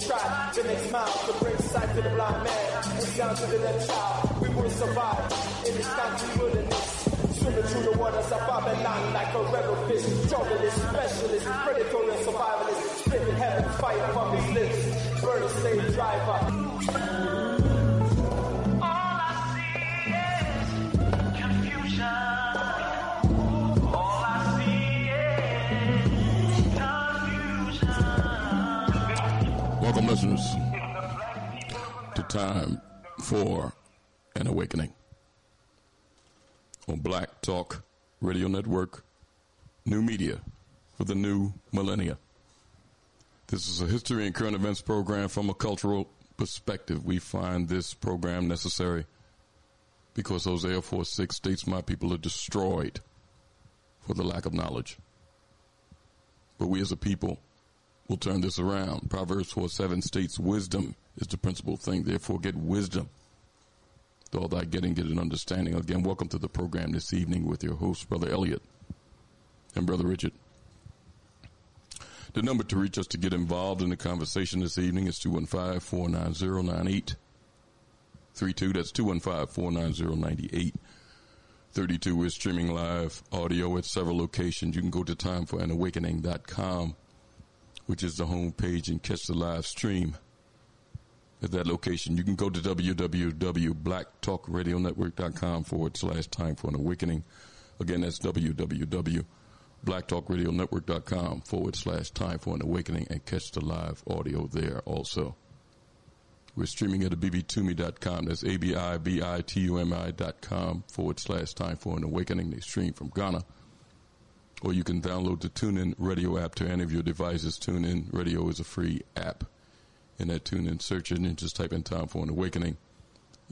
to try the next mile to bring sight to the blind man and sound to the left child. We will survive in this country wilderness. Swimming through the waters of Babylon like a rebel fish. Journalist, specialist, predator and survivalist. Spitting heaven fire from his lips. Bird slave driver. To Time for an Awakening on Black Talk Radio Network, new media for the new millennia. This is a history and current events program from a cultural perspective. We find this program necessary because Hosea 4 6 states, My people are destroyed for the lack of knowledge. But we as a people will turn this around. Proverbs 4 7 states, Wisdom is the principal thing, therefore get wisdom. With all thy getting, get an understanding. Again, welcome to the program this evening with your host, Brother Elliot and Brother Richard. The number to reach us to get involved in the conversation this evening is 215 490 9832. That's 215 490 9832. We're streaming live audio at several locations. You can go to timeforanawakening.com which is the home page, and catch the live stream at that location. You can go to www.blacktalkradionetwork.com forward slash time for an awakening. Again, that's www.blacktalkradionetwork.com forward slash time for an awakening and catch the live audio there also. We're streaming at abibitumi.com. That's A-B-I-B-I-T-U-M-I.com forward slash time for an awakening. They stream from Ghana or you can download the TuneIn Radio app to any of your devices. TuneIn Radio is a free app. In that TuneIn search engine, just type in Time for an Awakening.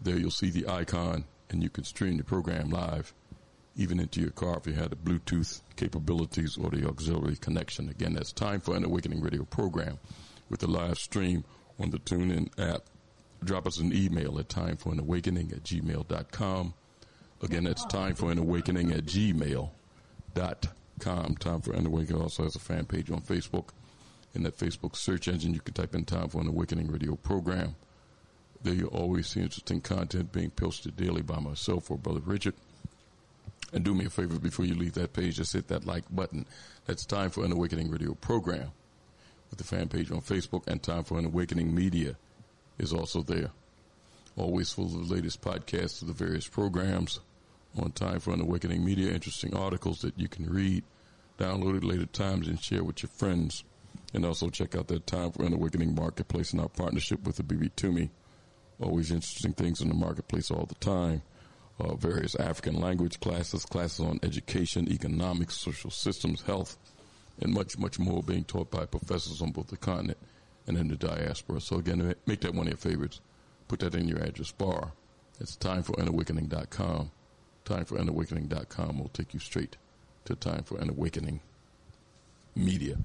There you'll see the icon, and you can stream the program live, even into your car if you had the Bluetooth capabilities or the auxiliary connection. Again, that's Time for an Awakening radio program with the live stream on the TuneIn app. Drop us an email at timeforanawakening at gmail.com. Again, that's time for an awakening at gmail.com Time for an Awakening also has a fan page on Facebook. In that Facebook search engine, you can type in Time for an Awakening radio program. There you'll always see interesting content being posted daily by myself or Brother Richard. And do me a favor before you leave that page, just hit that like button. That's Time for an Awakening radio program with the fan page on Facebook, and Time for an Awakening media is also there. Always full of the latest podcasts of the various programs on Time for an Awakening Media, interesting articles that you can read, download it later times, and share with your friends. And also check out that Time for an Awakening Marketplace in our partnership with the Abibitumi. Always interesting things in the marketplace all the time. Uh, various African language classes, classes on education, economics, social systems, health, and much, much more being taught by professors on both the continent and in the diaspora. So again, make that one of your favorites. Put that in your address bar. It's timeforanawakening.com timeforanawakening.com will take you straight to Time for an Awakening Media.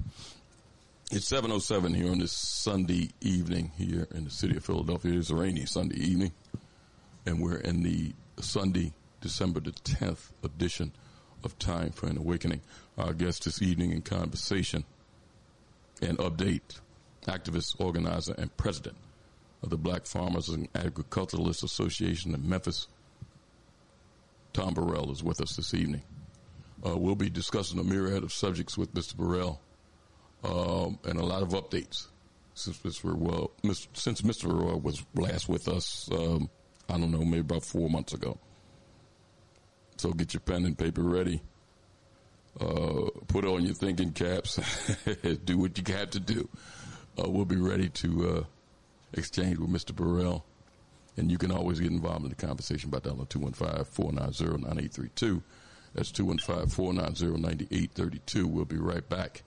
It's 7.07 here on this Sunday evening here in the city of Philadelphia. It is a rainy Sunday evening, and we're in the Sunday, December the 10th edition of Time for an Awakening. Our guest this evening in conversation and update, activist, organizer, and president of the Black Farmers and Agriculturalists Association in Memphis, Tom Burrell is with us this evening. Uh, we'll be discussing a myriad of subjects with Mr. Burrell um, and a lot of updates since Mr. Burrell, since Mr. Burrell was last with us. Um, I don't know, maybe about four months ago. So get your pen and paper ready. Uh, put on your thinking caps. do what you have to do. Uh, we'll be ready to uh, exchange with Mr. Burrell. And you can always get involved in the conversation by dialing 215-490-9832. That's 215-490-9832. We'll be right back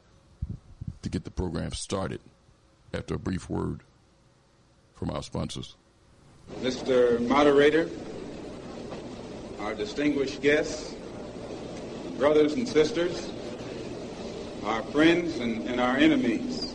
to get the program started after a brief word from our sponsors. Mr. Moderator, our distinguished guests, brothers and sisters, our friends and, and our enemies.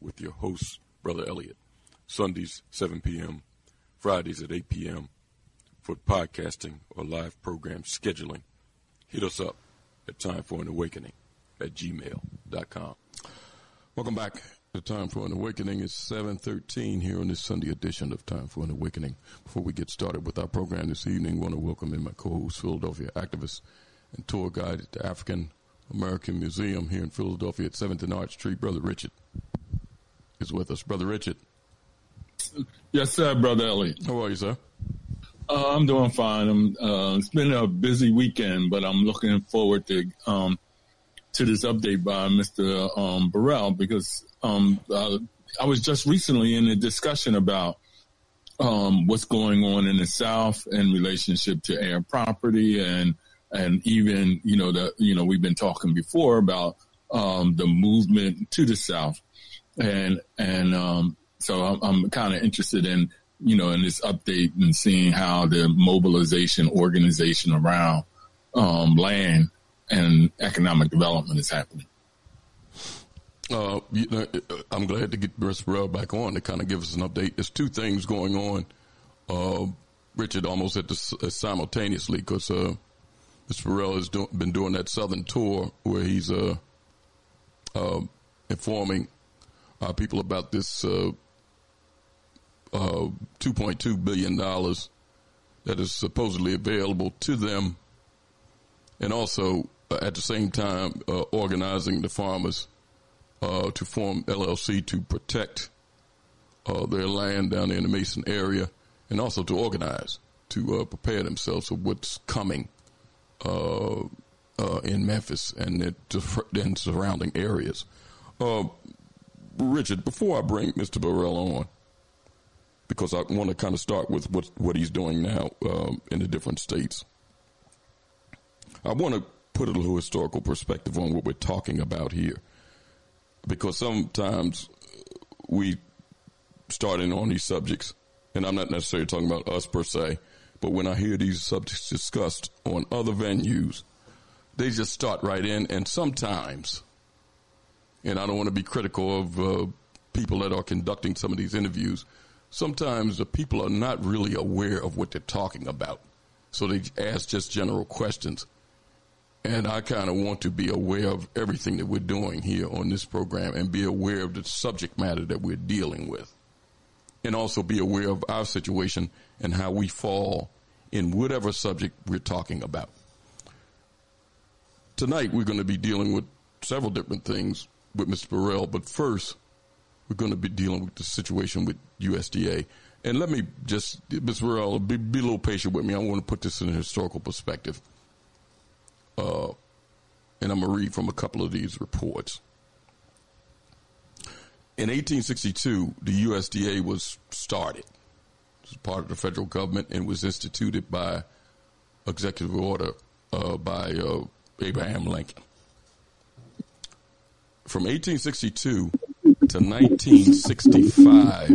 with your host, Brother Elliot. Sundays, 7 p.m., Fridays at 8 p.m. for podcasting or live program scheduling. Hit us up at Time for an Awakening at gmail.com. Welcome back to Time for an Awakening. It's 713 here on this Sunday edition of Time for an Awakening. Before we get started with our program this evening, I want to welcome in my co-host, Philadelphia activist and tour guide at the African American Museum here in Philadelphia at 7th and Arch Street, Brother Richard is with us. Brother Richard. Yes, sir, Brother Elliot. How are you, sir? Uh, I'm doing fine. I'm, uh, it's been a busy weekend, but I'm looking forward to um, to this update by Mr. Um, Burrell because um, uh, I was just recently in a discussion about um, what's going on in the South in relationship to heir property and and even you know the you know we've been talking before about um, the movement to the South and and um, so I'm, I'm kind of interested in you know in this update and seeing how the mobilization organization around um, land and economic development is happening. Uh, you know, I'm glad to get Chris Burrell back on to kind of give us an update. There's two things going on, uh, Richard, almost at the, uh, simultaneously because uh, Mr. Burrell has do, been doing that Southern tour where he's uh, uh, people about this uh, uh, $2.2 billion that is supposedly available to them, and also uh, at the same time uh, organizing the farmers uh, to form LLC to protect uh, their land down there in the Mason area, and also to organize to uh, prepare themselves for what's coming in Memphis and the surrounding areas. Richard, before I bring Mr. Burrell on, because I want to kind of start with what what he's doing now um, in the different states. I want to put a little historical perspective on what we're talking about here, because sometimes we start in on these subjects, and I'm not necessarily talking about us per se, but when I hear these subjects discussed on other venues, they just start right in, and sometimes, and I don't want to be critical of uh, people that are conducting some of these interviews sometimes the people are not really aware of what they're talking about. So they ask just general questions. And I kind of want to be aware of everything that we're doing here on this program and be aware of the subject matter that we're dealing with. And also be aware of our situation and how we fall in whatever subject we're talking about. Tonight, we're going to be dealing with several different things with Mr. Burrell, but first, we're going to be dealing with the situation with USDA. And let me just, Mr. Burrell, be, be, a little patient with me. I want to put this in a historical perspective. Uh, and I'm going to read from a couple of these reports. In 1862, the USDA was started. It was part of the federal government and was instituted by executive order uh, by uh, Abraham Lincoln. From 1862 to 1965,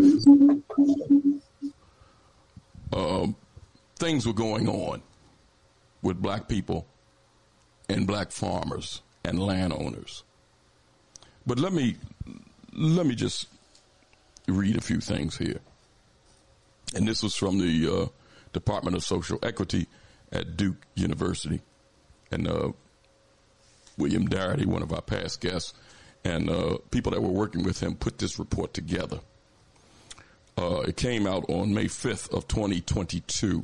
um, things were going on with black people and black farmers and landowners. But let me let me just read a few things here. And this was from the uh, Department of Social Equity at Duke University. And uh, William Darity, one of our past guests, and uh, people that were working with him put this report together. Uh, it came out on May 5th of 2022.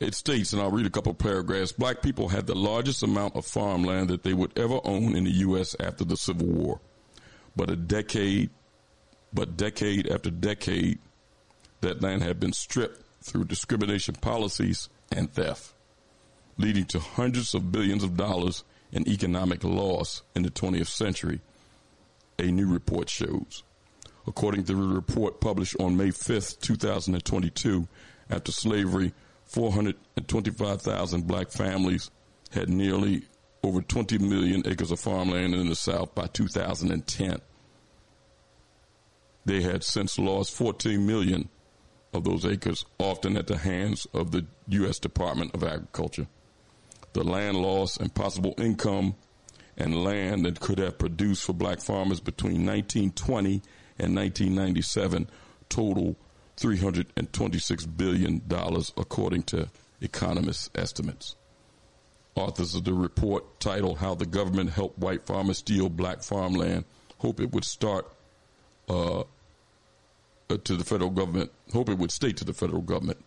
It states, and I'll read a couple paragraphs, black people had the largest amount of farmland that they would ever own in the U.S. after the Civil War. But a decade, but decade after decade, that land had been stripped through discrimination policies and theft, leading to hundreds of billions of dollars and economic loss in the 20th century, a new report shows. According to the report published on May 5th, 2022, after slavery, 425,000 black families had nearly over 20 million acres of farmland in the South by 2010. They had since lost 14 million of those acres, often at the hands of the U.S. Department of Agriculture the land loss and possible income and land that could have produced for black farmers between 1920 and 1997 total $326 billion, according to economists' estimates. Authors of the report, titled How the Government Helped White Farmers Steal Black Farmland, hope it would start uh, uh, to the federal government, hope it would state to the federal government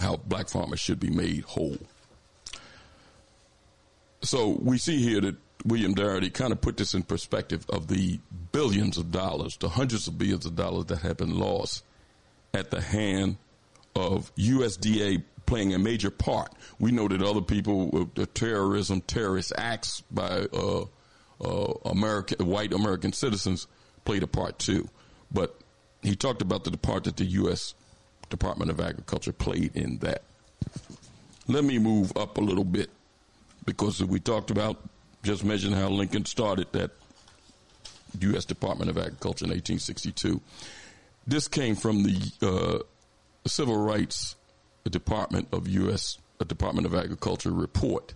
how black farmers should be made whole. So we see here that William Darity kind of put this in perspective of the billions of dollars, the hundreds of billions of dollars that have been lost at the hand of USDA playing a major part. We know that other people, the terrorism, terrorist acts by uh, uh, American white American citizens played a part too. But he talked about the part that the U.S. Department of Agriculture played in that. Let me move up a little bit because we talked about, just mentioned how Lincoln started that U.S. Department of Agriculture in 1862. This came from the uh, Civil Rights Department of U.S. Department of Agriculture report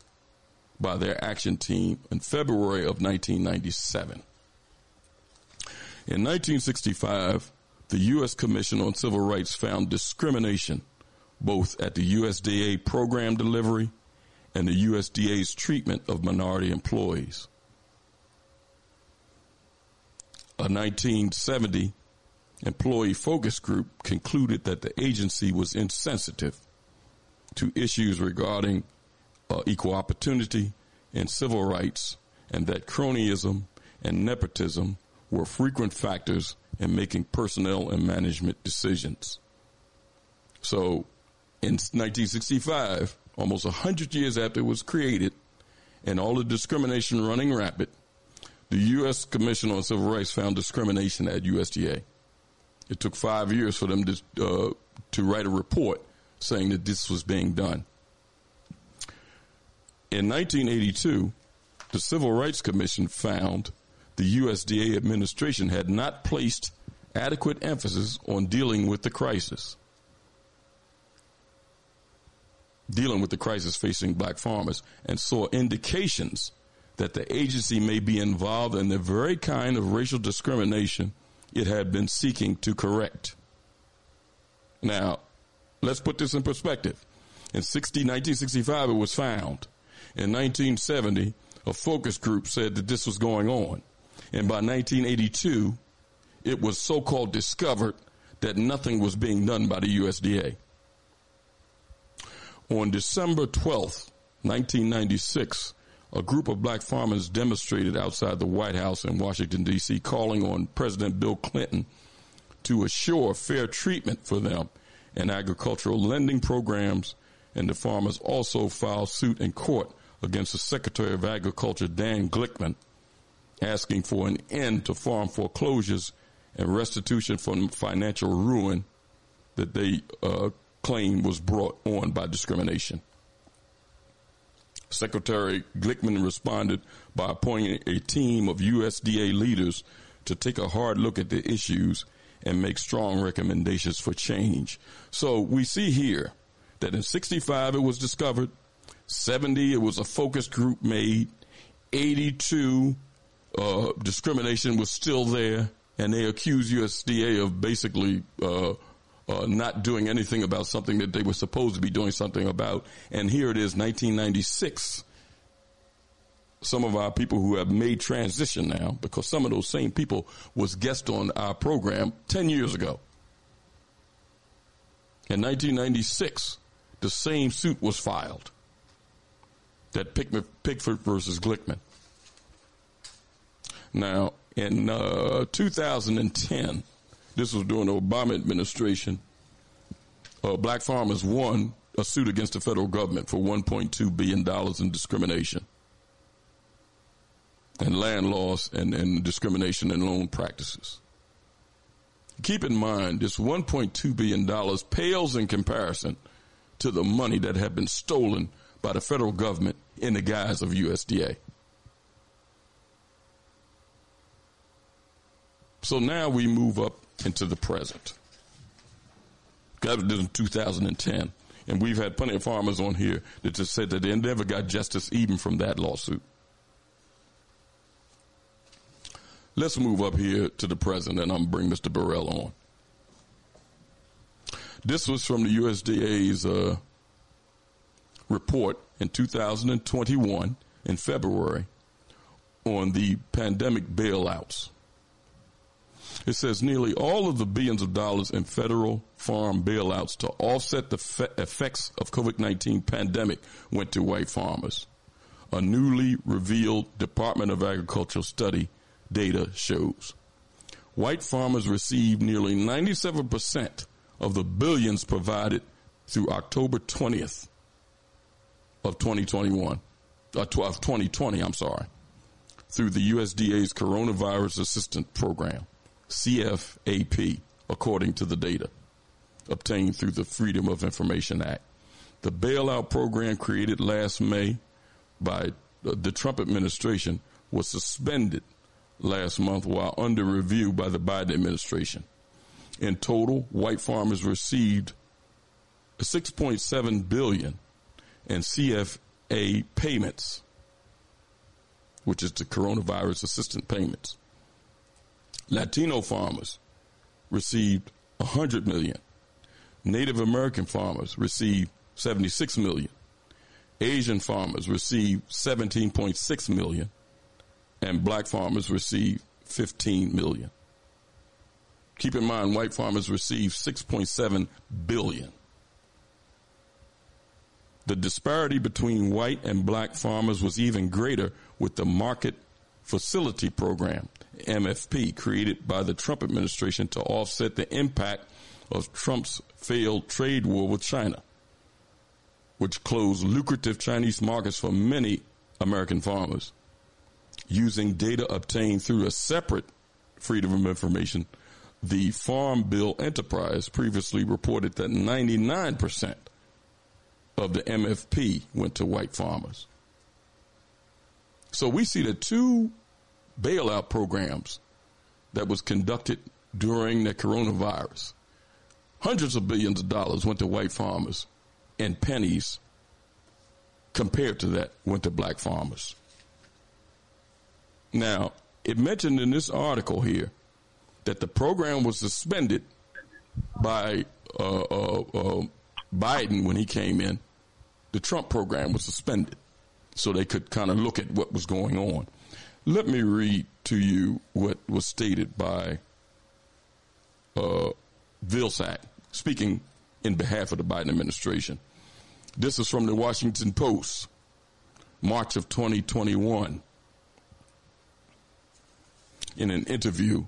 by their action team in February of 1997. In 1965, the U.S. Commission on Civil Rights found discrimination both at the USDA program delivery and the USDA's treatment of minority employees. A 1970 employee focus group concluded that the agency was insensitive to issues regarding uh, equal opportunity and civil rights, and that cronyism and nepotism were frequent factors in making personnel and management decisions. So, in 1965, almost 100 years after it was created, and all the discrimination running rapid, the U.S. Commission on Civil Rights found discrimination at USDA. It took five years for them to, uh, to write a report saying that this was being done. In 1982, the Civil Rights Commission found the USDA administration had not placed adequate emphasis on dealing with the crisis. Dealing with the crisis facing black farmers and saw indications that the agency may be involved in the very kind of racial discrimination it had been seeking to correct. Now, let's put this in perspective. In 60, 1965, it was found. In 1970, a focus group said that this was going on. And by 1982, it was so called discovered that nothing was being done by the USDA. On December 12th, 1996, a group of black farmers demonstrated outside the White House in Washington, D.C., calling on President Bill Clinton to assure fair treatment for them in agricultural lending programs, and the farmers also filed suit in court against the Secretary of Agriculture, Dan Glickman, asking for an end to farm foreclosures and restitution from financial ruin that they uh, claim was brought on by discrimination. Secretary Glickman responded by appointing a team of USDA leaders to take a hard look at the issues and make strong recommendations for change. So we see here that in 65 it was discovered, 70 it was a focus group made, 82 uh, discrimination was still there, and they accused USDA of basically uh, uh, not doing anything about something that they were supposed to be doing something about. And here it is, 1996. Some of our people who have made transition now, because some of those same people was guest on our program 10 years ago. In 1996, the same suit was filed. That Pigford versus Glickman. Now, in uh, 2010, this was during the Obama administration, uh, black farmers won a suit against the federal government for $1.2 billion in discrimination and land loss and, and discrimination in loan practices. Keep in mind, this $1.2 billion pales in comparison to the money that had been stolen by the federal government in the guise of USDA. So now we move up into the present. That was in 2010. And we've had plenty of farmers on here that just said that they never got justice even from that lawsuit. Let's move up here to the present, and I'm bring Mr. Burrell on. This was from the USDA's uh, report in 2021 in February on the pandemic bailouts. It says nearly all of the billions of dollars in federal farm bailouts to offset the fe- effects of COVID-19 pandemic went to white farmers. A newly revealed Department of Agriculture study data shows. White farmers received nearly 97% of the billions provided through October 20th of 2021, uh, of 2020, I'm sorry, through the USDA's Coronavirus Assistance Program. CFAP, according to the data obtained through the Freedom of Information Act. The bailout program created last May by uh, the Trump administration was suspended last month while under review by the Biden administration. In total, white farmers received 6.7 billion in CFA payments which is the coronavirus assistance payments. Latino farmers received 100 million. Native American farmers received 76 million. Asian farmers received 17.6 million and black farmers received 15 million. Keep in mind white farmers received 6.7 billion. The disparity between white and black farmers was even greater with the Market Facility Program, MFP, created by the Trump administration to offset the impact of Trump's failed trade war with China, which closed lucrative Chinese markets for many American farmers. Using data obtained through a separate Freedom of Information, the Farm Bill Enterprise previously reported that 99% of the MFP went to white farmers. So we see the two bailout programs that was conducted during the coronavirus. Hundreds of billions of dollars went to white farmers and pennies compared to that went to black farmers. Now, it mentioned in this article here that the program was suspended by uh, uh, uh, Biden when he came in, the Trump program was suspended so they could kind of look at what was going on. Let me read to you what was stated by uh, Vilsack, speaking in behalf of the Biden administration. This is from the Washington Post, March of 2021. In an interview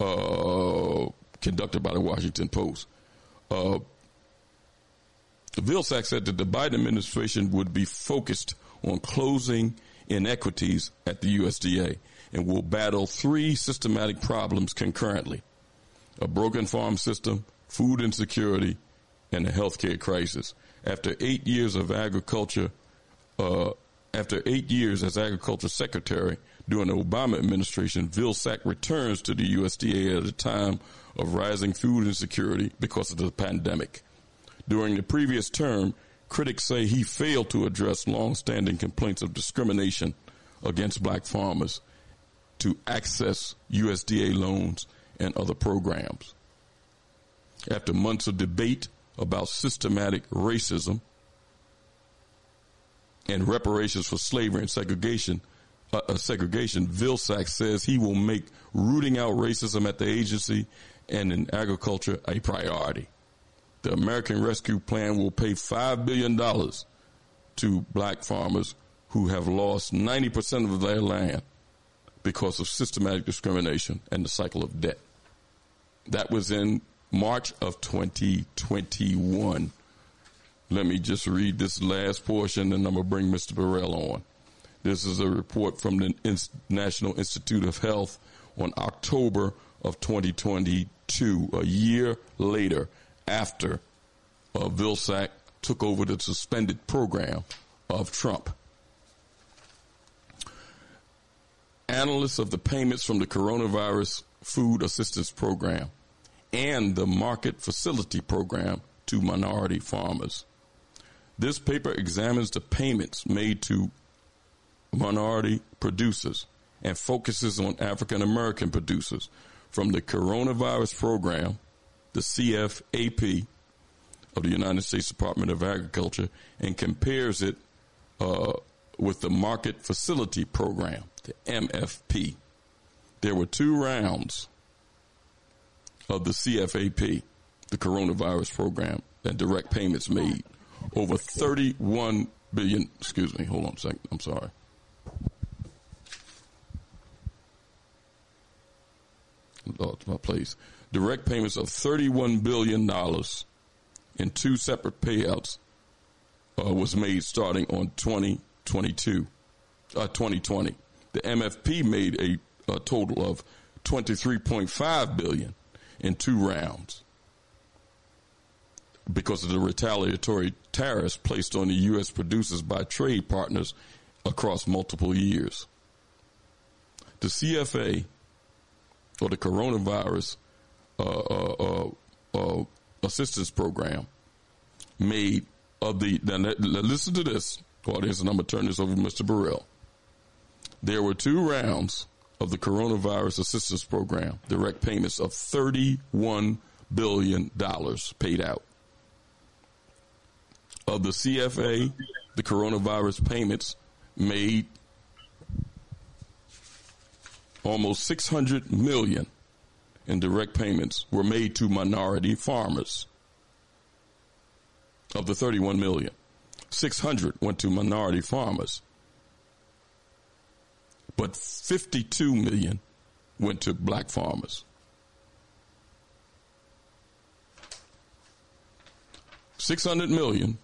uh, conducted by the Washington Post, uh, Vilsack said that the Biden administration would be focused on closing inequities at the USDA and will battle three systematic problems concurrently a broken farm system, food insecurity, and a healthcare crisis. After eight years of agriculture, uh, after eight years as agriculture secretary during the Obama administration, Vilsack returns to the USDA at a time of rising food insecurity because of the pandemic. During the previous term, critics say he failed to address long-standing complaints of discrimination against black farmers to access USDA loans and other programs. After months of debate about systematic racism and reparations for slavery and segregation, uh, uh, segregation, Vilsack says he will make rooting out racism at the agency and in agriculture a priority the American Rescue Plan will pay $5 billion to black farmers who have lost 90% of their land because of systematic discrimination and the cycle of debt. That was in March of 2021. Let me just read this last portion and I'm going to bring Mr. Burrell on. This is a report from the National Institute of Health on October of 2022, a year later after uh, Vilsack took over the suspended program of Trump. Analysts of the payments from the coronavirus food assistance program and the market facility program to minority farmers. This paper examines the payments made to minority producers and focuses on African American producers from the coronavirus program the CFAP of the United States Department of Agriculture and compares it uh, with the Market Facility Program, the MFP. There were two rounds of the CFAP, the coronavirus program, and direct payments made. Over 31 billion, excuse me, hold on a second, I'm sorry. Lost my place direct payments of $31 billion in two separate payouts uh, was made starting on 2022, uh, 2020. The MFP made a, a total of 23.5 billion in two rounds because of the retaliatory tariffs placed on the U.S. producers by trade partners across multiple years. The CFA, or the coronavirus Uh, uh, uh, assistance program made of the, now listen to this, audience, and I'm going to turn this over to Mr. Burrell. there were two rounds of the coronavirus assistance program, direct payments of $31 billion paid out. Of the CFA, the coronavirus payments made almost 600 million in direct payments were made to minority farmers. Of the 31 million, 600 went to minority farmers but 52 million went to black farmers. Six hundred million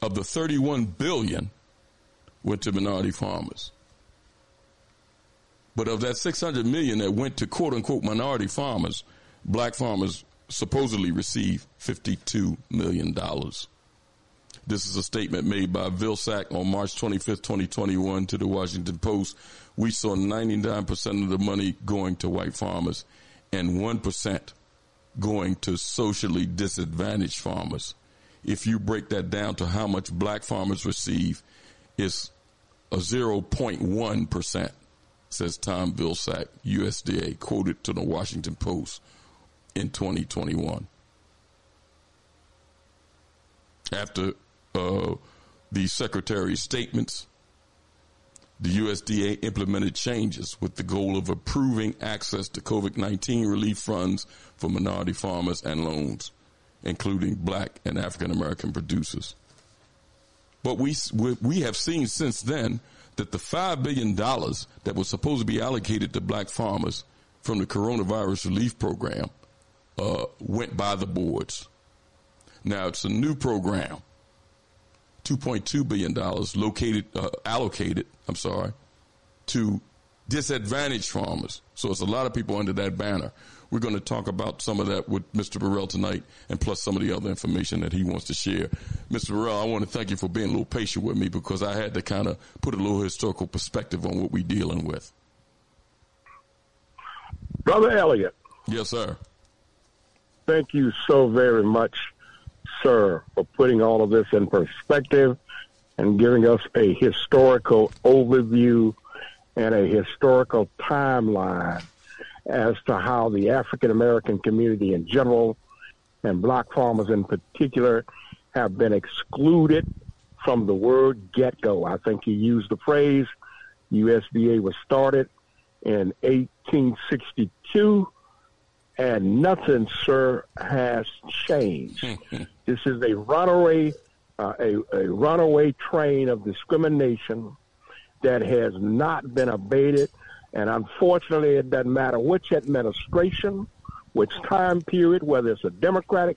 of the thirty-one billion went to minority farmers. But of that six hundred million that went to quote unquote minority farmers, black farmers supposedly received fifty-two million dollars. This is a statement made by Vilsack on March 25th, 2021 to the Washington Post. We saw 99% of the money going to white farmers and 1% going to socially disadvantaged farmers. If you break that down to how much black farmers receive, it's a 0.1%, says Tom Vilsack, USDA, quoted to the Washington Post in 2021. After uh, the Secretary's statements, the USDA implemented changes with the goal of improving access to COVID 19 relief funds for minority farmers and loans, including black and African American producers. But we, we have seen since then that the $5 billion that was supposed to be allocated to black farmers from the coronavirus relief program uh, went by the boards. Now it's a new program $2.2 billion located, uh, allocated, I'm sorry, to disadvantaged farmers. So it's a lot of people under that banner. We're going to talk about some of that with Mr. Burrell tonight and plus some of the other information that he wants to share. Mr. Burrell, I want to thank you for being a little patient with me because I had to kind of put a little historical perspective on what we're dealing with. Brother Elliott. Yes, sir. Thank you so very much sir, for putting all of this in perspective and giving us a historical overview and a historical timeline as to how the African American community in general and black farmers in particular have been excluded from the word get go. I think he used the phrase USDA was started in 1862 and nothing, sir, has changed. this is a runaway, uh, a, a runaway train of discrimination that has not been abated. And unfortunately, it doesn't matter which administration, which time period, whether it's a Democratic,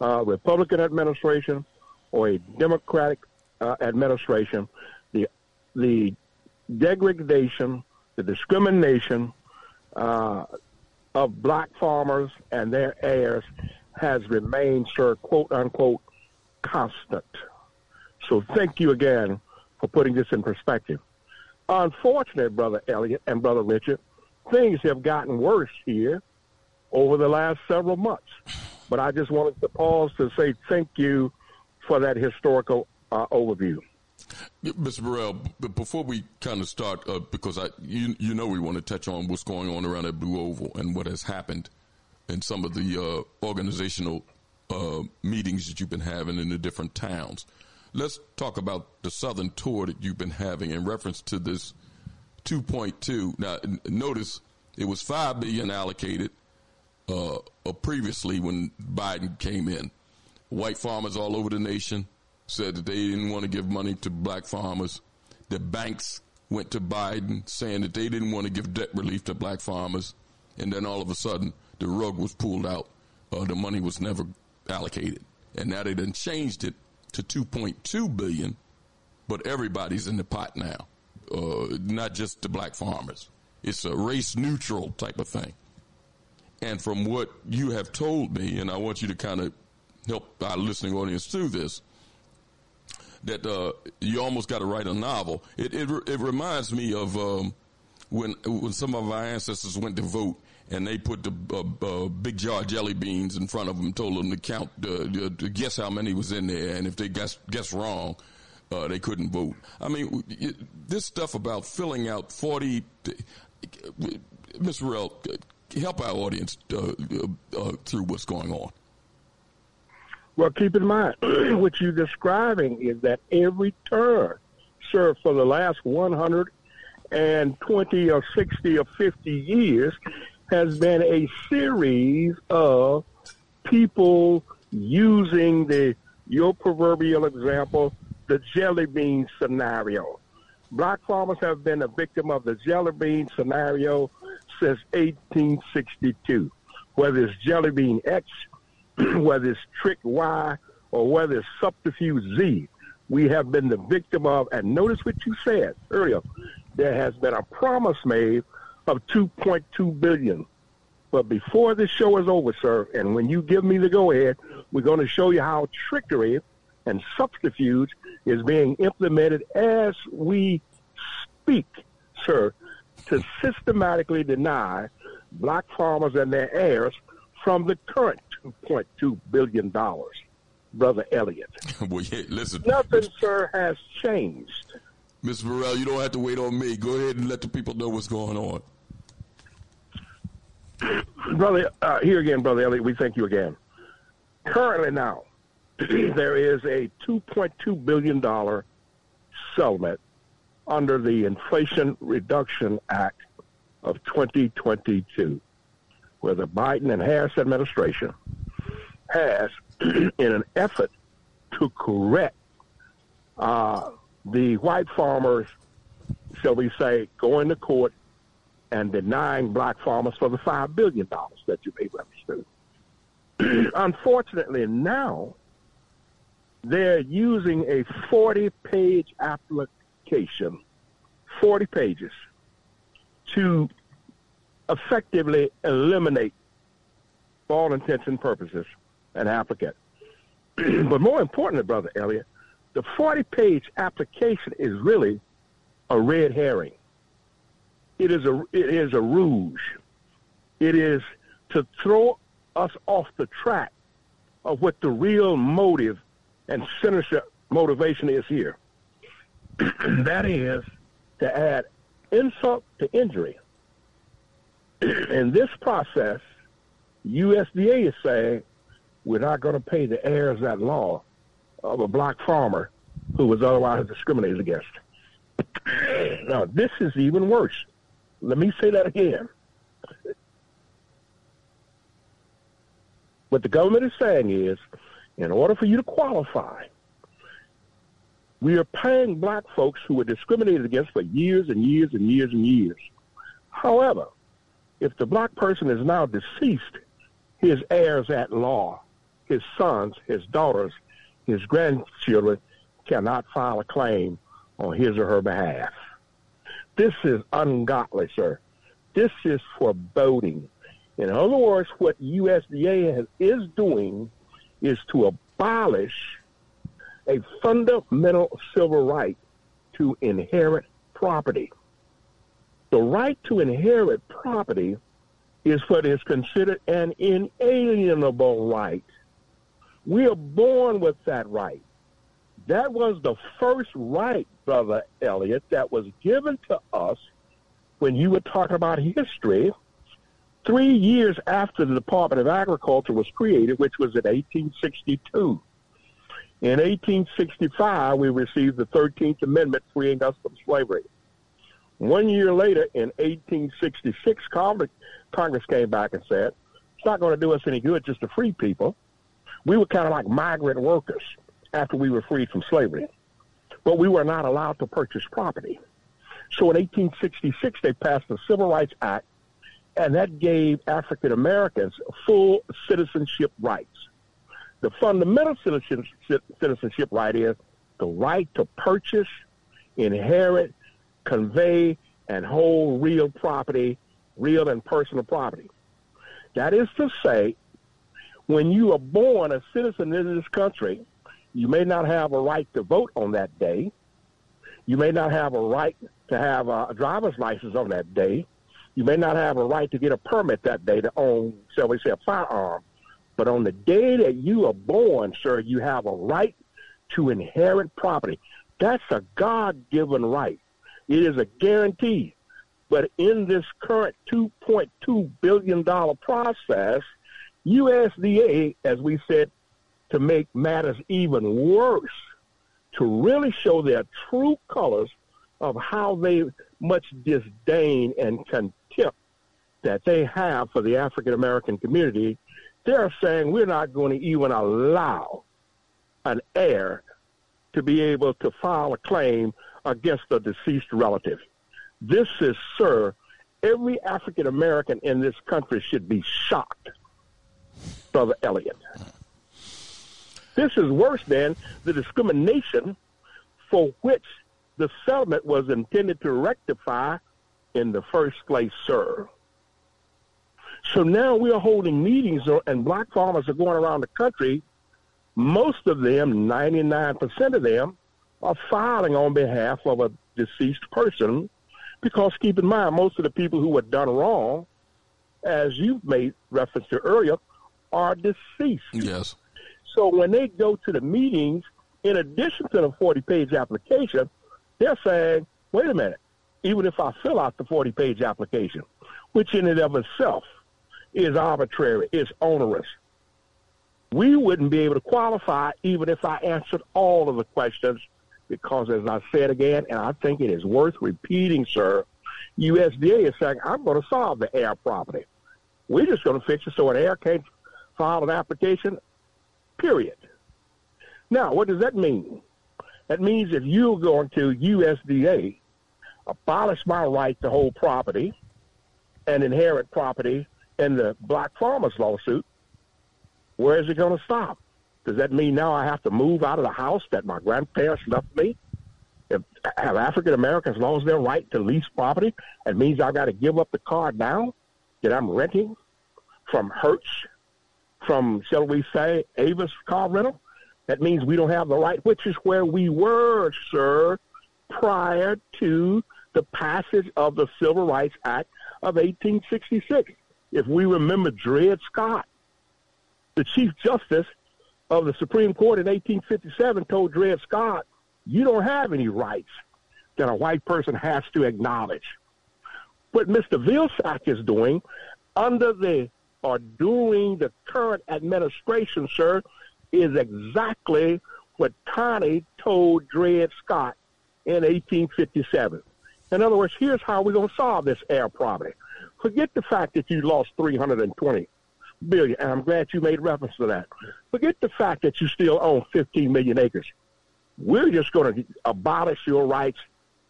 uh, Republican administration, or a Democratic uh, administration, the the degradation, the discrimination, uh, of black farmers and their heirs has remained, sir, quote unquote, constant. So thank you again for putting this in perspective. Unfortunately, Brother Elliot and Brother Richard, things have gotten worse here over the last several months. But I just wanted to pause to say thank you for that historical uh, overview. Mr. Burrell, before we kind of start, uh, because I, you, you know, we want to touch on what's going on around that Blue Oval and what has happened in some of the uh, organizational uh, meetings that you've been having in the different towns. Let's talk about the Southern tour that you've been having in reference to this 2.2. Now, notice it was five billion allocated uh, previously when Biden came in. White farmers all over the nation said that they didn't want to give money to black farmers. The banks went to Biden saying that they didn't want to give debt relief to black farmers. And then all of a sudden, the rug was pulled out. Uh, the money was never allocated. And now they done changed it to 2.2 billion, but everybody's in the pot now. Uh, not just the black farmers. It's a race neutral type of thing. And from what you have told me, and I want you to kind of help our listening audience through this, that uh, you almost got to write a novel. It it, it reminds me of um, when when some of our ancestors went to vote and they put the uh, uh, big jar of jelly beans in front of them, told them to count, uh, to guess how many was in there, and if they guess guess wrong, uh, they couldn't vote. I mean, this stuff about filling out 40. Ms. Burrell, help our audience uh, uh, through what's going on. Well, keep in mind, what you're describing is that every turn, sir, for the last 120 or 60 or 50 years has been a series of people using the your proverbial example, the jelly bean scenario. Black farmers have been a victim of the jelly bean scenario since 1862. Whether it's jelly bean X, whether it's trick Y, or whether it's subterfuge Z, we have been the victim of. And notice what you said earlier. There has been a promise made of 2.2 billion. But before this show is over, sir, and when you give me the go ahead, we're going to show you how trickery and subterfuge is being implemented as we speak, sir, to systematically deny black farmers and their heirs from the current $2.2 billion, Brother Elliott. well, yeah, listen. Nothing, sir, has changed. Mr. Burrell, you don't have to wait on me. Go ahead and let the people know what's going on. Brother, uh, here again, Brother Elliott, we thank you again. Currently now, there is a $2.2 billion settlement under the Inflation Reduction Act of 2022, where the Biden and Harris administration has, in an effort to correct uh, the white farmers, shall we say, going to court and denying black farmers for the $5 billion that you may represent. Unfortunately, now they're using a 40 page application, 40 pages, to effectively eliminate, for all intents and purposes, an applicant. but more importantly, Brother Elliot, the 40 page application is really a red herring. It is a it is a rouge. It is to throw us off the track of what the real motive and sinister motivation is here. that is to add insult to injury. In this process, USDA is saying we're not going to pay the heirs at law of a black farmer who was otherwise discriminated against. Now, this is even worse. Let me say that again. What the government is saying is, in order for you to qualify, we are paying black folks who were discriminated against for years and years and years and years. However, if the black person is now deceased, his heirs at law, his sons, his daughters, his grandchildren cannot file a claim on his or her behalf. This is ungodly, sir. This is foreboding. In other words, what USDA has, is doing is to abolish a fundamental civil right to inherit property. The right to inherit property is what is considered an inalienable right. We are born with that right. That was the first right, Brother Elliott, that was given to us when you were talking about history three years after the Department of Agriculture was created, which was in 1862. In 1865, we received the 13th Amendment freeing us from slavery. One year later, in 1866, Congress, Congress came back and said, it's not going to do us any good just to free people. We were kind of like migrant workers after we were freed from slavery. But we were not allowed to purchase property. So in 1866, they passed the Civil Rights Act, and that gave African Americans full citizenship rights. The fundamental citizenship citizenship right is the right to purchase, inherit, convey, and hold real property, real and personal property. That is to say, when you are born a citizen in this country, you may not have a right to vote on that day. You may not have a right to have a driver's license on that day. You may not have a right to get a permit that day to own, shall we say, a firearm. But on the day that you are born, sir, you have a right to inherit property. That's a God given right. It is a guarantee. But in this current $2.2 billion process, USDA, as we said, to make matters even worse, to really show their true colors of how they much disdain and contempt that they have for the African American community, they're saying we're not going to even allow an heir to be able to file a claim against a deceased relative. This is, sir, every African American in this country should be shocked, Brother Elliott. This is worse than the discrimination for which the settlement was intended to rectify in the first place, sir. So now we are holding meetings, and black farmers are going around the country. Most of them, 99% of them, are filing on behalf of a deceased person because keep in mind, most of the people who were done wrong, as you've made reference to earlier, are deceased. Yes. So when they go to the meetings, in addition to the 40 page application, they're saying, wait a minute, even if I fill out the 40 page application, which in and of itself is arbitrary, is onerous, we wouldn't be able to qualify even if I answered all of the questions because, as I said again, and I think it is worth repeating, sir, USDA is saying, I'm going to solve the heir property. We're just going to fix it so an heir can't file an application, period. Now, what does that mean? That means if you're going to USDA, abolish my right to hold property and inherit property in the black farmers lawsuit, where is it going to stop? Does that mean now I have to move out of the house that my grandparents left me? If have African Americans lost their right to lease property, it means I've got to give up the car now that I'm renting from Hertz, from shall we say Avis car rental. That means we don't have the right, which is where we were, sir, prior to the passage of the Civil Rights Act of 1866. If we remember Dred Scott, the Chief Justice of the Supreme Court in 1857 told Dred Scott, you don't have any rights that a white person has to acknowledge. What Mr. Vilsack is doing under the or doing the current administration, sir, is exactly what Taney told Dred Scott in 1857. In other words, here's how we're going to solve this heir problem. Forget the fact that you lost 320 billion, and I'm glad you made reference to that. Forget the fact that you still own 15 million acres. We're just going to abolish your rights,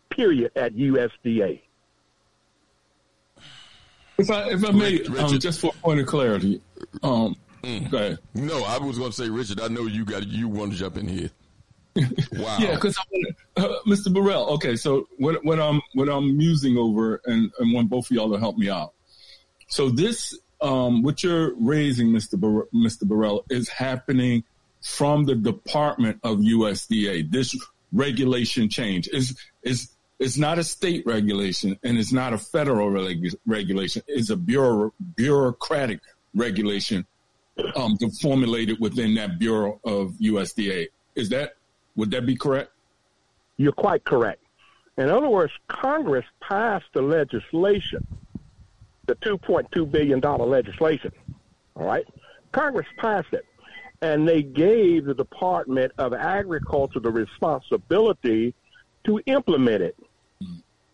period, at USDA. If I if I may, um, just for a point of clarity, um, mm. No, I was going to say, Richard. I know you got you want to jump in here. Wow. yeah, because uh, Mr. Burrell. Okay, so what what I'm what I'm musing over, and and want both of y'all to help me out. So this um, what you're raising, Mr. Bar- Mr. Burrell, is happening from the Department of USDA. This regulation change is is it's not a state regulation and it's not a federal reg- regulation. It's a bureau- bureaucratic regulation um, formulated within that bureau of USDA. Is that would that be correct? You're quite correct. In other words, Congress passed the legislation the $2.2 billion legislation. All right? Congress passed it. And they gave the Department of Agriculture the responsibility to implement it.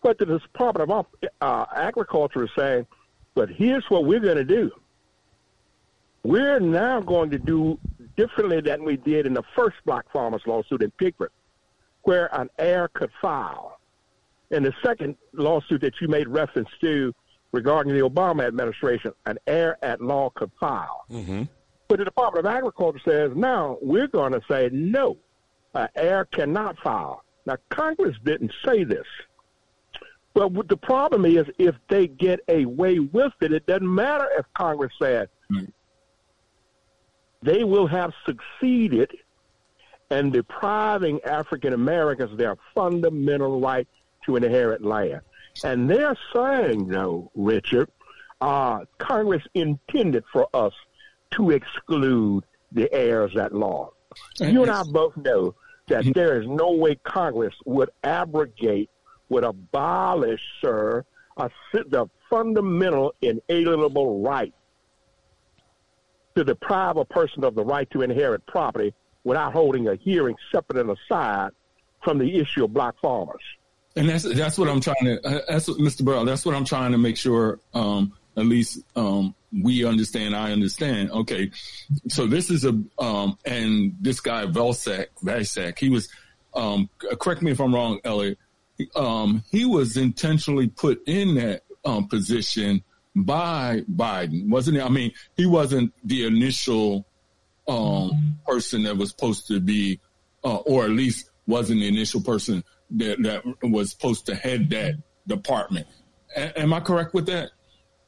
But the Department of uh, Agriculture is saying, but here's what we're going to do. We're now going to do differently than we did in the first black farmers lawsuit in Pigford, where an heir could file. In the second lawsuit that you made reference to, regarding the Obama administration, an heir at law could file. Mm-hmm. But the Department of Agriculture says, now we're going to say no, an heir cannot file. Now, Congress didn't say this. But the problem is, if they get away with it, it doesn't matter if Congress said mm-hmm. they will have succeeded in depriving African Americans their fundamental right to inherit land. And they're saying, though, Richard, uh, Congress intended for us to exclude the heirs at law. You and I both know that mm-hmm. there is no way Congress would abrogate, would abolish, sir, a, the fundamental inalienable right to deprive a person of the right to inherit property without holding a hearing separate and aside from the issue of black farmers. And that's that's what I'm trying to. Uh, that's what, Mr. Burrell. That's what I'm trying to make sure. Um, at least um, we understand. I understand. Okay, so this is a um, and this guy Vilsack, Vilsack, he was. Um, correct me if I'm wrong, Elliot. Um, he was intentionally put in that um, position by Biden, wasn't it? I mean, he wasn't the initial um, person that was supposed to be, uh, or at least wasn't the initial person that, that was supposed to head that department. A- am I correct with that?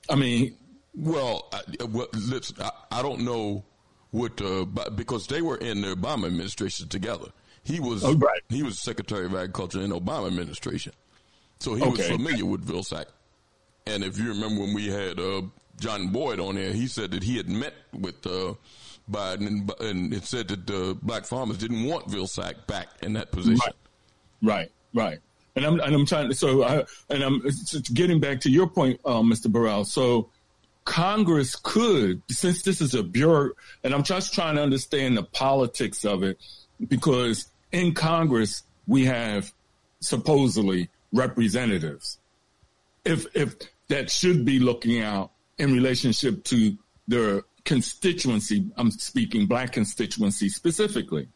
I mean, well, I, well I, I, don't know what uh, because they were in the Obama administration together. He was oh, right. he was Secretary of Agriculture in the Obama administration, so he okay. was familiar with Vilsack. And if you remember when we had uh, John Boyd on there, he said that he had met with uh, Biden and, and it said that uh, black farmers didn't want Vilsack back in that position. Right, right. right. And I'm and I'm trying to so I, and I'm getting back to your point, uh, Mr. Burrell. So Congress could, since this is a bureau, and I'm just trying to understand the politics of it, because in Congress we have supposedly representatives. If if that should be looking out in relationship to their constituency, I'm speaking black constituency specifically,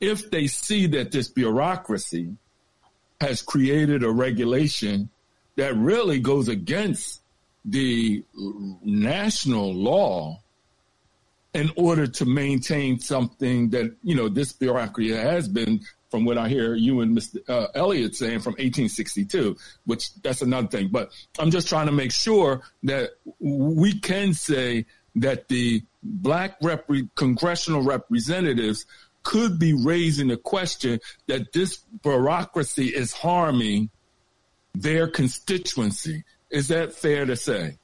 if they see that this bureaucracy has created a regulation that really goes against the national law in order to maintain something that, you know, this bureaucracy has been, from what I hear you and Mr. Uh, Elliott saying, from 1862, which that's another thing. But I'm just trying to make sure that we can say that the black rep- congressional representatives could be raising the question that this bureaucracy is harming their constituency. Is that fair to say?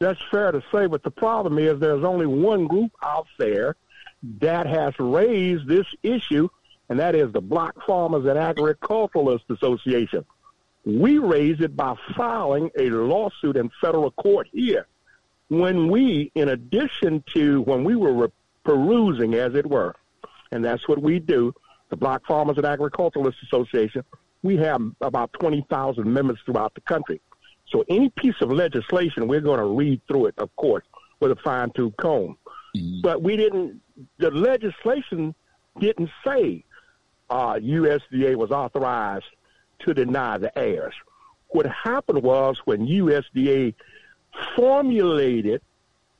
That's fair to say, but the problem is there's only one group out there that has raised this issue, and that is the Black Farmers and Agriculturalists Association. We raised it by filing a lawsuit in federal court here when we, in addition to when we were perusing, as it were, and that's what we do, the Black Farmers and Agriculturalists Association, we have about 20,000 members throughout the country. So any piece of legislation, we're going to read through it, of course, with a fine tooth comb. Mm-hmm. But we didn't, the legislation didn't say uh, USDA was authorized to deny the heirs. What happened was when USDA formulated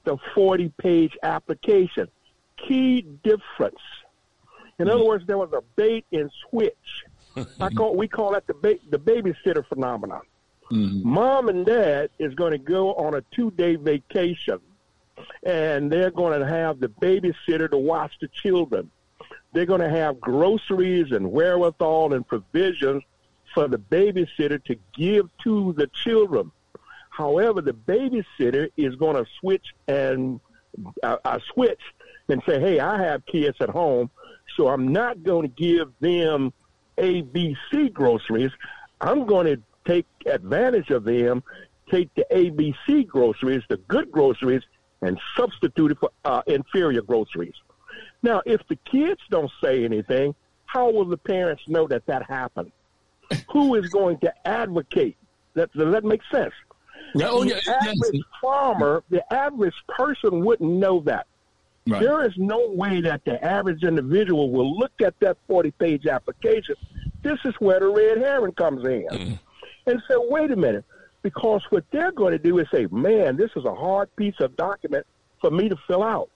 the 40 page application. Key difference. In other words, there was a bait and switch. I call we call that the ba- the babysitter phenomenon. Mm-hmm. Mom and dad is going to go on a two day vacation, and they're going to have the babysitter to watch the children. They're going to have groceries and wherewithal and provisions for the babysitter to give to the children. However, the babysitter is going to switch and uh, uh, switch and say, "Hey, I have kids at home, so I'm not going to give them ABC groceries. I'm going to take advantage of them, take the ABC groceries, the good groceries, and substitute it for uh, inferior groceries." Now, if the kids don't say anything, how will the parents know that that happened? Who is going to advocate? That, does that make sense? Yeah, oh, yeah, the average yes. farmer, the average person wouldn't know that. Right. There is no way that the average individual will look at that 40 page application. This is where the red herring comes in. Mm. And say, wait a minute, because what they're going to do is say, man, this is a hard piece of document for me to fill out.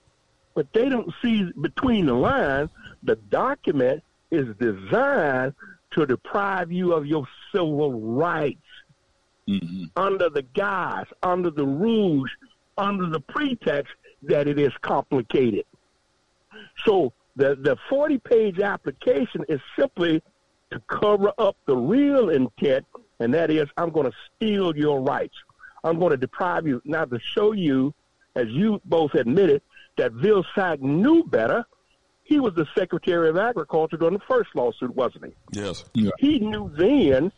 But they don't see between the lines, the document is designed to deprive you of your civil rights mm-hmm. under the guise, under the rules, under the pretext that it is complicated. So the, the 40 page application is simply to cover up the real intent, and that is I'm going to steal your rights. I'm going to deprive you. Now, to show you, as you both admitted, that Vilsack knew better, He was the Secretary of Agriculture during the first lawsuit, wasn't he? Yes. Yeah. He knew then,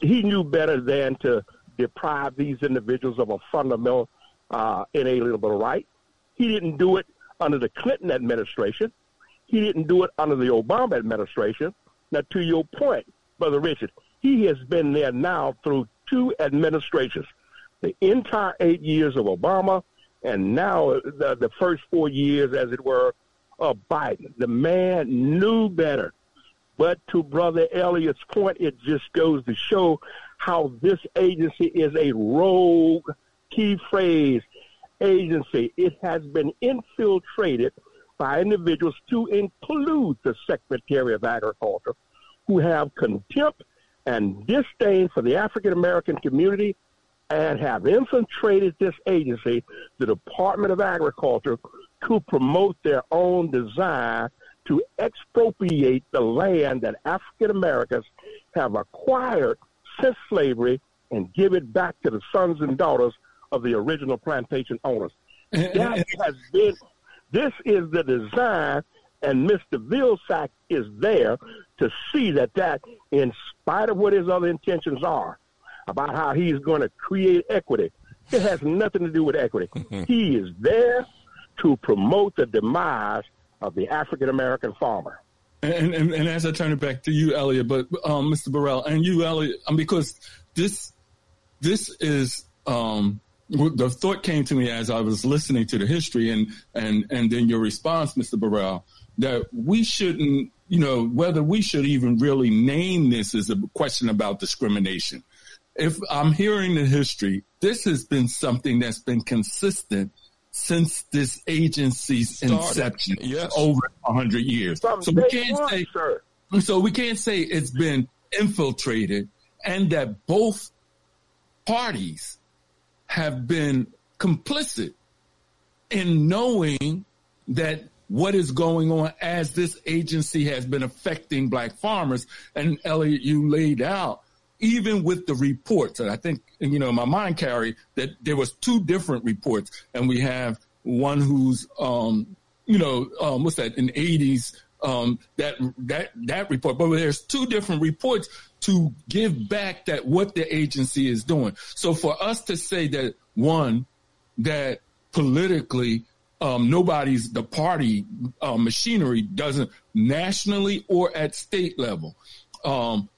he knew better than to deprive these individuals of a fundamental, uh, inalienable right. He didn't do it under the Clinton administration. He didn't do it under the Obama administration. Now, to your point, Brother Richard, he has been there now through two administrations the entire eight years of Obama, and now the, the first four years, as it were, of Biden. The man knew better. But to Brother Elliott's point, it just goes to show how this agency is a rogue, key phrase, agency. It has been infiltrated by individuals to include the Secretary of Agriculture who have contempt and disdain for the African American community and have infiltrated this agency, the Department of Agriculture, to promote their own desire to expropriate the land that African Americans have acquired since slavery and give it back to the sons and daughters of the original plantation owners. That has been, this is the design, and Mr. Vilsack is there to see that that, in spite of what his other intentions are, about how he's going to create equity, it has nothing to do with equity. he is there to promote the demise of the African American farmer. And, and and as I turn it back to you, Elliot, but um, Mr. Burrell and you, Elliot, um, because this this is um, the thought came to me as I was listening to the history and and and then your response, Mr. Burrell, that we shouldn't, you know, whether we should even really name this is a question about discrimination. If I'm hearing the history, this has been something that's been consistent since this agency's Started. inception Yes. over a hundred years. From so we can't one, say sir. so we can't say it's been infiltrated and that both parties have been complicit in knowing that what is going on as this agency has been affecting black farmers. And Elliot, you laid out even with the reports, and I think, you know, my mind carry that there was two different reports and we have one who's, um, you know, um, what's that in the eighties, um, that, that, that report, but there's two different reports to give back that what the agency is doing. So for us to say that one, that politically, um, nobody's the party uh, machinery doesn't nationally or at state level. Um,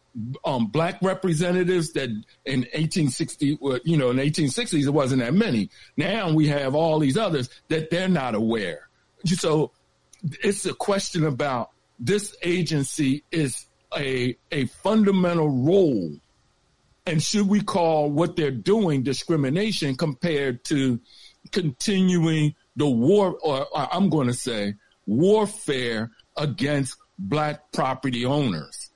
um, black representatives that in 1860, you know, in 1860s, it wasn't that many. Now we have all these others that they're not aware. So it's a question about this agency is a, a fundamental role. And should we call what they're doing discrimination compared to continuing the war, or, or I'm going to say warfare against black property owners?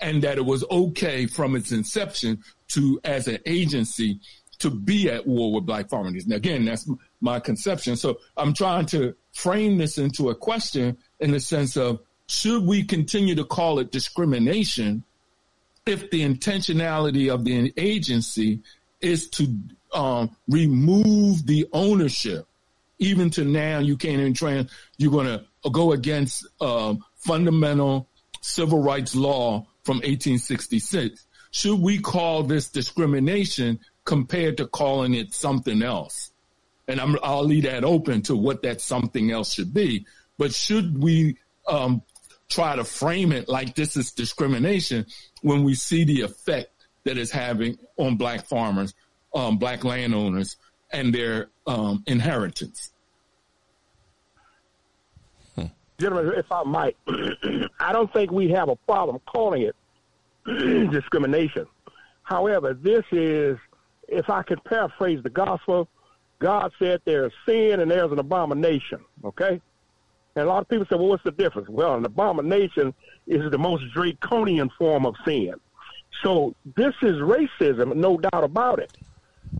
and that it was okay from its inception to as an agency to be at war with black farmers. Now, again, that's my conception. So I'm trying to frame this into a question in the sense of should we continue to call it discrimination if the intentionality of the agency is to um, remove the ownership? Even to now, you can't even trans. You're going to go against um, fundamental civil rights law from 1866. Should we call this discrimination compared to calling it something else? And I'm, I'll leave that open to what that something else should be. But should we um, try to frame it like this is discrimination when we see the effect that it's having on black farmers, um, black landowners, and their um, inheritance? Gentlemen, if I might, I don't think we have a problem calling it discrimination. However, this is, if I could paraphrase the gospel, God said there's sin and there's an abomination, okay? And a lot of people say, well, what's the difference? Well, an abomination is the most draconian form of sin. So this is racism, no doubt about it.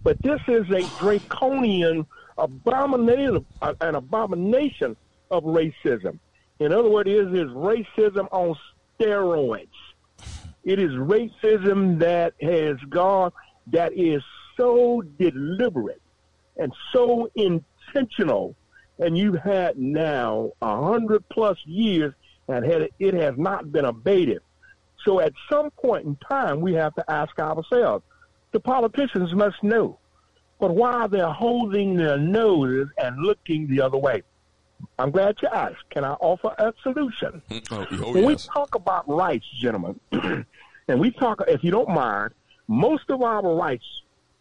But this is a draconian abomination, an abomination of racism. In other words, it is racism on steroids. It is racism that has gone, that is so deliberate and so intentional and you've had now a hundred plus years, and had, it has not been abated. So at some point in time, we have to ask ourselves: the politicians must know, but why they're holding their noses and looking the other way? I'm glad you asked. Can I offer a solution? Oh, oh, when we talk about rights, gentlemen, and we talk, if you don't mind, most of our rights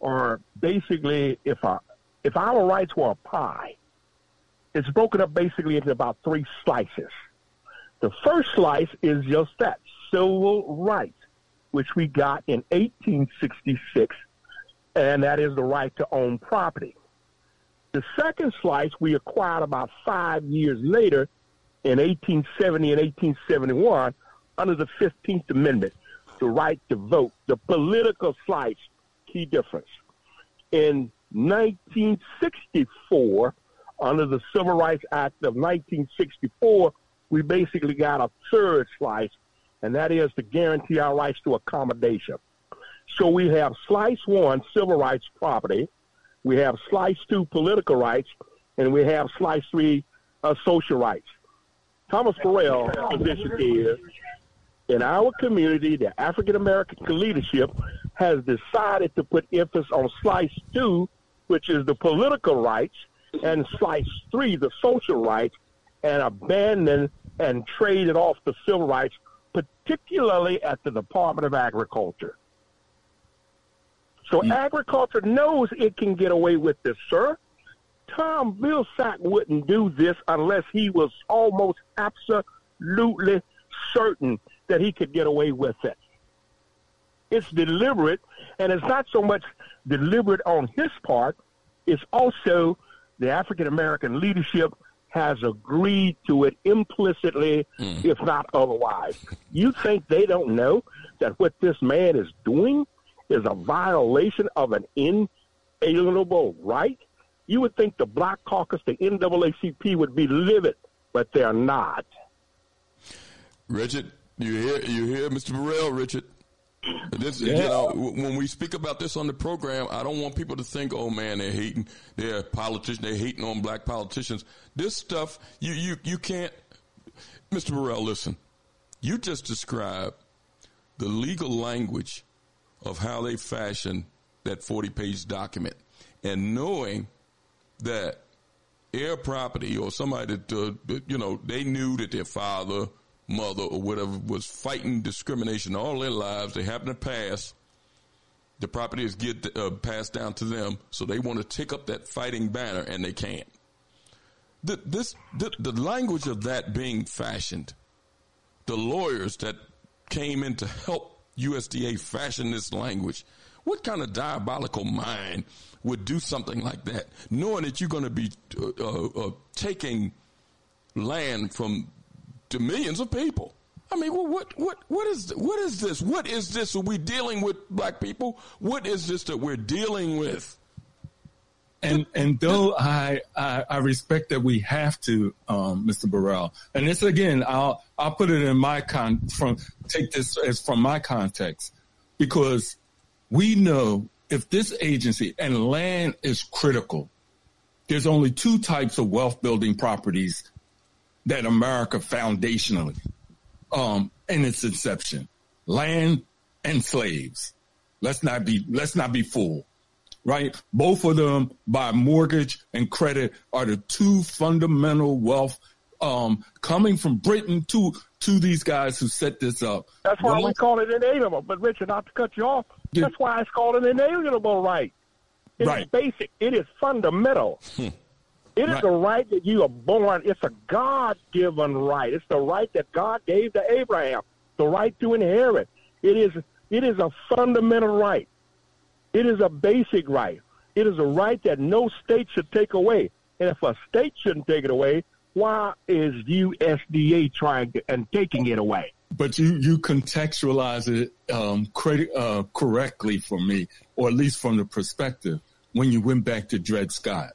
are basically if our if our rights were a pie, it's broken up basically into about three slices. The first slice is just that civil rights, which we got in 1866, and that is the right to own property. The second slice we acquired about five years later in 1870 and 1871 under the 15th Amendment, the right to vote, the political slice, key difference. In 1964, under the Civil Rights Act of 1964, we basically got a third slice, and that is to guarantee our rights to accommodation. So we have slice one, civil rights property, we have slice two, political rights, and we have slice three, uh, social rights. Thomas Burrell's position is in our community, the African American leadership has decided to put emphasis on slice two, which is the political rights, and slice three, the social rights, and abandon and traded off the civil rights, particularly at the Department of Agriculture. So hmm. agriculture knows it can get away with this, sir. Tom Vilsack wouldn't do this unless he was almost absolutely certain that he could get away with it. It's deliberate, and it's not so much deliberate on his part, it's also the African American leadership has agreed to it implicitly, hmm. if not otherwise. You think they don't know that what this man is doing is a violation of an inalienable right? You would think the Black Caucus, the NAACP, would be livid, but they're not. Richard, you hear you hear Mr. Burrell, Richard. This, you know, when we speak about this on the program, I don't want people to think, "Oh man, they're hating, they're politicians, they're hating on black politicians." This stuff, you you you can't, Mr. Burrell. Listen, you just described the legal language of how they fashioned that forty-page document, and knowing that heir property or somebody that, uh, that, you know they knew that their father, mother, or whatever was fighting discrimination all their lives. They happen to pass. The property is get uh, passed down to them, so they want to take up that fighting banner, and they can't. The, this the, the language of that being fashioned, the lawyers that came in to help USDA fashion this language. What kind of diabolical mind would do something like that, knowing that you're going to be uh, uh, uh, taking land from to millions of people? I mean, what what what is what is this? What is this? Are we dealing with black people? What is this that we're dealing with? And and though I, I I respect that we have to, um, Mr. Burrell, and this again, I'll I'll put it in my con from take this as from my context, because we know if this agency and land is critical, there's only two types of wealth building properties that America foundationally, um, in its inception, land and slaves. Let's not be let's not be fooled right? Both of them by mortgage and credit are the two fundamental wealth um, coming from Britain to to these guys who set this up. That's why we call it inalienable. But Richard, not to cut you off, that's why it's called an inalienable right. It is Right. basic. It is fundamental. It is Right. a right that you are born. It's a God-given right. It's the right that God gave to Abraham. The right to inherit. It is. It is a fundamental right. It is a basic right. It is a right that no state should take away. And if a state shouldn't take it away, why is USDA trying to, and taking it away? but you you contextualize it um, credit, uh, correctly for me, or at least from the perspective when you went back to Dred Scott.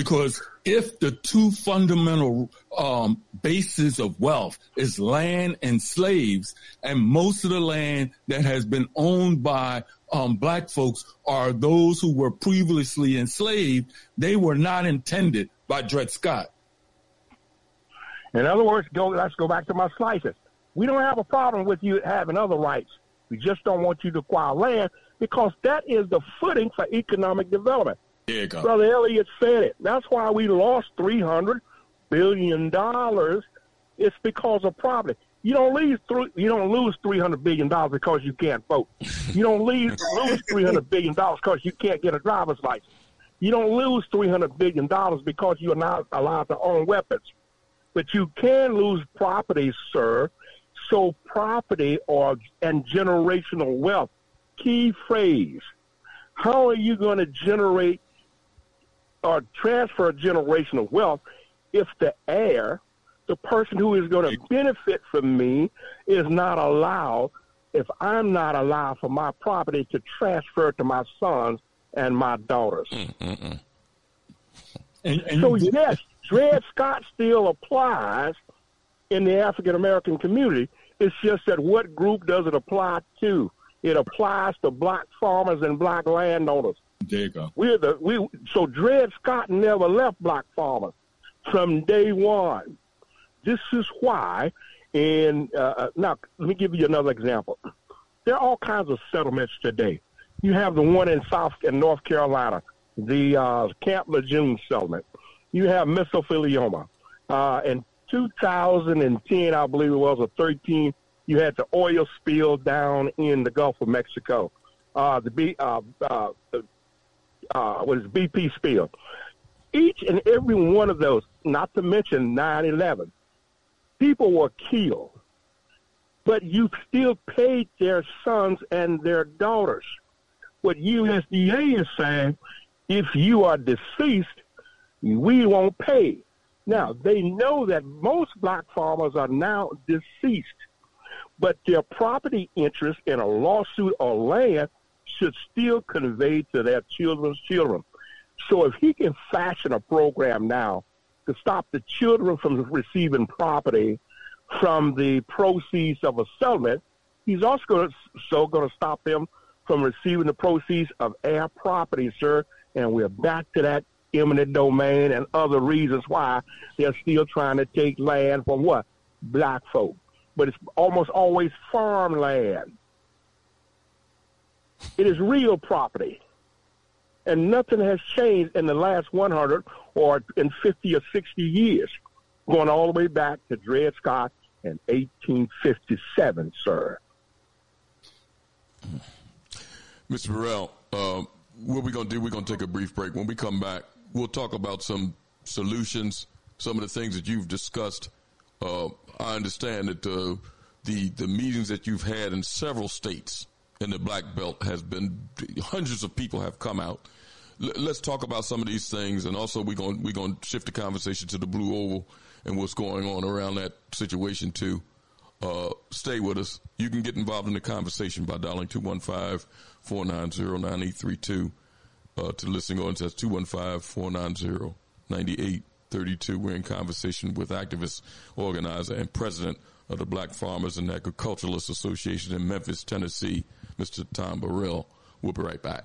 Because if the two fundamental um, bases of wealth is land and slaves, and most of the land that has been owned by um, black folks are those who were previously enslaved. They were not intended by Dred Scott. In other words, go, let's go back to my slices. We don't have a problem with you having other rights. We just don't want you to acquire land because that is the footing for economic development. Brother Elliott said it. That's why we lost three hundred billion dollars. It's because of property. You don't lose three, you don't lose three hundred billion dollars because you can't vote. You don't lose lose three hundred billion dollars because you can't get a driver's license. You don't lose three hundred billion dollars because you are not allowed to own weapons. But you can lose property, sir. So property or and generational wealth. Key phrase. How are you going to generate or transfer a generational wealth if the heir, the person who is going to benefit from me, is not allowed, if I'm not allowed for my property to transfer to my sons and my daughters. Mm, mm, mm. And, and so, yes, Dred Scott still applies in the African American community. It's just that what group does it apply to? It applies to black farmers and black landowners. There you go. We're the we so Dred Scott never left black farmers from day one. This is why. And uh, now let me give you another example. There are all kinds of settlements today. You have the one in South and North Carolina, the uh, Camp Lejeune settlement. You have Mesothelioma. Uh, in 2010, I believe it was, or 13, you had the oil spill down in the Gulf of Mexico. Uh, the uh, uh, the uh, what is BP spill. Each and every one of those, not to mention 9/11, people were killed, but you still paid their sons and their daughters. What USDA is saying, if you are deceased, we won't pay. Now they know that most black farmers are now deceased, but their property interest in a lawsuit or land should still convey to their children's children. So if he can fashion a program now to stop the children from receiving property from the proceeds of a settlement, he's also going to, so going to stop them from receiving the proceeds of heir property, sir. And we're back to that eminent domain and other reasons why they're still trying to take land from what? Black folk. But it's almost always farmland. It is real property. And nothing has changed in the last 100 or in 50 or 60 years, going all the way back to Dred Scott in 1857, sir. Mr. Burrell, uh, what we're going to do, we're going to take a brief break. When we come back, we'll talk about some solutions, some of the things that you've discussed. Uh, I understand that uh, the the meetings that you've had in several states in the Black Belt has been hundreds of people have come out. L- let's talk about some of these things, and also we're going we're going to shift the conversation to the Blue Oval and what's going on around that situation too. Uh, stay with us. You can get involved in the conversation by dialing 215-490-9832 uh, to listening audience. That's 215-490-9832. We're in conversation with activist, organizer, and president of the Black Farmers and Agriculturalists Association in Memphis, Tennessee, Mr. Tom Burrell. We'll be right back.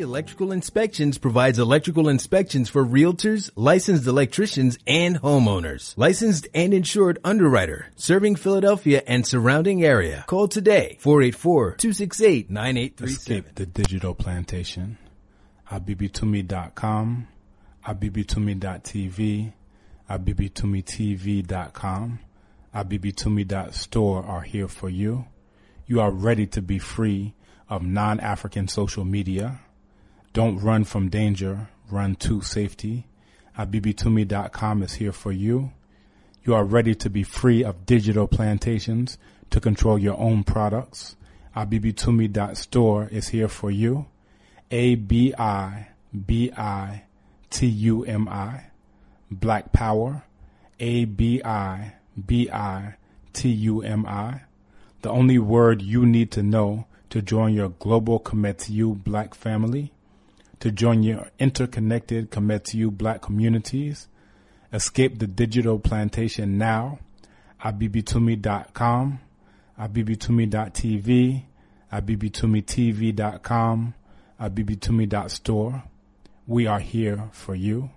Electrical Inspections provides electrical inspections for realtors, licensed electricians, and homeowners. Licensed and insured underwriter, serving Philadelphia and surrounding area. Call today, 484-268-9837. Escape the digital plantation. abibitumi.com, abibitumi.tv, abibitumitv.com, abibitumi.store are here for you. You are ready to be free of non-African social media. Don't run from danger, run to safety. abibitumi.com is here for you. You are ready to be free of digital plantations to control your own products. abibitumi.store is here for you. A B I B I T U M I. Black Power. A B I B I T U M I. The only word you need to know to join your global Commit You black family, to join your interconnected Commit to You black communities. Escape the digital plantation now. abibitumi.com, abibitumi.tv, abibitumitv.com, abibitumi.store. We are here for you.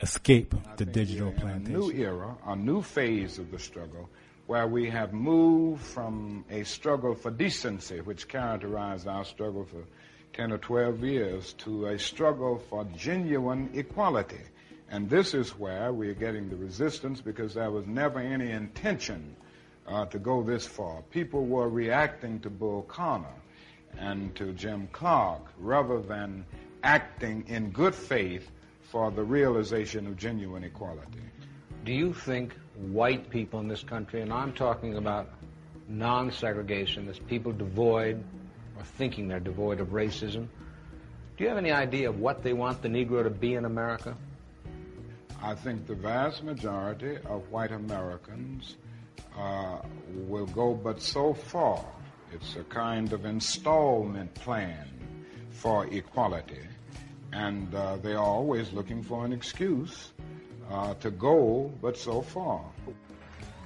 Escape the digital plantation. new era, a new phase of the struggle, where we have moved from a struggle for decency, which characterized our struggle for 10 or 12 years, to a struggle for genuine equality. And this is where we're getting the resistance because there was never any intention uh, to go this far. People were reacting to Bull Connor and to Jim Clark rather than acting in good faith for the realization of genuine equality. Do you think white people in this country, and I'm talking about non segregationists, people devoid or thinking they're devoid of racism, do you have any idea of what they want the Negro to be in America? I think the vast majority of white Americans uh, will go but so far. It's a kind of installment plan for equality. And uh, they are always looking for an excuse uh, to go but so far.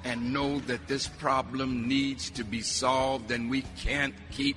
and know that this problem needs to be solved and we can't keep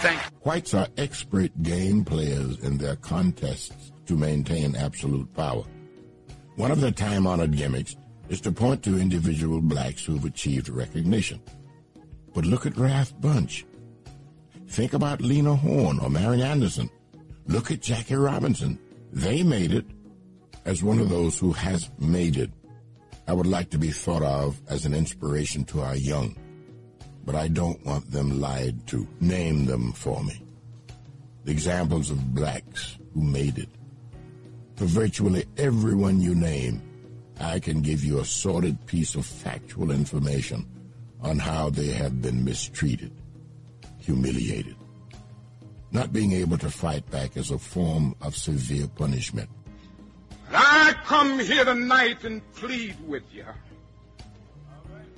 Thank you. Whites are expert game players in their contests to maintain absolute power. One of their time honored gimmicks is to point to individual blacks who've achieved recognition. But look at Ralph Bunche. Think about Lena Horne or Marian Anderson. Look at Jackie Robinson. They made it as one of those who has made it. I would like to be thought of as an inspiration to our young, but I don't want them lied to. Name them for me. The examples of blacks who made it. For virtually everyone you name, I can give you a sordid piece of factual information on how they have been mistreated, humiliated. Not being able to fight back is a form of severe punishment. I come here tonight and plead with you.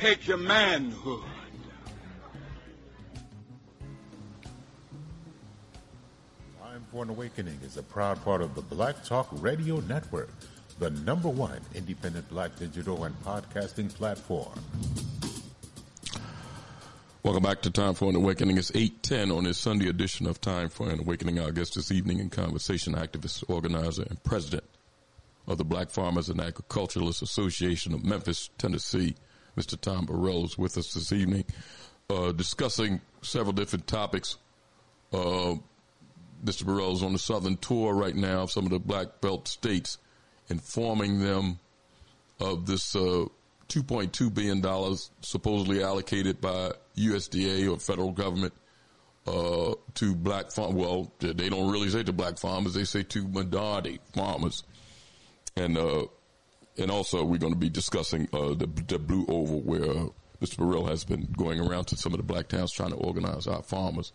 take your manhood. Time for an Awakening is a proud part of the Black Talk Radio Network, the number one independent black digital and podcasting platform. Welcome back to Time for an Awakening. It's 810 on this Sunday edition of Time for an Awakening. Our guest this evening in conversation, activist, organizer, and president of the Black Farmers and Agriculturalists Association of Memphis, Tennessee. Mr. Tom Burrell is with us this evening, uh, discussing several different topics. Uh, Mr. Burrell is on the southern tour right now of some of the black belt states, informing them of this uh, $2.2 billion supposedly allocated by USDA or federal government uh, to black farm. Well, they don't really say to black farmers; they say to minority farmers and uh, and also we're going to be discussing uh, the the Blue Oval where uh, Mr. Burrell has been going around to some of the black towns trying to organize our farmers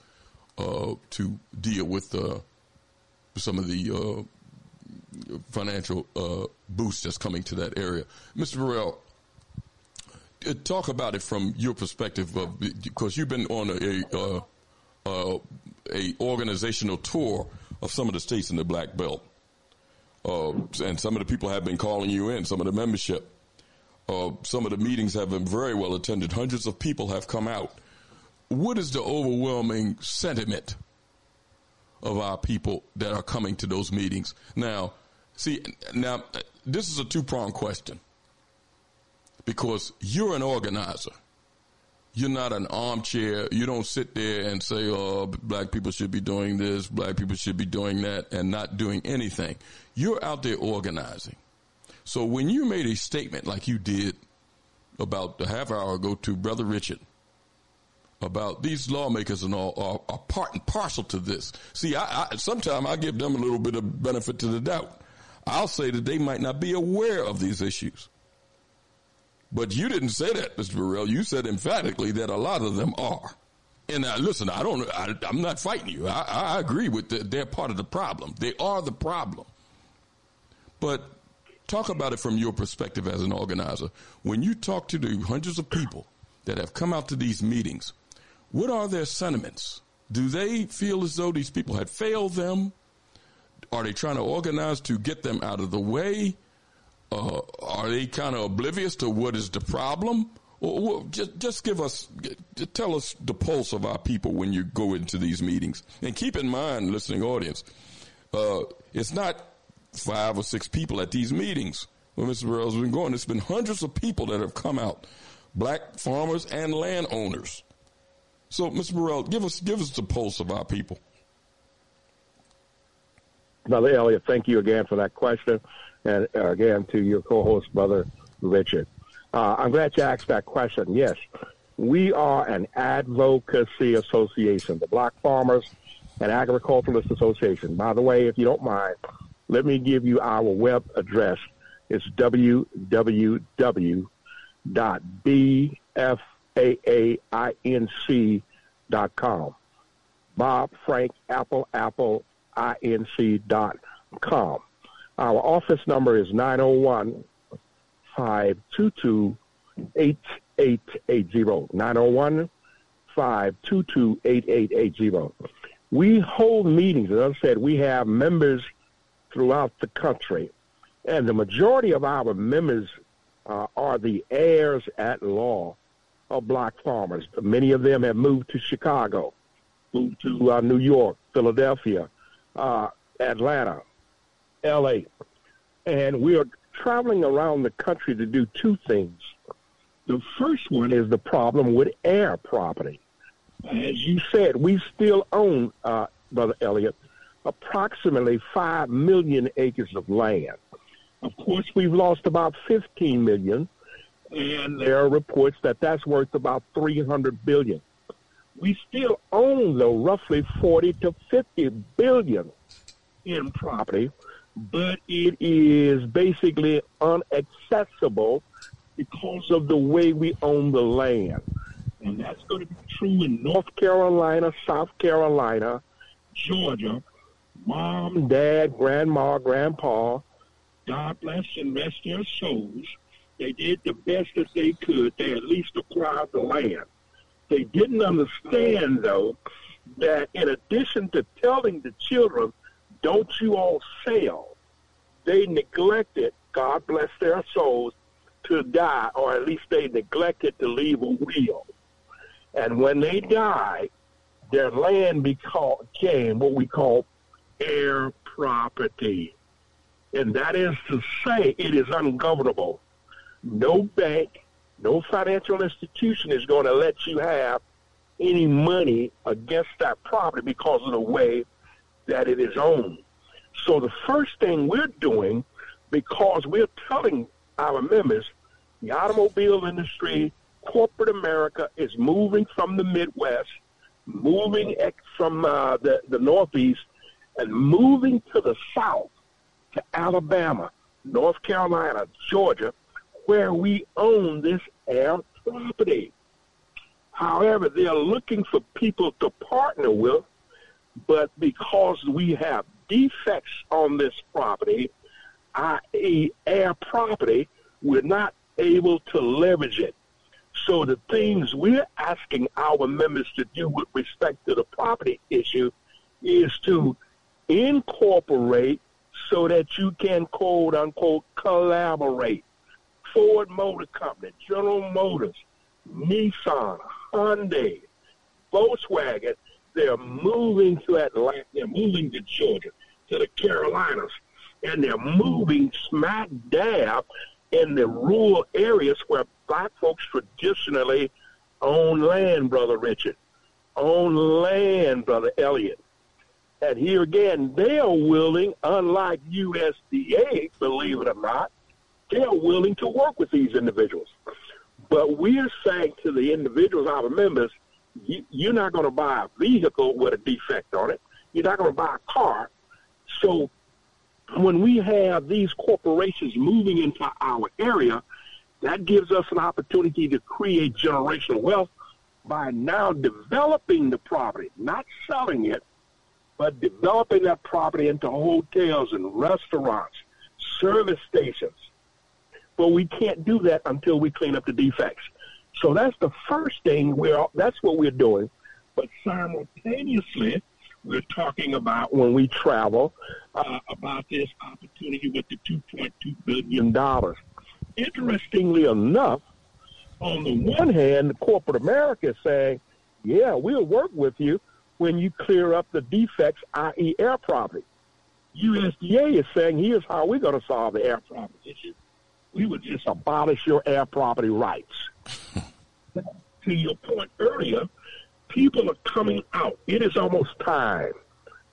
uh, to deal with uh, some of the uh, financial boost that's coming to that area. Mr. Burrell, talk about it from your perspective of because you've been on a a, a organizational tour of some of the states in the Black Belt. Uh, and some of the people have been calling you in, some of the membership. Uh, some of the meetings have been very well attended. Hundreds of people have come out. What is the overwhelming sentiment of our people that are coming to those meetings? Now, see, now this is a two pronged question because you're an organizer you're not an armchair. You don't sit there and say, "Oh, black people should be doing this, black people should be doing that," and not doing anything. You're out there organizing. So when you made a statement like you did about a half hour ago to Brother Richard about these lawmakers and all are, are part and parcel to this. See, I, I sometimes I give them a little bit of benefit to the doubt. I'll say that they might not be aware of these issues. But you didn't say that, Mr. Burrell. You said emphatically that a lot of them are. And uh, listen, I don't. I, am not fighting you. I, I agree with that. They're part of the problem. They are the problem. But talk about it from your perspective as an organizer. When you talk to the hundreds of people that have come out to these meetings, what are their sentiments? Do they feel as though these people had failed them? Are they trying to organize to get them out of the way? Uh, are they kind of oblivious to what is the problem? Or, just just give us, tell us the pulse of our people when you go into these meetings, and keep in mind, listening audience, uh, it's not five or six people at these meetings. When Mr. Burrell's been going, it's been hundreds of people that have come out, black farmers and landowners. So, Mr. Burrell, give us give us the pulse of our people. Brother Elliott, thank you again for that question and uh, again to your co-host, Brother Richard. Uh, I'm glad you asked that question. Yes, we are an advocacy association, the Black Farmers and Agriculturalists Association. By the way, if you don't mind, let me give you our web address. It's www.bfaainc.com. Bob Frank Apple Apple Inc. Our office number is 901 522 8880. 901 522 8880. we hold meetings. As I said, we have members throughout the country, and the majority of our members uh, are the heirs at law of black farmers. Many of them have moved to Chicago, moved to uh, New York, Philadelphia, uh, Atlanta, L.A., and we are traveling around the country to do two things. The first one is the problem with heir property. As you said, we still own, uh, Brother Elliott, approximately 5 million acres of land. Of course, we've lost about 15 million, and there are reports that that's worth about 300 billion. We still own, though, roughly 40 to 50 billion in property, but it is basically unaccessible because of the way we own the land. And that's going to be true in North Carolina, South Carolina, Georgia. Mom, dad, grandma, grandpa, God bless and rest their souls. They did the best that they could. They at least acquired the land. They didn't understand, though, that in addition to telling the children, don't you all sell, they neglected, God bless their souls, to die, or at least they neglected to leave a will. And when they die, their land became what we call heir property. And that is to say, it is ungovernable. No bank, no financial institution is going to let you have any money against that property because of the way that it is owned. So the first thing we're doing, because we're telling our members, the automobile industry, corporate America is moving from the Midwest, moving from uh, the, the Northeast, and moving to the South, to Alabama, North Carolina, Georgia, where we own this heir property. However, they're looking for people to partner with, but because we have defects on this property, i.e., heir property, we're not able to leverage it. So the things we're asking our members to do with respect to the property issue is to incorporate so that you can quote unquote collaborate. Ford Motor Company, General Motors, Nissan, Hyundai, Volkswagen, they're moving to Atlanta, they're moving to Georgia, to the Carolinas, and they're moving smack dab in the rural areas where black folks traditionally own land, Brother Richard, own land, Brother Elliott. And here again, they are willing, unlike USDA, believe it or not, they are willing to work with these individuals. But we're saying to the individuals, our members, you, are not going to buy a vehicle with a defect on it. You're not going to buy a car. So when we have these corporations moving into our area, that gives us an opportunity to create generational wealth by now developing the property, not selling it, but developing that property into hotels and restaurants, service stations. But we can't do that until we clean up the defects. So that's the first thing we're that's what we're doing. But simultaneously, we're talking about when we travel uh, about this opportunity with the 2.2 billion dollars. Interestingly enough, on the one hand, corporate America is saying, "Yeah, we'll work with you when you clear up the defects, i.e., heir property." USDA is saying, "Here's how we're going to solve the heir property issue. We would just abolish your heir property rights." to your point earlier, people are coming out. It is almost time.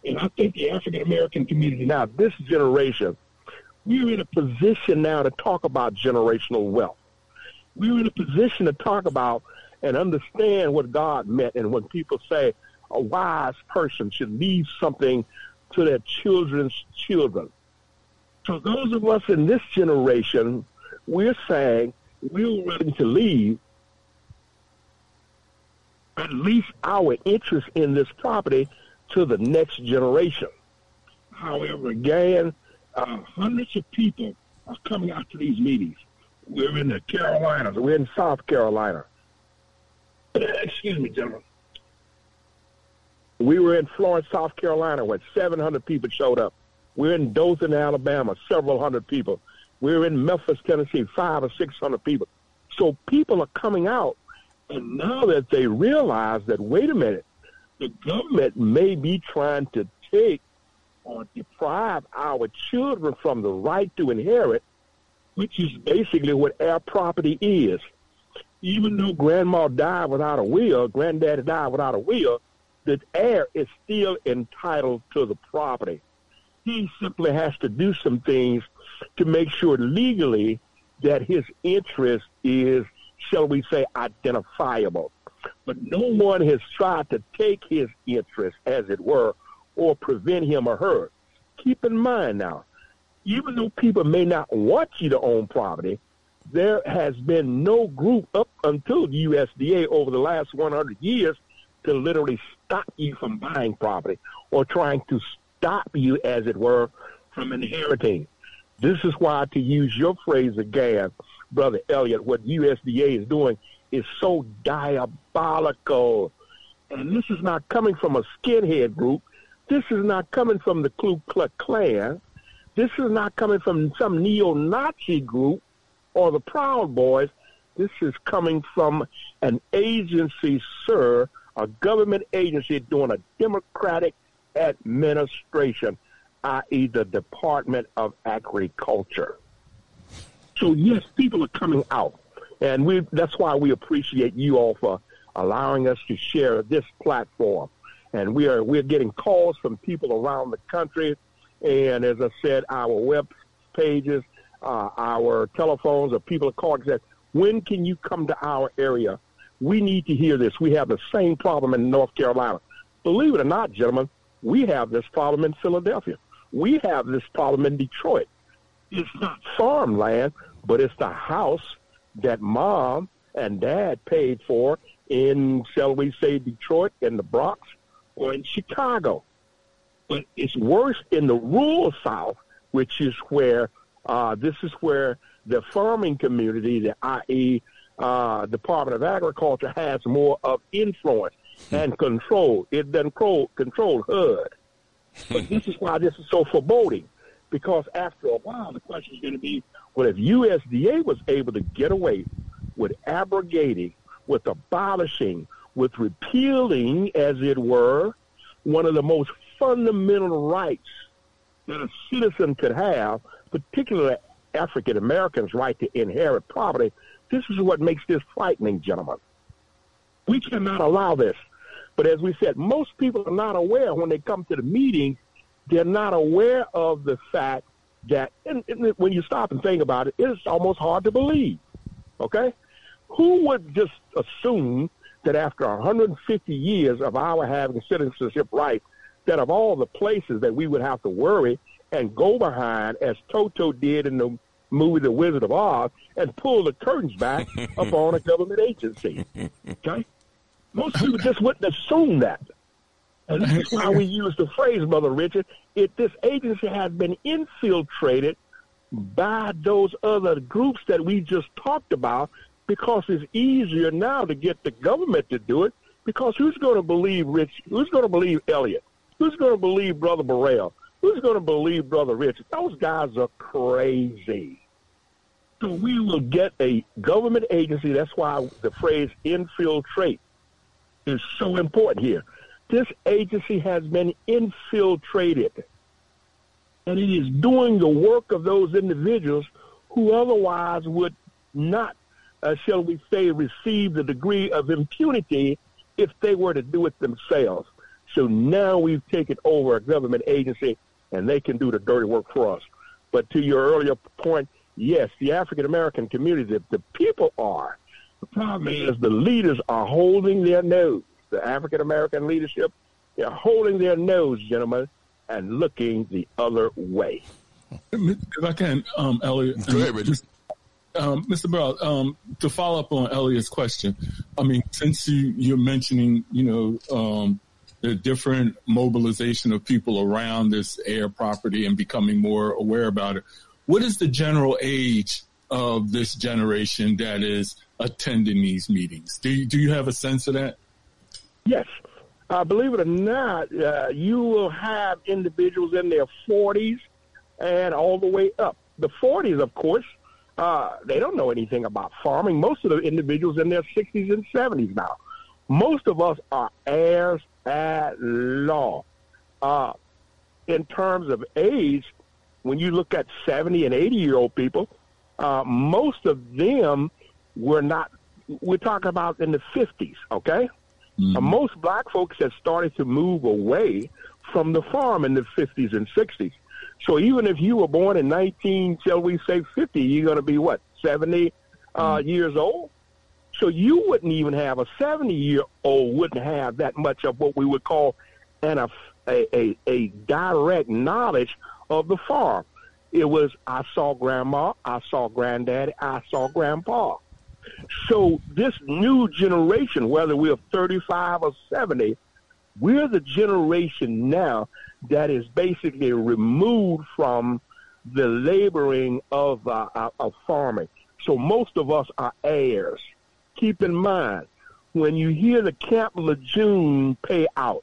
And I think the African American community now, this generation, we're in a position now to talk about generational wealth. We're in a position to talk about and understand what God meant. And when people say a wise person should leave something to their children's children. So those of us in this generation, we're saying we're ready to leave at least our interest in this property to the next generation. However, again, uh, hundreds of people are coming out to these meetings. We're in the Carolinas. We're in South Carolina. Excuse me, gentlemen. We were in Florence, South Carolina, where 700 people showed up. We are in Dothan, Alabama, several hundred people. We are in Memphis, Tennessee, five or 600 people. So people are coming out, and now that they realize that, wait a minute, the government may be trying to take or deprive our children from the right to inherit, which is basically what heir property is. Even though grandma died without a will, granddaddy died without a will, the heir is still entitled to the property. He simply has to do some things to make sure legally that his interest is, shall we say, identifiable. But no one has tried to take his interest, as it were, or prevent him or her. Keep in mind now, even though people may not want you to own property, there has been no group up until the USDA over the last 100 years to literally stop you from buying property or trying to stop you, as it were, from inheriting. This is why, to use your phrase again, Brother Elliott, what USDA is doing is so diabolical. And this is not coming from a skinhead group. This is not coming from the Ku Klux Klan. This is not coming from some neo-Nazi group or the Proud Boys. This is coming from an agency, sir, a government agency doing a democratic administration, i.e., the Department of Agriculture. So yes, people are coming out, and we that's why we appreciate you all for allowing us to share this platform. And we are we're getting calls from people around the country, and as I said, our web pages, uh, our telephones, or people are calling said, "When can you come to our area? We need to hear this. We have the same problem in North Carolina. Believe it or not, gentlemen, we have this problem in Philadelphia. We have this problem in Detroit. It's not farmland, but it's the house that mom and dad paid for in, shall we say, Detroit, and the Bronx, or in Chicago. But it's worse in the rural South, which is where uh, this is where the farming community, the i.e., uh, Department of Agriculture, has more of influence and control. It doesn't control, control HUD. But this is why this is so foreboding, because after a while, the question is going to be, well, if USDA was able to get away with abrogating, with abolishing, with repealing, as it were, one of the most fundamental rights that a citizen could have, particularly African Americans' right to inherit property, this is what makes this frightening, gentlemen. We cannot allow this. But as we said, most people are not aware when they come to the meeting, they're not aware of the fact that, and, and when you stop and think about it, it's almost hard to believe. Okay? Who would just assume that after 150 years of our having citizenship rights, that of all the places that we would have to worry and go behind, as Toto did in the movie The Wizard of Oz, and pull the curtains back upon a government agency? Okay? Most people just wouldn't assume that. And this is why we use the phrase, Brother Richard, if this agency has been infiltrated by those other groups that we just talked about, because it's easier now to get the government to do it, because who's going to believe Rich? Who's going to believe Elliott? Who's going to believe Brother Burrell? Who's going to believe Brother Richard? Those guys are crazy. So we will get a government agency. That's why the phrase infiltrate is so important here. This agency has been infiltrated, and it is doing the work of those individuals who otherwise would not, uh, shall we say, receive the degree of impunity if they were to do it themselves. So now we've taken over a government agency, and they can do the dirty work for us. But to your earlier point, yes, the African American community, the, the people are the problem is the leaders are holding their nose. The African American leadership, they're holding their nose, gentlemen, and looking the other way. If I can, um, Elliott. Go ahead, Richard. Um, Mr. Burrell, um, to follow up on Elliott's question, I mean, since you, you're mentioning, you know, um, the different mobilization of people around this heir property and becoming more aware about it, what is the general age of this generation that is attending these meetings. Do you, do you have a sense of that? Yes. uh, believe it or not, uh, you will have individuals in their 40s and all the way up. The 40s, of course, uh, they don't know anything about farming. Most of the individuals in their 60s and 70s now. Most of us are heirs at law. Uh, in terms of age, when you look at 70 and 80 year old people, uh, most of them were not, we're talking about in the 50s, okay? Mm-hmm. Most black folks have started to move away from the farm in the 50s and 60s. So even if you were born in 19, shall we say 50, you're going to be what, 70 uh, mm-hmm. years old? So you wouldn't even have a 70 year old wouldn't have that much of what we would call an, a, a, a direct knowledge of the farm. It was, I saw grandma, I saw granddaddy, I saw grandpa. So this new generation, whether we're 35 or 70, we're the generation now that is basically removed from the laboring of, uh, uh of farming. So most of us are heirs. Keep in mind, when you hear the Camp Lejeune payout,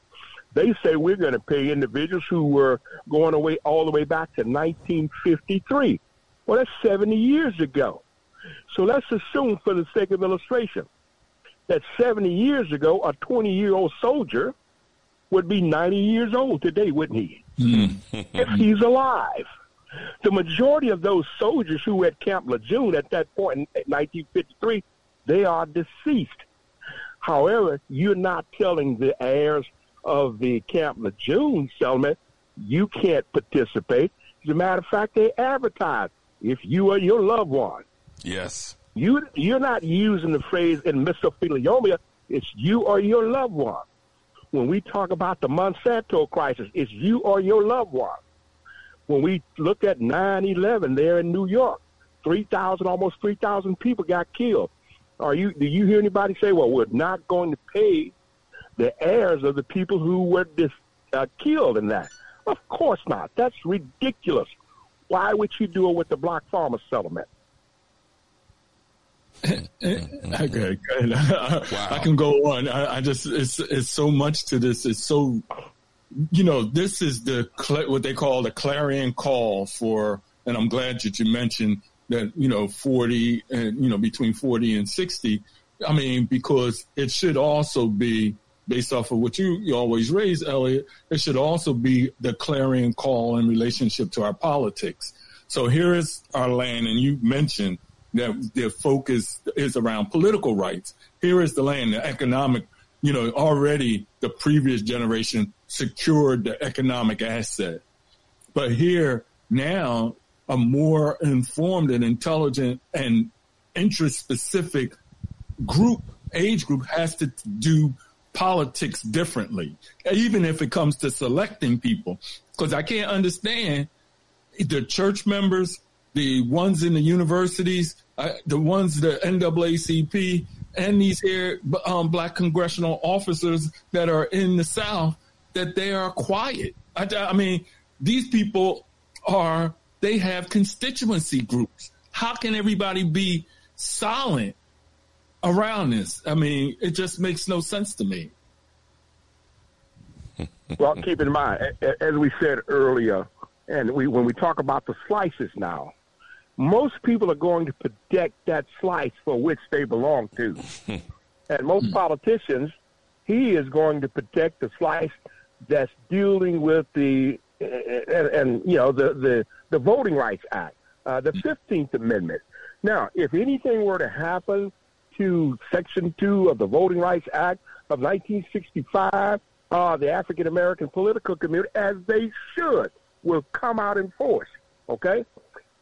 they say we're going to pay individuals who were going away all the way back to 1953. Well, that's 70 years ago. So let's assume, for the sake of illustration, that 70 years ago, a 20 year old soldier would be 90 years old today, wouldn't he? Hmm. if he's alive. The majority of those soldiers who were at Camp Lejeune at that point in 1953, they are deceased. However, you're not telling the heirs of the Camp Lejeune settlement, you can't participate. As a matter of fact, they advertise if you or your loved one. Yes. You you're not using the phrase in mesothelioma. It's you or your loved one. When we talk about the Monsanto crisis, it's you or your loved one. When we look at 9/11 there in New York, 3,000, almost 3,000 people got killed. Are you? Do you hear anybody say, "Well, we're not going to pay the heirs of the people who were dis, uh, killed in that. Of course not. That's ridiculous. Why would you do it with the black farmer settlement? Mm-hmm. okay, good. Wow. I can go on. I, I, just it's it's so much to this. It's so you know this is the what they call the clarion call for. And I'm glad that you mentioned that you know 40 and you know between 40 and 60. I mean because it should also be based off of what you, you always raise, Elliott, it should also be the clarion call in relationship to our politics. So here is our land, and you mentioned that their focus is around political rights. Here is the land, the economic, you know, already the previous generation secured the economic asset. But here now, a more informed and intelligent and interest specific group, age group has to do politics differently, even if it comes to selecting people. Because I can't understand the church members, the ones in the universities, uh, the ones the NAACP, and these here um, black congressional officers that are in the South, that they are quiet. I, I mean, these people are they have constituency groups. How can everybody be silent around this. I mean, it just makes no sense to me. well, keep in mind, as we said earlier, and we, when we talk about the slices now, most people are going to protect that slice for which they belong to. and most hmm. politicians, he is going to protect the slice that's dealing with the and, and you know the the the Voting Rights Act, uh, the Fifteenth Amendment. Now, if anything were to happen to Section 2 of the Voting Rights Act of 1965, uh, the African American political community, as they should, will come out in force. Okay?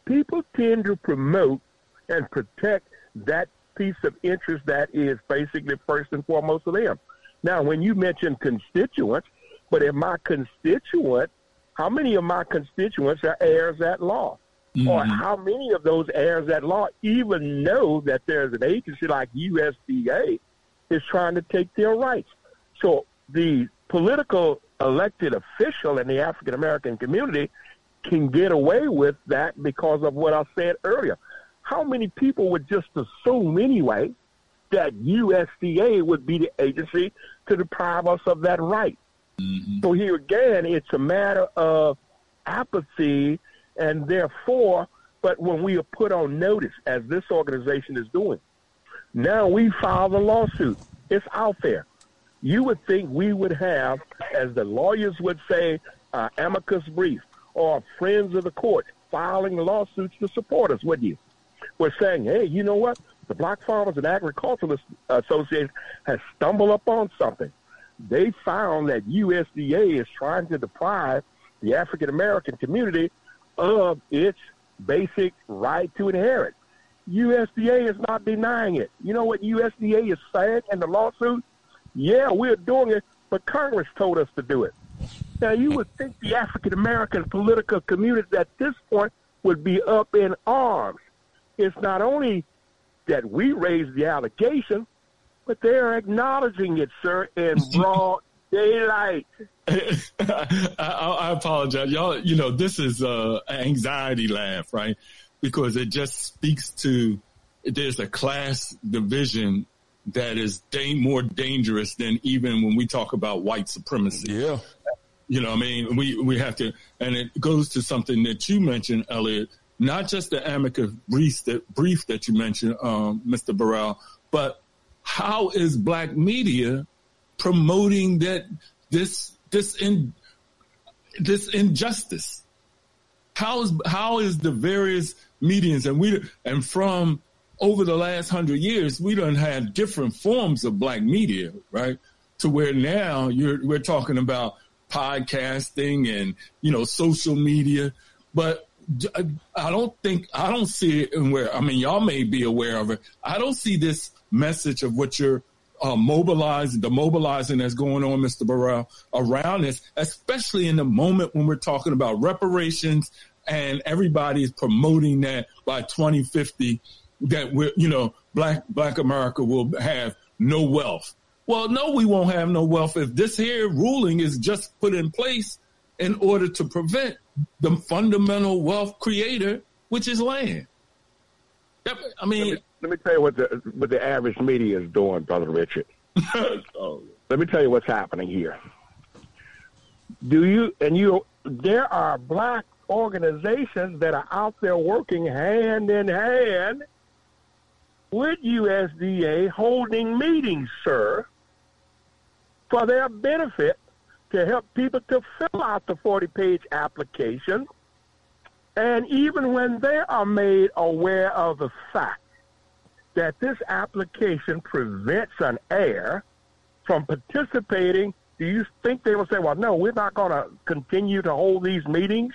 People tend to promote and protect that piece of interest that is basically first and foremost of them. Now, when you mention constituents, but if my constituent, how many of my constituents are heirs at law? Mm-hmm. Or how many of those heirs at law even know that there's an agency like USDA is trying to take their rights? So the political elected official in the African American community can get away with that because of what I said earlier. How many people would just assume anyway that USDA would be the agency to deprive us of that right. Mm-hmm. So here again, it's a matter of apathy, and therefore, but when we are put on notice, as this organization is doing, now we file the lawsuit. It's out there. You would think we would have, as the lawyers would say, uh, amicus brief or friends of the court filing lawsuits to support us, wouldn't you? We're saying, hey, you know what? The Black Farmers and Agriculturalists Association has stumbled upon something. They found that USDA is trying to deprive the African American community of its basic right to inherit. USDA is not denying it. You know what USDA is saying in the lawsuit? Yeah, we're doing it, but Congress told us to do it. Now, you would think the African American political community at this point would be up in arms. It's not only that we raised the allegation, but they're acknowledging it, sir, in broad daylight. I, I, apologize, y'all. You know, this is uh, a anxiety laugh, right? Because it just speaks to there's a class division that is da- more dangerous than even when we talk about white supremacy. Yeah. You know, I mean, we, we have to, and it goes to something that you mentioned, Elliott, not just the amicus brief that, brief that you mentioned, um, Mr. Burrell, but how is black media promoting that this, this in, this injustice? How is, how is the various mediums and we, and from over the last hundred years, we don't have different forms of black media, right? To where now you're, we're talking about podcasting and, you know, social media, but I don't think, I don't see it in where, I mean, y'all may be aware of it. I don't see this message of what you're uh, mobilizing, the mobilizing that's going on, Mr. Burrell, around this, especially in the moment when we're talking about reparations and everybody is promoting that by 2050 that we're, you know, black, black America will have no wealth. Well, no, we won't have no wealth if this here ruling is just put in place in order to prevent the fundamental wealth creator, which is land. I mean, let me, let me tell you what the what the average media is doing, brother Richard. oh. Let me tell you what's happening here. Do you and you? There are black organizations that are out there working hand in hand with USDA holding meetings, sir, for their benefit to help people to fill out the 40 page application. And even when they are made aware of the fact that this application prevents an heir from participating, do you think they will say, well, no, we're not going to continue to hold these meetings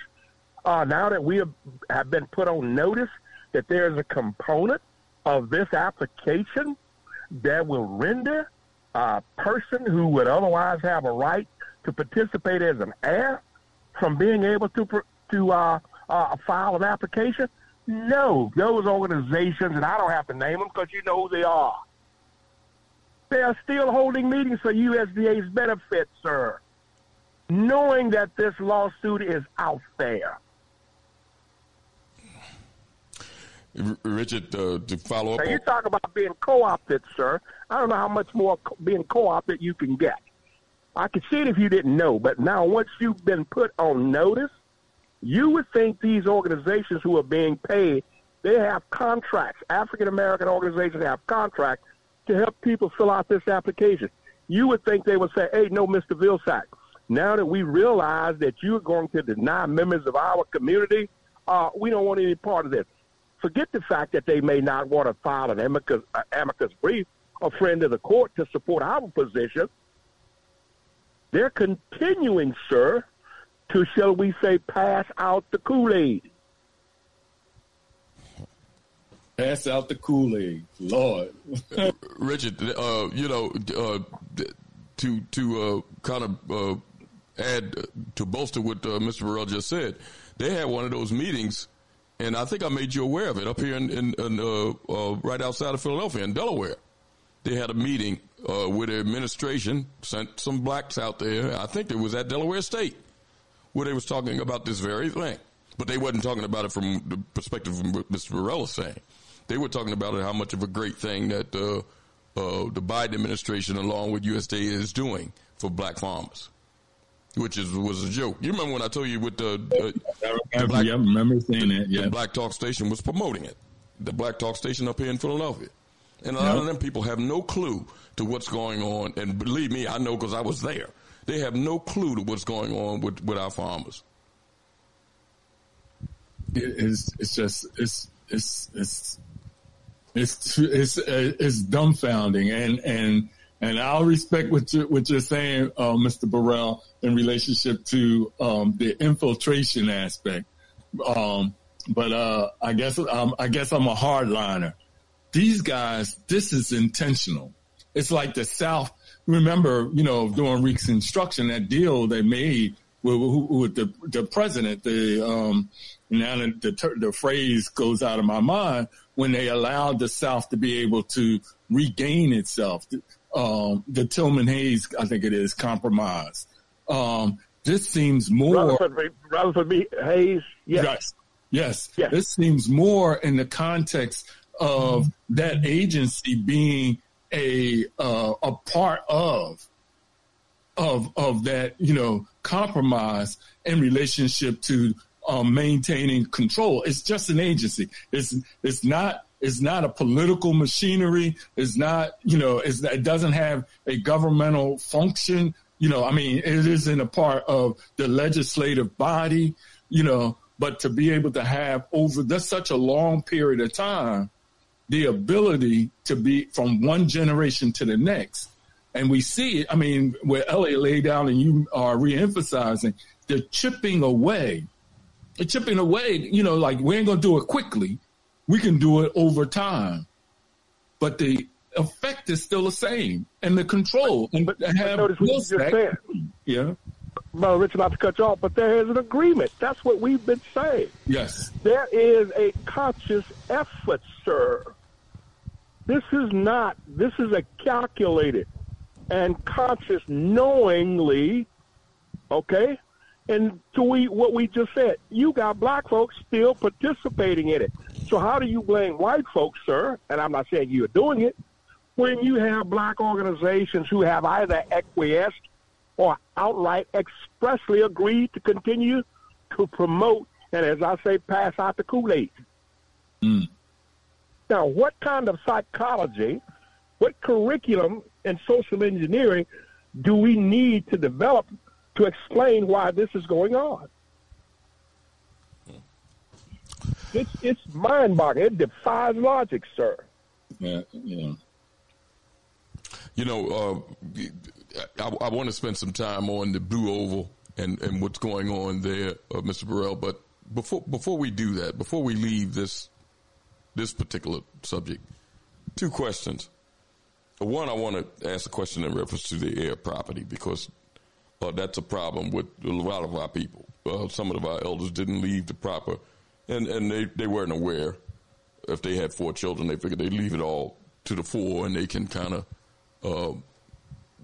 uh, now that we have, have been put on notice that there's a component of this application that will render a person who would otherwise have a right to participate as an heir from being able to to uh, uh, file an application? No, those organizations, and I don't have to name them because you know who they are. They are still holding meetings for USDA's benefit, sir, knowing that this lawsuit is out there. Richard, uh, to follow up. Now, you talk about being co-opted, sir. I don't know how much more co- being co-opted you can get. I could see it if you didn't know, but now once you've been put on notice, you would think these organizations who are being paid, they have contracts. African American organizations have contracts to help people fill out this application. You would think they would say, "Hey, no, Mr. Vilsack, now that we realize that you're going to deny members of our community, uh, we don't want any part of this." Forget the fact that they may not want to file an amicus, uh, amicus brief, a friend of the court to support our position. They're continuing, sir, to, shall we say, pass out the Kool Aid. Pass out the Kool Aid, Lord. Richard, uh, you know, uh, to to uh, kind of uh, add to bolster what uh, Mr. Burrell just said, they had one of those meetings, and I think I made you aware of it up here in, in, in uh, right outside of Philadelphia in Delaware. They had a meeting with the administration, sent some blacks out there. I think it was at Delaware State where they was talking about this very thing. But they wasn't talking about it from the perspective of Mr. Burrell saying. They were talking about it, how much of a great thing that uh, uh, the Biden administration, along with USDA, is doing for black farmers, which is was a joke. You remember when I told you with the, uh, the, the black, I remember saying that. Yeah, the Black Talk Station was promoting it. The Black Talk Station up here in Philadelphia, and a lot of them people have no clue to what's going on. And believe me, I know because I was there. They have no clue to what's going on with, with our farmers. It's it's just it's it's it's it's it's it's uh, dumbfounding and and and I'll respect what you what you're saying, uh, Mr. Burrell, in relationship to um, the infiltration aspect. Um, but uh, I guess um, I guess I'm a hardliner. These guys, this is intentional. It's like the South. Remember, you know, during Reconstruction, that deal they made with, with the the president, the um, now the, the, the phrase goes out of my mind when they allowed the South to be able to regain itself. Um, the Tillman Hayes, I think it is, compromise. Um, this seems more. Rutherford, Rutherford B. Hayes, yes. yes. Yes. Yes. This seems more in the context of that agency being a uh, a part of of of that you know compromise in relationship to um, maintaining control. It's just an agency. It's it's not it's not a political machinery. It's not you know it doesn't have a governmental function. You know, I mean, it isn't a part of the legislative body. You know, but to be able to have over that's such a long period of time, the ability to be from one generation to the next. And we see it, I mean, where Elliott laid down and you are reemphasizing the chipping away chipping away, you know, like we ain't gonna do it quickly. We can do it over time. But the effect is still the same and the control and but have notice what you just said. Yeah. Well, Richard, not to cut you off, but there is an agreement. That's what we've been saying. Yes. There is a conscious effort, sir. This is not, this is a calculated and conscious knowingly, okay, and to we what we just said, you got black folks still participating in it. So how do you blame white folks, sir? And I'm not saying you're doing it. When you have black organizations who have either acquiesced or outright expressly agreed to continue to promote and, as I say, pass out the Kool-Aid. Mm. Now, what kind of psychology, what curriculum in social engineering do we need to develop to explain why this is going on. It's it's mind boggling. It defies logic, sir. Yeah, yeah. You know, uh, I, I want to spend some time on the Blue Oval and, and what's going on there, uh, Mr. Burrell. But before before we do that, before we leave this this particular subject, two questions. One, I want to ask a question in reference to the heir property because uh, that's a problem with a lot of our people. Uh, some of our elders didn't leave the proper, and, and they, they weren't aware. If they had four children, they figured they'd leave it all to the four, and they can kind of, uh,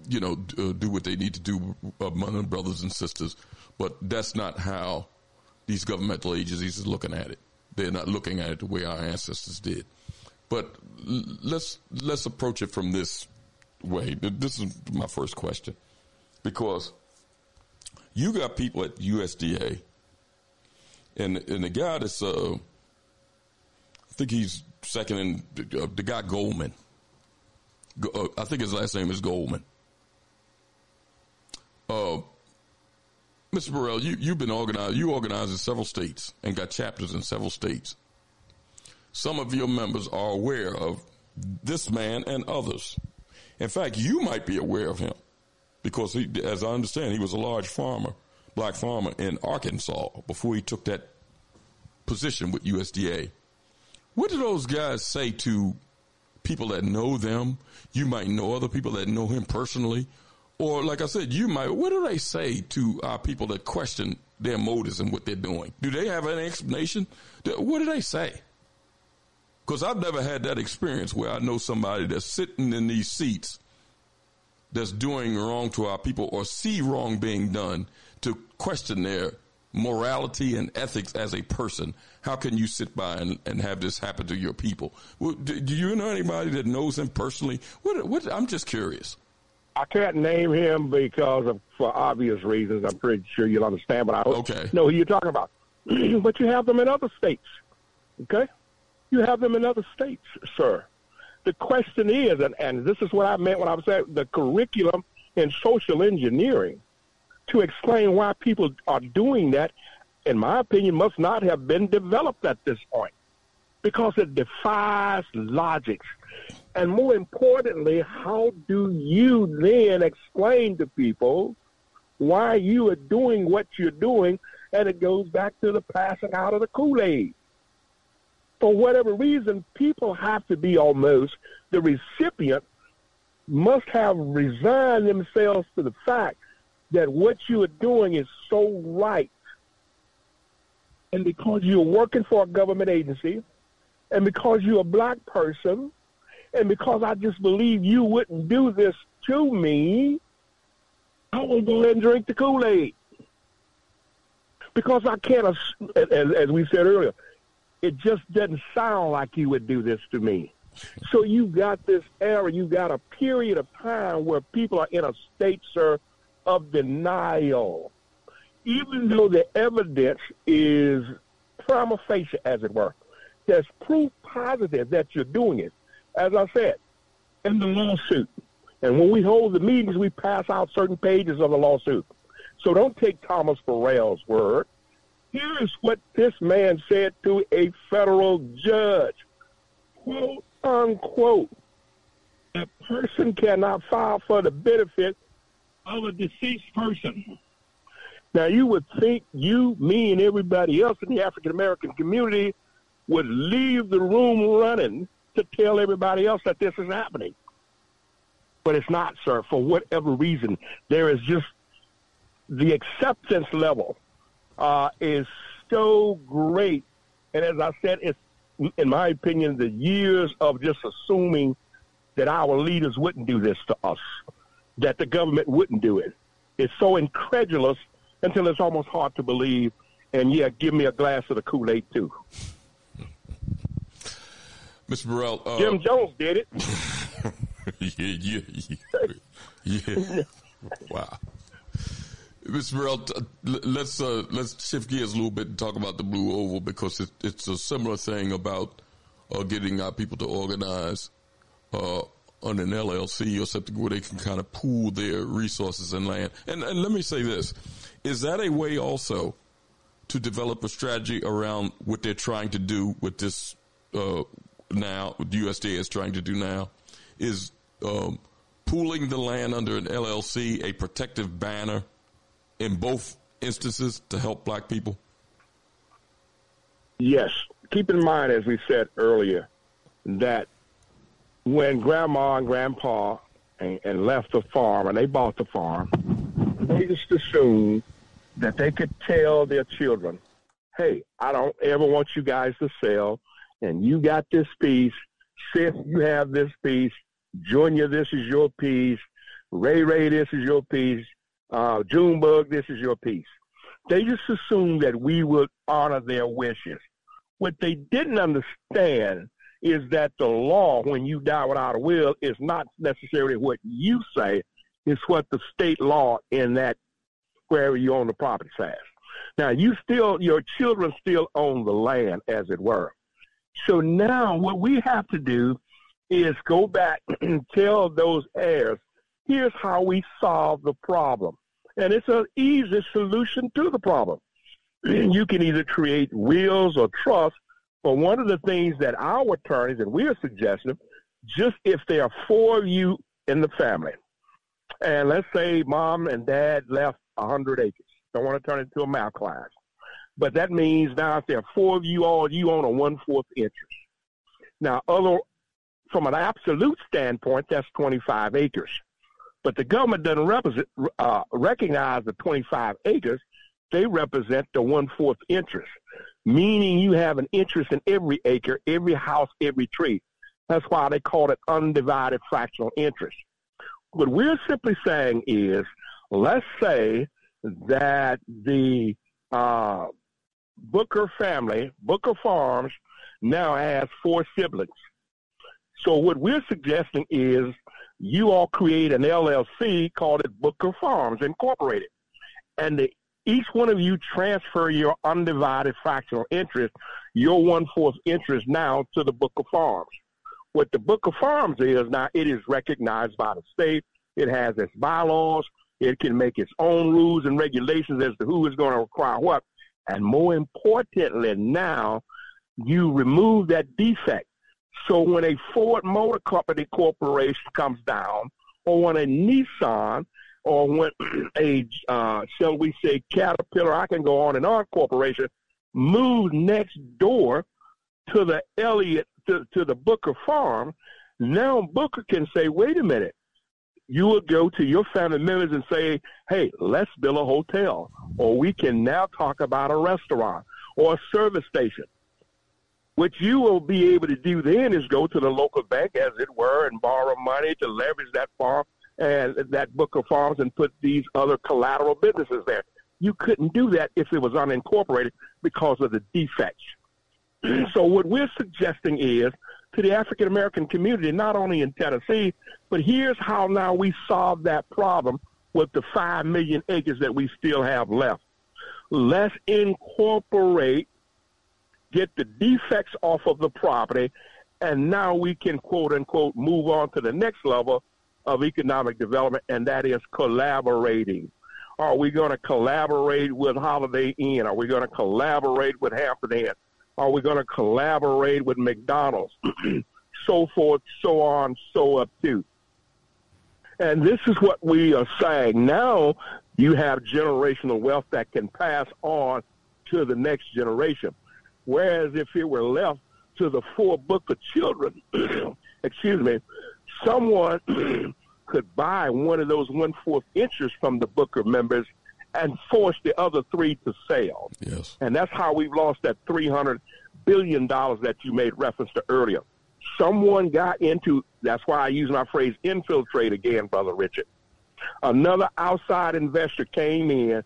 you know, uh, do what they need to do among their brothers and sisters. But that's not how these governmental agencies are looking at it. They're not looking at it the way our ancestors did. But let's let's approach it from this way. This is my first question, because you got people at USDA, and and the guy that's uh, I think he's second in uh, the guy Goldmon. Uh, I think his last name is Goldmon. Uh, Mr. Burrell, you you've been organized. You organized in several states and got chapters in several states. Some of your members are aware of this man and others. In fact, you might be aware of him because he, as I understand, he was a large farmer, black farmer in Arkansas before he took that position with USDA. What do those guys say to people that know them? You might know other people that know him personally. Or, like I said, you might, what do they say to our people that question their motives and what they're doing? Do they have an explanation? What do they say? Because I've never had that experience where I know somebody that's sitting in these seats that's doing wrong to our people or see wrong being done question their morality and ethics as a person, how can you sit by and, and have this happen to your people? do, do, you know anybody that knows him personally? What, what, I'm just curious. I can't name him because of for obvious reasons. I'm pretty sure you'll understand, but I okay. know who you're talking about. but you have them in other states. Okay? You have them in other states, sir. The question is, and, and this is what I meant when I was saying the curriculum in social engineering to explain why people are doing that, in my opinion, must not have been developed at this point because it defies logic. And more importantly, how do you then explain to people why you are doing what you're doing? And it goes back to the passing out of the Kool Aid. For whatever reason, people have to be almost the recipient must have resigned themselves to the fact that what you are doing is so right. And because you're working for a government agency, and because you're a black person, and because I just believe you wouldn't do this to me, I will go ahead and drink the Kool Aid. Because I can't, as, as we said earlier, it just doesn't sound like you would do this to me. So you got this era, you got a period of time where people are in a state, sir, of denial. Even though the evidence is prima facie, as it were, there's proof positive that you're doing it. As I said, in the lawsuit. And when we hold the meetings, we pass out certain pages of the lawsuit. So don't take Thomas Burrell's word. Here is what this man said to a federal judge. Quote unquote. A person cannot file for the benefit of a deceased person. Now, you would think you, me, and everybody else in the African American community would leave the room running to tell everybody else that this is happening. But it's not, sir. For whatever reason, there is just the acceptance level uh, is so great. And as I said, it's, in my opinion, the years of just assuming that our leaders wouldn't do this to us that the government wouldn't do it. It's so incredulous until it's almost hard to believe. And yeah, give me a glass of the Kool Aid too. Mr. Burrell, uh, Jim Jones did it. yeah, yeah, yeah. yeah. wow. Mr. Burrell, let's uh, let's shift gears a little bit and talk about the Blue Oval because it, it's a similar thing about uh, getting our people to organize uh, on an LLC or something where they can kind of pool their resources and land. And, and let me say this. Is that a way also to develop a strategy around what they're trying to do with this, uh, now, what USDA is trying to do now is, um, pooling the land under an LLC a protective banner in both instances to help black people? Yes. Keep in mind, as we said earlier, that when grandma and grandpa and, and left the farm and they bought the farm, they just assumed that they could tell their children, hey, I don't ever want you guys to sell, and you got this piece. Sith, you have this piece. Junior, this is your piece. Ray Ray, this is your piece. Uh, Junebug, this is your piece. They just assumed that we would honor their wishes. What they didn't understand is that the law, when you die without a will, is not necessarily what you say, it's what the state law in that wherever you own the property says. Now, you still, your children still own the land, as it were. So now what we have to do is go back and tell those heirs, here's how we solve the problem. And it's an easy solution to the problem. You can either create wills or trusts but one of the things that our attorneys and we are suggesting, just if there are four of you in the family, and let's say mom and dad left a hundred acres, don't want to turn it into a math class, but that means now if there are four of you all, you own a one fourth interest. Now, other from an absolute standpoint, that's 25 acres. But the government doesn't represent, uh, recognize the 25 acres. They represent the one fourth interest meaning you have an interest in every acre, every house, every tree. That's why they call it undivided fractional interest. What we're simply saying is, let's say that the uh, Booker family, Booker Farms, now has four siblings. So what we're suggesting is you all create an LLC, called it Booker Farms Incorporated, and the, each one of you transfer your undivided fractional interest, your one fourth interest now to the Booker Farms. What the Booker Farms is now, it is recognized by the state. It has its bylaws. It can make its own rules and regulations as to who is going to require what. And more importantly, now you remove that defect. So when a Ford Motor Company corporation comes down, or when a Nissan, or when a, uh, shall we say, Caterpillar, I can go on and on corporation, moves next door to the Elliott, to, to the Booker farm, now Booker can say, wait a minute, you will go to your family members and say, hey, let's build a hotel. Or we can now talk about a restaurant or a service station. What you will be able to do then is go to the local bank, as it were, and borrow money to leverage that farm and that Booker Farms and put these other collateral businesses there. You couldn't do that if it was unincorporated because of the defects. so what we're suggesting is to the African American community, not only in Tennessee, but here's how now we solve that problem with the five million acres that we still have left. Let's incorporate, get the defects off of the property, and now we can quote unquote move on to the next level of economic development, and that is collaborating. Are we going to collaborate with Holiday Inn? Are we going to collaborate with Hampton Inn? Are we going to collaborate with McDonald's? so forth, so on, so up to. And this is what we are saying. Now you have generational wealth that can pass on to the next generation. Whereas if it were left to the four Booker children, excuse me, someone could buy one of those one fourth interests from the Booker members and force the other three to sell. Yes. And that's how we've lost that three hundred billion dollars that you made reference to earlier. Someone got into that's why I use my phrase infiltrate again, brother Richard. Another outside investor came in,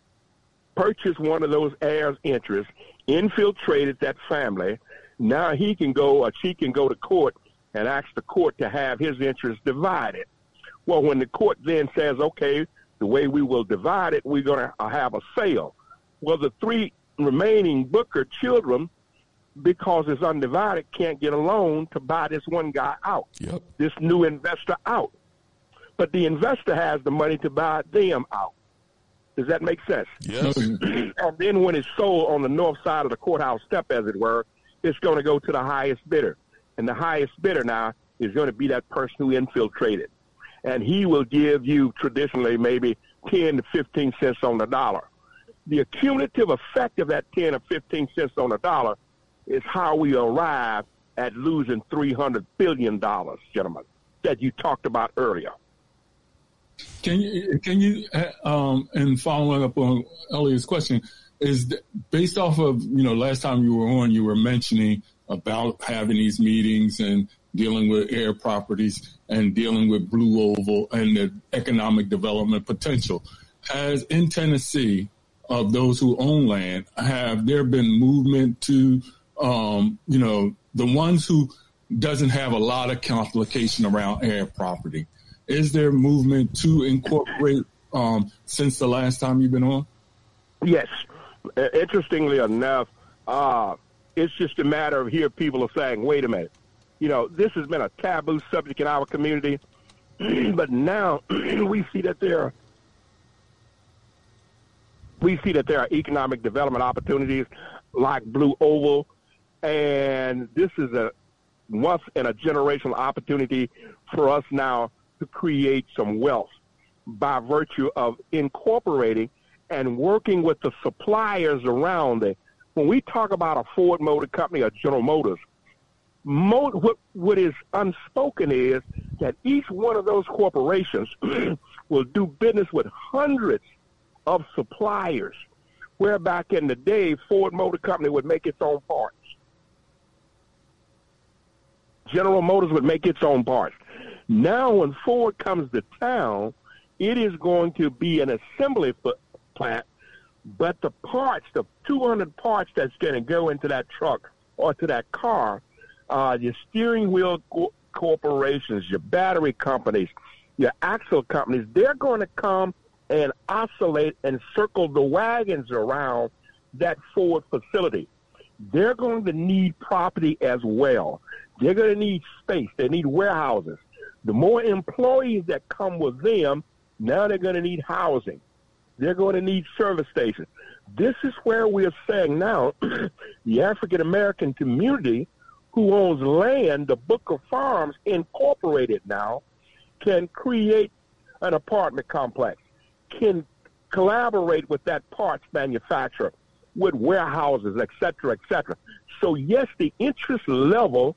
purchased one of those heirs' interests, infiltrated that family. Now he can go or she can go to court and ask the court to have his interest divided. Well, when the court then says, okay, the way we will divide it, we're going to have a sale. Well, the three remaining Booker children, because it's undivided, can't get a loan to buy this one guy out, yep. this new investor out. But the investor has the money to buy them out. Does that make sense? Yes. and then when it's sold on the north side of the courthouse step, as it were, it's going to go to the highest bidder. And the highest bidder now is going to be that person who infiltrated and he will give you traditionally maybe 10 to 15 cents on the dollar. The accumulative effect of that 10 or 15 cents on the dollar is how we arrive at losing $300 billion, gentlemen, that you talked about earlier. Can you, can you, uh, um, and following up on Elliott's question, is based off of, you know, last time you were on, you were mentioning about having these meetings and dealing with heir properties and dealing with Blue Oval and the economic development potential. Has in Tennessee, of those who own land, have there been movement to, um, you know, the ones who doesn't have a lot of complication around heir property? Is there movement to incorporate um, since the last time you've been on? Yes. Interestingly enough, uh, it's just a matter of here people are saying, wait a minute, you know, this has been a taboo subject in our community, but now we see that there are we see that there are economic development opportunities like Blue Oval, and this is a once in a generational opportunity for us now to create some wealth by virtue of incorporating and working with the suppliers around it. When we talk about a Ford Motor Company or General Motors, mo- what, what is unspoken is that each one of those corporations will do business with hundreds of suppliers, where back in the day, Ford Motor Company would make its own parts. General Motors would make its own parts. Now, when Ford comes to town, it is going to be an assembly plant But the parts, the 200 parts that's going to go into that truck or to that car, uh, your steering wheel co- corporations, your battery companies, your axle companies, they're going to come and oscillate and circle the wagons around that Ford facility. They're going to need property as well. They're going to need space. They need warehouses. The more employees that come with them, now they're going to need housing. They're going to need service stations. This is where we are saying now the African American community who owns land, the Booker Farms Incorporated now, can create an apartment complex, can collaborate with that parts manufacturer, with warehouses, et cetera, et cetera. So, yes, the interest level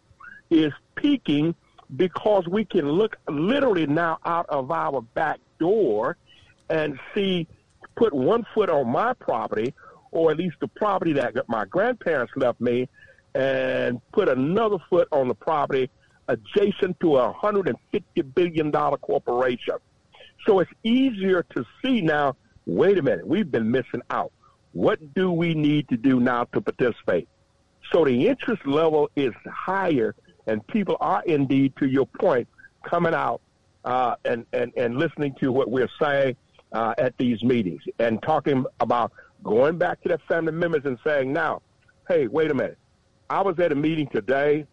is peaking because we can look literally now out of our back door and see, put one foot on my property, or at least the property that my grandparents left me, and put another foot on the property adjacent to a $150 billion corporation. So it's easier to see now, wait a minute, we've been missing out. What do we need to do now to participate? So the interest level is higher, and people are indeed, to your point, coming out uh, and, and, and listening to what we're saying uh, at these meetings and talking about going back to their family members and saying, now, hey, wait a minute. I was at a meeting today,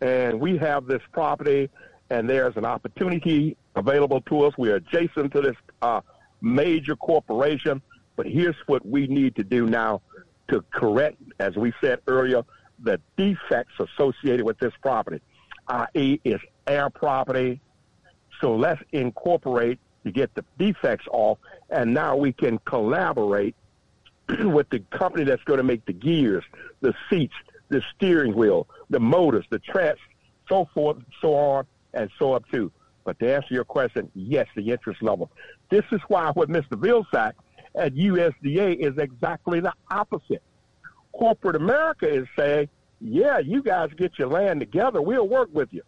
and we have this property, and there's an opportunity available to us. We're adjacent to this uh, major corporation, but here's what we need to do now to correct, as we said earlier, the defects associated with this property, i.e., it's heir property. So let's incorporate to get the defects off, and now we can collaborate with the company that's going to make the gears, the seats, the steering wheel, the motors, the tracks, so forth, so on, and so up too. But to answer your question, yes, the interest level. This is why what Mr. Vilsack at USDA is exactly the opposite. Corporate America is saying, yeah, you guys get your land together, we'll work with you.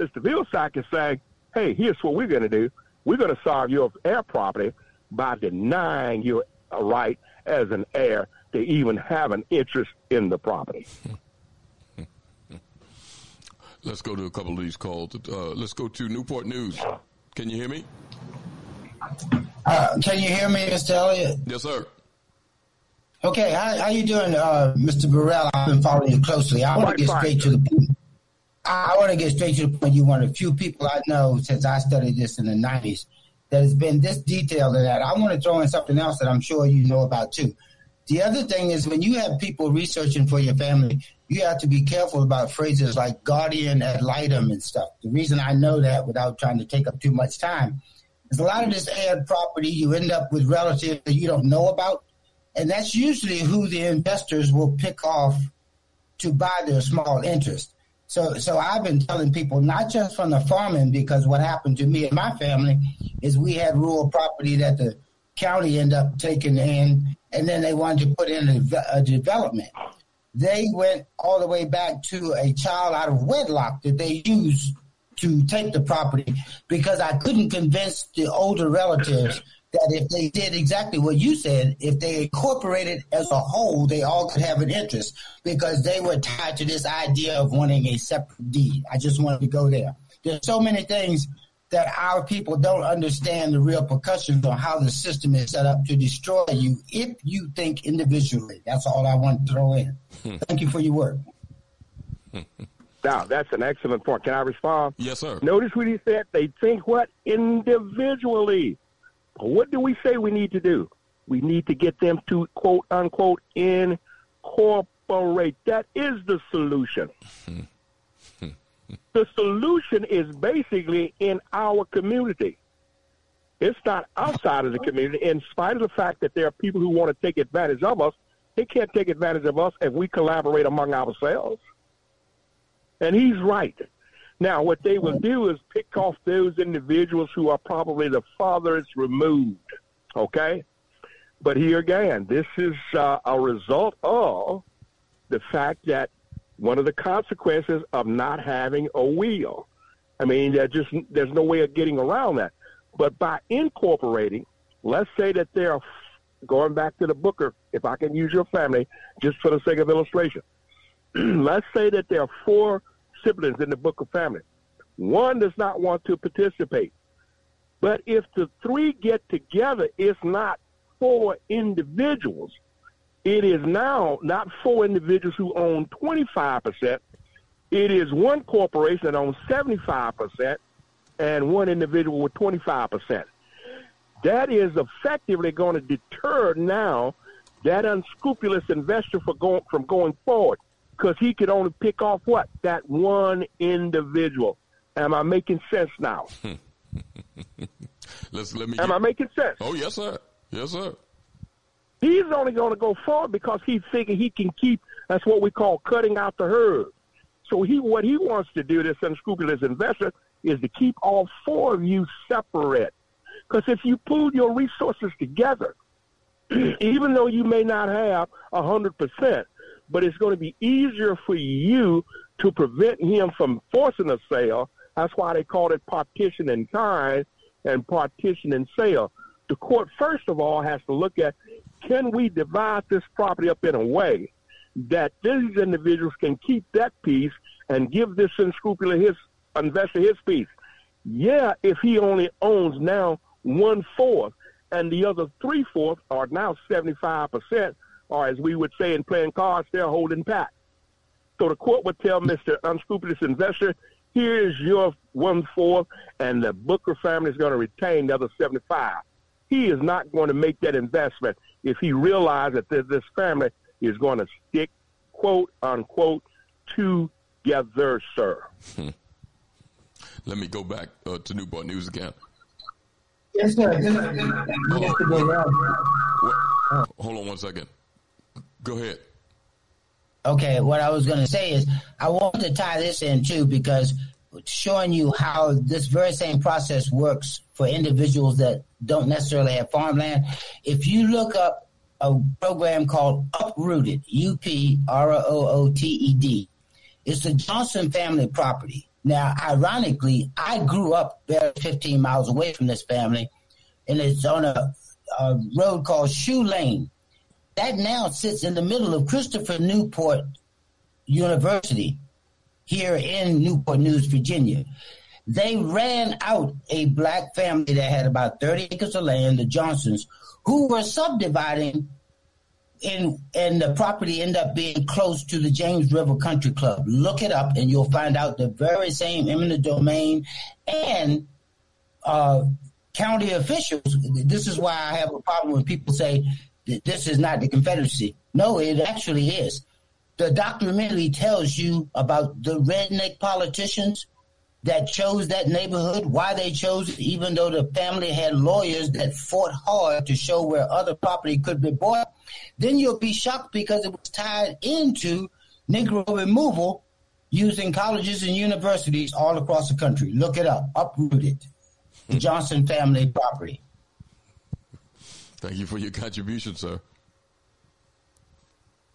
Mr. Vilsack is saying, hey, here's what we're going to do. We're going to solve your heir property by denying your right as an heir to even have an interest in the property. Let's go to a couple of these calls. Uh, let's go to Newport News. Can you hear me? Uh, can you hear me, Mr. Elliott? Yes, sir. Okay, how, how you doing, uh, Mr. Burrell? I've been following you closely. I want to get straight to the point. I want to get straight to the point. You're one of the few people I know since I studied this in the 90s that has been this detailed in that. I want to throw in something else that I'm sure you know about too. The other thing is when you have people researching for your family, you have to be careful about phrases like guardian ad litem and stuff. The reason I know that without trying to take up too much time is a lot of this ad property you end up with relatives that you don't know about. And that's usually who the investors will pick off to buy their small interest. So, so I've been telling people, not just from the farming, because what happened to me and my family is we had rural property that the county ended up taking in, and then they wanted to put in a, a development. They went all the way back to a child out of wedlock that they used to take the property because I couldn't convince the older relatives that if they did exactly what you said, if they incorporated as a whole, they all could have an interest because they were tied to this idea of wanting a separate deed. I just wanted to go there. There's so many things that our people don't understand the real percussions on how the system is set up to destroy you if you think individually. That's all I want to throw in. Hmm. Thank you for your work. Now, that's an excellent point. Can I respond? Yes, sir. Notice what he said. They think what? Individually. What do we say we need to do? We need to get them to quote unquote incorporate. That is the solution. the solution is basically in our community. It's not outside of the community. In spite of the fact that there are people who want to take advantage of us, they can't take advantage of us if we collaborate among ourselves. And he's right. Now, what they will do is pick off those individuals who are probably the farthest removed. Okay? But here again, this is uh, a result of the fact that one of the consequences of not having a wheel. I mean, just there's no way of getting around that. But by incorporating, let's say that there are going back to the Booker, if I can use your family just for the sake of illustration, let's say that there are four siblings in the Booker family. One does not want to participate. But if the three get together, it's not four individuals. It is now not four individuals who own 25%. It is one corporation that owns 75% and one individual with 25%. That is effectively going to deter now that unscrupulous investor for going, from going forward because he could only pick off what? That one individual. Am I making sense now? Let's let me. Am get- I making sense? Oh yes, sir. Yes, sir. He's only going to go forward because he figured he can keep. That's what we call cutting out the herd. So he, what he wants to do, this unscrupulous investor, is to keep all four of you separate. Because if you pool your resources together, even though you may not have a hundred percent, but it's going to be easier for you to prevent him from forcing a sale. That's why they call it partition in kind and partition in sale. The court, first of all, has to look at can we divide this property up in a way that these individuals can keep that piece and give this unscrupulous his investor his piece. Yeah, if he only owns now one fourth and the other three fourths are now seventy five percent, or as we would say in playing cards, they're holding back. So the court would tell Mr. Unscrupulous Investor, here's your one fourth, and the Booker family is going to retain the other 75. He is not going to make that investment if he realizes that this, this family is going to stick, quote unquote, together, sir. Let me go back uh, to Newport News again. Yes, sir. What- Hold on one second. Go ahead. Okay, what I was going to say is I want to tie this in too because showing you how this very same process works for individuals that don't necessarily have farmland. If you look up a program called Uprooted, U P R O O T E D, it's the Johnson family property. Now, ironically, I grew up there 15 miles away from this family, and it's on a, a road called Shoe Lane. That now sits in the middle of Christopher Newport University here in Newport News, Virginia. They ran out a black family that had about 30 acres of land, the Johnsons, who were subdividing and and the property ended up being close to the James River Country Club. Look it up, and you'll find out the very same eminent domain and uh, county officials. This is why I have a problem when people say this is not the Confederacy. No, it actually is. The documentary tells you about the redneck politicians that chose that neighborhood, why they chose it, even though the family had lawyers that fought hard to show where other property could be bought, then you'll be shocked because it was tied into Negro removal using colleges and universities all across the country. Look it up, uprooted. The Johnson family property. Thank you for your contribution, sir.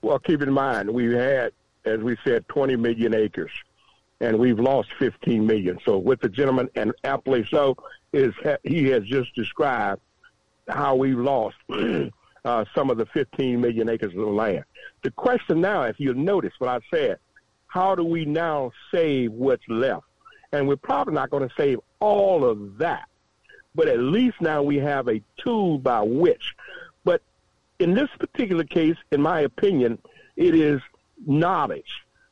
Well, keep in mind, we had, as we said, 20 million acres, and we've lost 15 million. So, with the gentleman, and aptly so, is he has just described how we've lost uh, some of the 15 million acres of land. The question now, if you notice what I said, how do we now save what's left? And we're probably not going to save all of that, but at least now we have a tool by which. But in this particular case, in my opinion, it is knowledge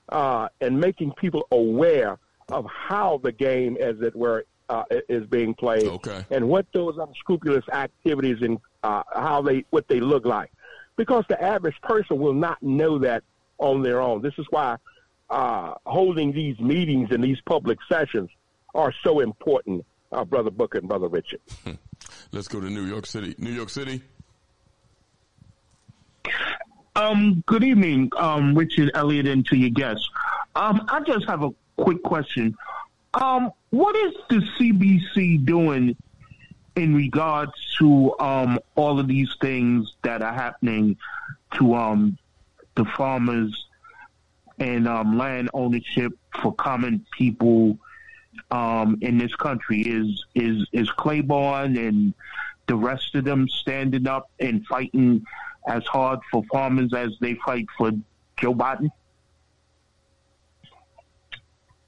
uh, and making people aware of how the game, as it were, uh, is being played, Okay. and what those unscrupulous activities and uh, how they what they look like, because the average person will not know that on their own. This is why uh, holding these meetings and these public sessions are so important, uh, Brother Booker and Brother Richard. Let's go to New York City. New York City. Um, good evening, um, Richard Elliott, and to your guests. Um, I just have a quick question. Um, what is the CBC doing in regards to um, all of these things that are happening to um, the farmers and um, land ownership for common people um, in this country? Is is is Clyburn and the rest of them standing up and fighting as hard for farmers as they fight for Joe Biden?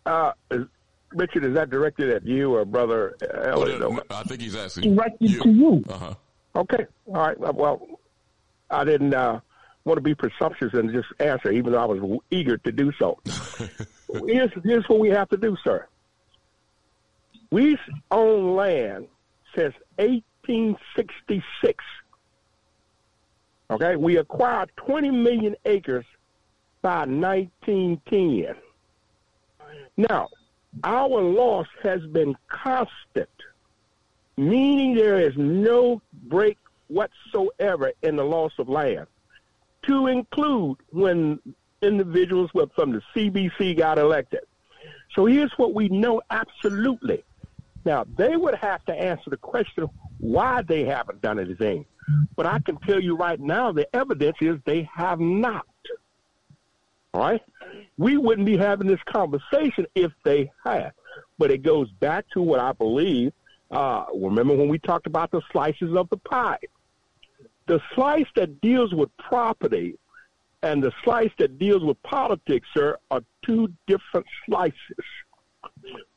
Uh, is, Richard, is that directed at you or Brother Elliott? Well, I think he's asking directed you. to you. Uh-huh. Okay, all right. Well, I didn't uh, want to be presumptuous and just answer, even though I was eager to do so. here's, here's what we have to do, sir. We own land since 1866. Okay, we acquired 20 million acres by 1910. Now, our loss has been constant, meaning there is no break whatsoever in the loss of land, to include when individuals from the CBC got elected. So here's what we know absolutely. Now, they would have to answer the question why they haven't done anything. But I can tell you right now, the evidence is they have not. All right? We wouldn't be having this conversation if they had. But it goes back to what I believe. Uh, remember when we talked about the slices of the pie? The slice that deals with property and the slice that deals with politics, sir, are two different slices.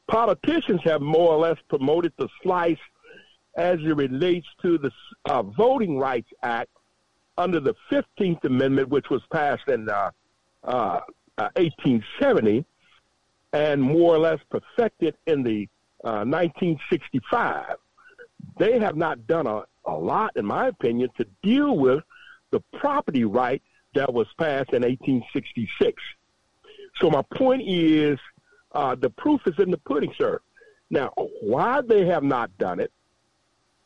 Politicians have more or less promoted the slice as it relates to the uh, Voting Rights Act under the 15th Amendment, which was passed in uh, uh, 1870 and more or less perfected in the 1965. Uh, they have not done a, a lot, in my opinion, to deal with the property right that was passed in 1866. So my point is, uh, the proof is in the pudding, sir. Now, why they have not done it,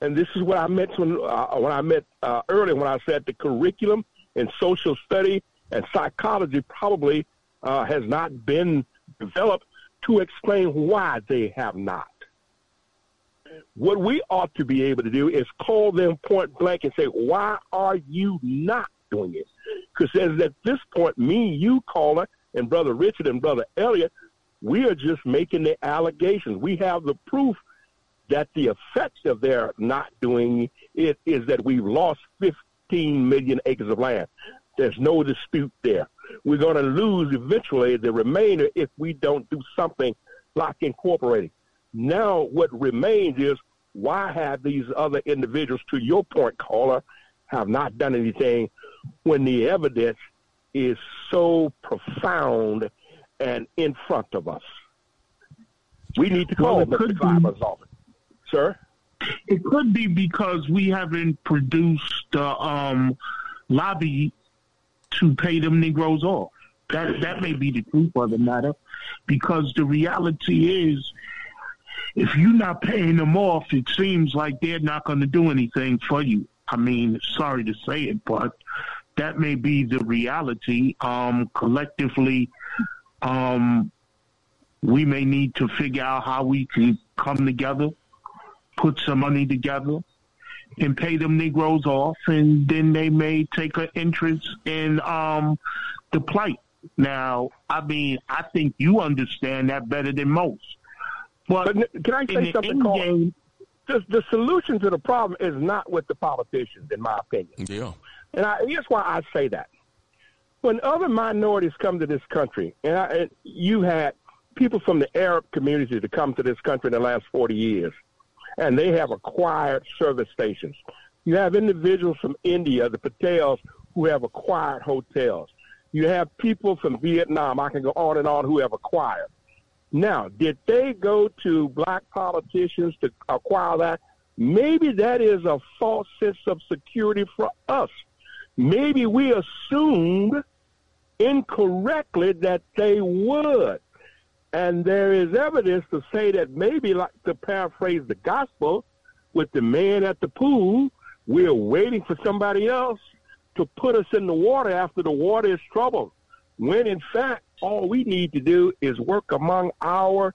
and this is what I meant when, uh, when I met uh, earlier when I said the curriculum in social study and psychology probably uh, has not been developed to explain why they have not. What we ought to be able to do is call them point blank and say, why are you not doing it? Because at this point, me, you, caller, and Brother Richard and Brother Elliott, we are just making the allegations. We have the proof that the effects of their not doing it is that we've lost 15 million acres of land. There's no dispute there. We're going to lose eventually the remainder if we don't do something like incorporating. Now, what remains is why have these other individuals, to your point, caller, have not done anything when the evidence is so profound and in front of us? We need to call well, Mr. Clyburn's office. Sir? It could be because we haven't produced the uh, um, lobby to pay them Negroes off. That that may be the truth of the matter, because the reality is, if you're not paying them off, it seems like they're not going to do anything for you. I mean, sorry to say it, but that may be the reality. Um, collectively, um, we may need to figure out how we can come together, put some money together, and pay them Negroes off, and then they may take an interest in um, the plight. Now, I mean, I think you understand that better than most. But, but can I say something? Game, the, the solution to the problem is not with the politicians, in my opinion. Yeah. And I, here's why I say that. When other minorities come to this country, and, I, and you had people from the Arab community to come to this country in the last 40 years, and they have acquired service stations. You have individuals from India, the Patels, who have acquired hotels. You have people from Vietnam, I can go on and on, who have acquired. Now, did they go to black politicians to acquire that? Maybe that is a false sense of security for us. Maybe we assumed incorrectly that they would. And there is evidence to say that maybe, like to paraphrase the gospel, with the man at the pool, we're waiting for somebody else to put us in the water after the water is troubled. When in fact, all we need to do is work among our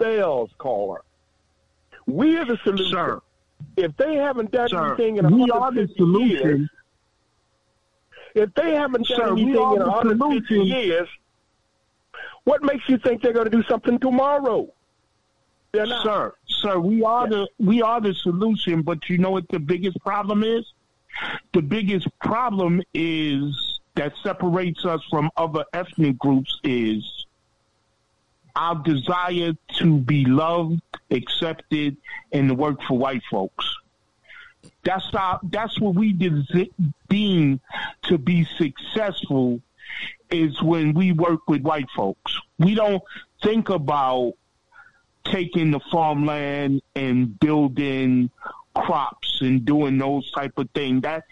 sales caller. We are the solution. Sir. If they haven't done Sir, anything in 150 years, if they haven't done Sir, anything in 150 years, what makes you think they're going to do something tomorrow? Sir, sir, we are the we are the solution, but you know what the biggest problem is? The biggest problem is that separates us from other ethnic groups is our desire to be loved, accepted, and to work for white folks. That's our, that's what we deem to be successful is when we work with white folks. We don't think about taking the farmland and building crops and doing those type of things. That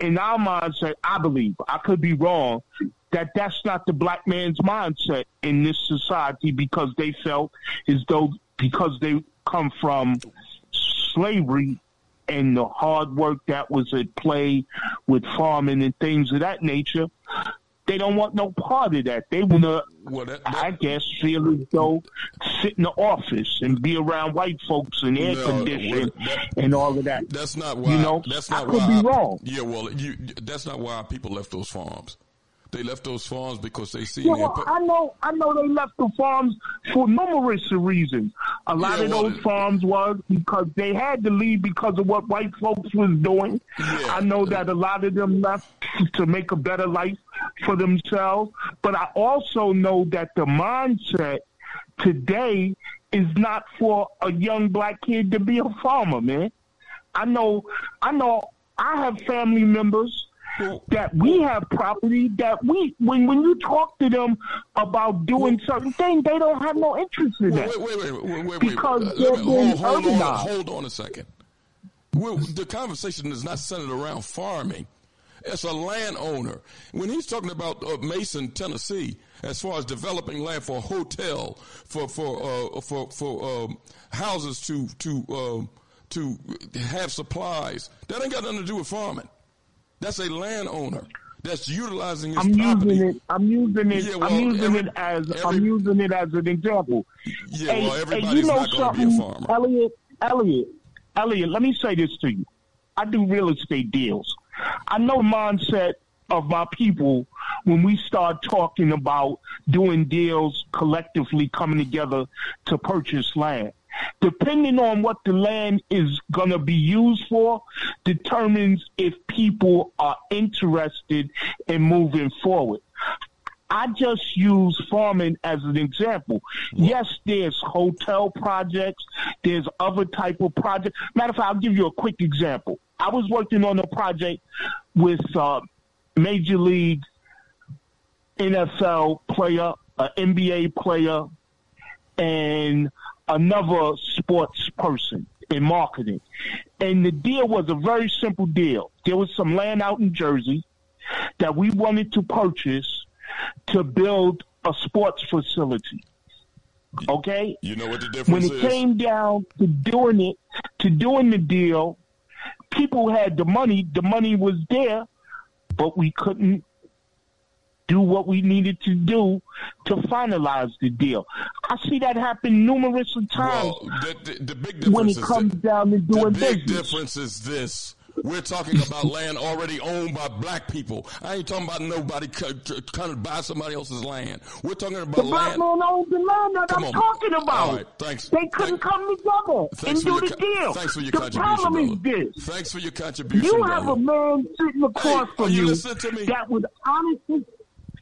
in our mindset, I believe I could be wrong. That that's not the black man's mindset in this society because they felt as though because they come from slavery and the hard work that was at play with farming and things of that nature, they don't want no part of that. They want to, well, that, that, I guess, feel as though sit in the office and be around white folks and air no, conditioning and all of that. That's not why. You know, that's not I could why be wrong. Yeah, well, you, that's not why people left those farms. They left those farms because they see. Yeah, well, I know, I know they left the farms for numerous reasons. A lot Yeah, of well, those farms was because they had to leave because of what white folks was doing. I know that a lot of them left to make a better life for themselves, but I also know that the mindset today is not for a young black kid to be a farmer, man. I know, I know, I have family members that we have property that we when when you talk to them about doing certain things, they don't have no interest in that. Wait, wait, wait, wait, wait. Because wait. they're me- hold, hold on, hold on a second. Well, the conversation is not centered around farming. It's a landowner. When he's talking about uh, Mason, Tennessee, as far as developing land for a hotel, for for uh, for for um, houses to to um, to have supplies, that ain't got nothing to do with farming. That's a landowner that's utilizing his I'm property. using it. I'm using it. Yeah, well, I'm using every- it as every- I'm using it as an example. Yeah, Hey, well, everybody's you know not going to be a something, farmer. Elliott, Elliott, Elliott. Let me say this to you. I do real estate deals. I know the mindset of my people when we start talking about doing deals collectively coming together to purchase land. Depending on what the land is going to be used for, determines if people are interested in moving forward. I just use farming as an example. Yes, there's hotel projects. There's other type of projects. Matter of fact, I'll give you a quick example. I was working on a project with uh, Major League NFL player, an NBA player, and another sports person in marketing. And the deal was a very simple deal. There was some land out in Jersey that we wanted to purchase to build a sports facility. Okay? You know what the difference When it is? came down to doing it, to doing the deal, people had the money, the money was there, but we couldn't do what we needed to do to finalize the deal. I see that happen numerous times Well, the, the, the big difference when it is comes that, down to the doing big business. difference is this. We're talking about land already owned by black people. I ain't talking about nobody trying to buy somebody else's land. We're talking about The black land. man owns the land that Come I'm on. talking about. All right, thanks. They couldn't come together and do the co- deal. Thanks for your the contribution, problem brother. is this. Thanks for your contribution, You brother. have a man sitting across Hey, from you you to me? that would honestly.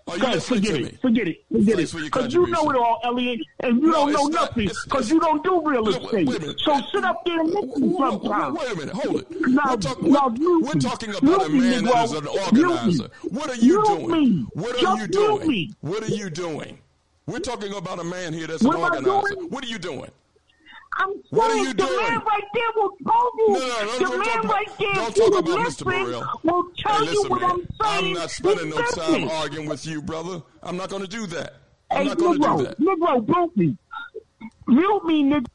Are you Go ahead, listening forget it. Forget it. Forget Thanks for your it. Because you know it all, Elliott, and you No, don't know not. nothing because you don't do real estate. wait minute. So sit up there and listen sometimes. Wait a minute, hold it. Now, we're, talk- now, we're, we're talking about a man that is an organizer. What are you doing? What are you doing? What are you doing? We're talking about a man here that's an organizer. What are you doing? I'm What are saying you the doing? man right there will tell you. No, no, no, the man about- right there, don't talk would about Mr. Burrell. will tell Hey, you what man. I'm saying. I'm not spending no time business. arguing with you, brother. I'm not going to do that. I'm Hey, not going to do that. Negro, mute me. Mute me, Negro.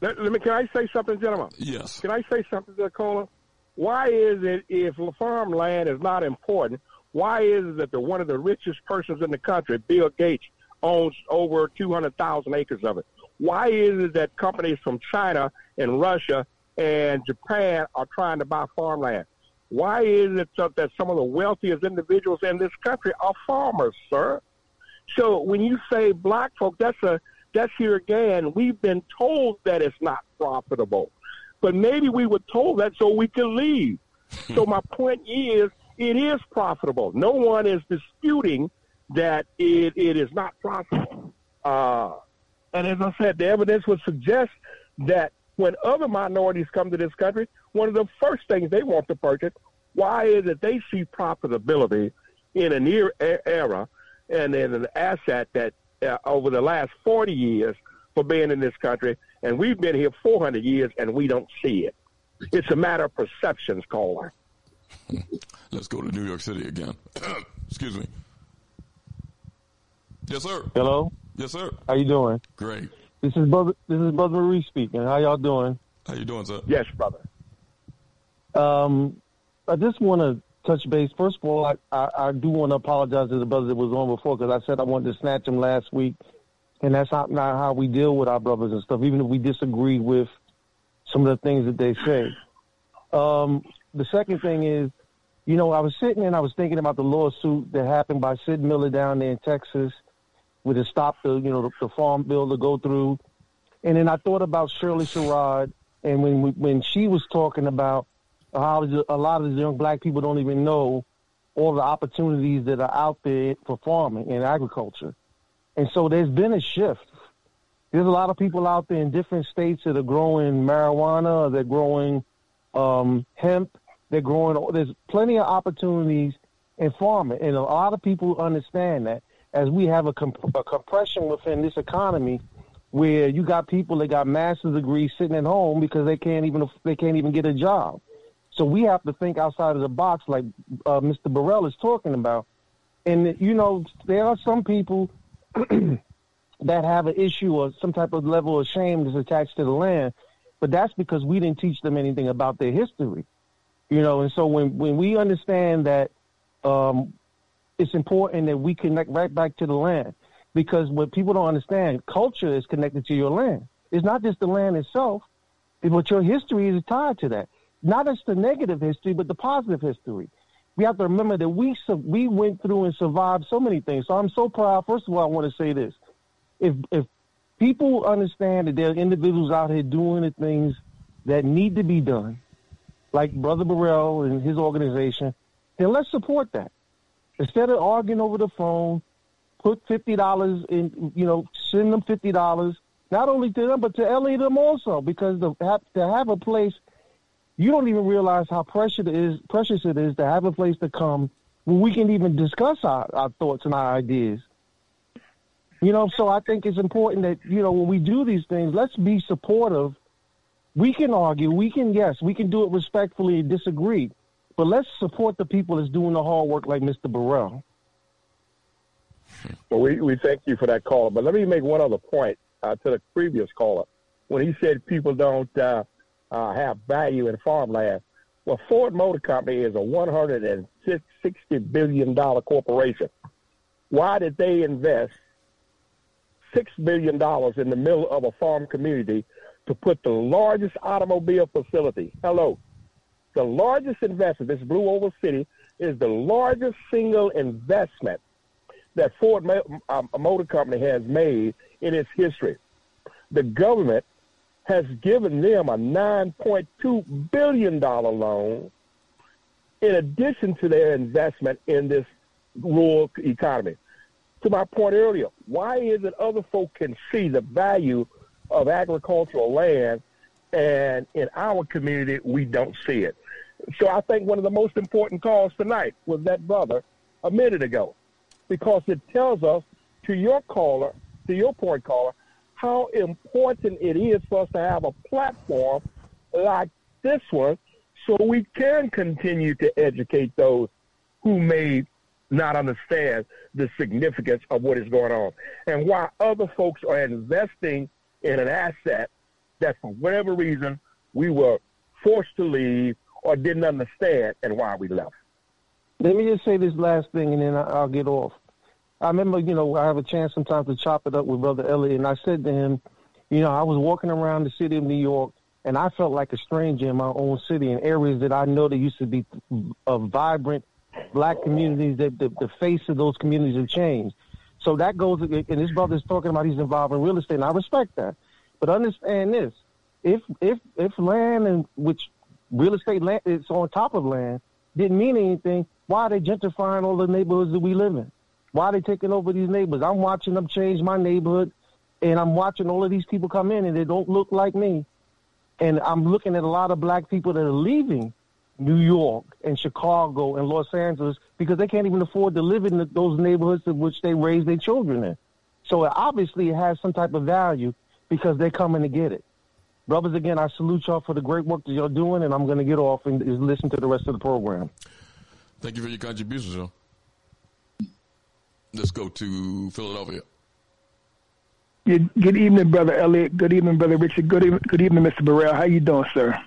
Let, let me. Can I say something, gentlemen? Yes. Can I say something to the caller? Why is it if farmland is not important? Why is it that the one of the richest persons in the country, Bill Gates, owns over two hundred thousand acres of it? Why is it that companies from China and Russia and Japan are trying to buy farmland? Why is it that some of the wealthiest individuals in this country are farmers, sir? So when you say black folk, that's a just here again, we've been told that it's not profitable. But maybe we were told that so we can leave. so my point is, it is profitable. No one is disputing that it, it is not profitable. Uh, and as I said, the evidence would suggest that when other minorities come to this country, one of the first things they want to purchase, why is it they see profitability in a near era and in an asset that uh, over the last 40 years for being in this country, and we've been here 400 years and we don't see it. It's a matter of perceptions, caller. Let's go to New York City again. Excuse me. Yes, sir. Hello. Yes, sir. How you doing? Great. This is brother. This is brother Marie speaking. How y'all doing? How you doing, sir? Yes, brother. Um, I just want to touch base. First of all, I, I, I do want to apologize to the brother that was on before because I said I wanted to snatch him last week, and that's not, not how we deal with our brothers and stuff. Even if we disagree with some of the things that they say. Um, the second thing is, you know, I was sitting and I was thinking about the lawsuit that happened by Sid Miller down there in Texas with it stopped the you know the, the farm bill to go through, and then I thought about Shirley Sherrod and when we, when she was talking about how a lot of the young black people don't even know all the opportunities that are out there for farming and agriculture, and so there's been a shift. There's a lot of people out there in different states that are growing marijuana, they're growing um, hemp, they're growing. There's plenty of opportunities in farming, and a lot of people understand that as we have a, comp- a compression within this economy where you got people that got master's degrees sitting at home because they can't even they can't even get a job. So we have to think outside of the box, like uh, Mr. Burrell is talking about. And you know, there are some people that have an issue or some type of level of shame that's attached to the land, but that's because we didn't teach them anything about their history. You know, and so when when we understand that um, it's important that we connect right back to the land because what people don't understand, culture is connected to your land. It's not just the land itself, but your history is tied to that. Not just the negative history, but the positive history. We have to remember that we we went through and survived so many things. So I'm so proud. First of all, I want to say this: if if people understand that there are individuals out here doing the things that need to be done, like Brother Burrell and his organization, then let's support that. Instead of arguing over the phone, put fifty dollars in. You know, send them fifty dollars, not only to them but to Elliott them also, because to have, to have a place, you don't even realize how precious it is. Precious it is to have a place to come where we can even discuss our, our thoughts and our ideas. You know, so I think it's important that you know when we do these things, let's be supportive. We can argue. We can yes, we can do it respectfully and disagree. But let's support the people that's doing the hard work like Mr. Burrell. Well, we, we thank you for that call. But let me make one other point uh, to the previous caller. When he said people don't uh, uh, have value in farmland, well, Ford Motor Company is a $160 billion corporation. Why did they invest $6 billion in the middle of a farm community to put the largest automobile facility? Hello, the largest investment, this Blue Oval City, is the largest single investment that Ford um, Motor Company has made in its history. The government has given them a $9.2 billion loan in addition to their investment in this rural economy. To my point earlier, why is it other folk can see the value of agricultural land and in our community we don't see it? So I think one of the most important calls tonight was that brother a minute ago, because it tells us, to your caller, to your point caller, how important it is for us to have a platform like this one so we can continue to educate those who may not understand the significance of what is going on and why other folks are investing in an asset that for whatever reason we were forced to leave or didn't understand and why we left. Let me just say this last thing and then I'll get off. I remember, you know, I have a chance sometimes to chop it up with Brother Elliott, and I said to him, you know, I was walking around the city of New York, and I felt like a stranger in my own city in areas that I know that used to be a vibrant black communities. That the, the face of those communities have changed. So that goes, and his brother's talking about he's involved in real estate, and I respect that. But understand this: if if if land and which real estate land is on top of land didn't mean anything, why are they gentrifying all the neighborhoods that we live in? Why are they taking over these neighborhoods? I'm watching them change my neighborhood, and I'm watching all of these people come in, and they don't look like me. And I'm looking at a lot of black people that are leaving New York and Chicago and Los Angeles because they can't even afford to live in the, those neighborhoods in which they raise their children in. So obviously it has some type of value because they're coming to get it. Brothers, again, I salute y'all for the great work that y'all doing, and I'm going to get off and listen to the rest of the program. Thank you for your contribution, sir. Let's go to Philadelphia. Good, good evening, brother Elliott. Good evening, brother Richard. Good evening, good evening, Mr. Burrell. How you doing, sir?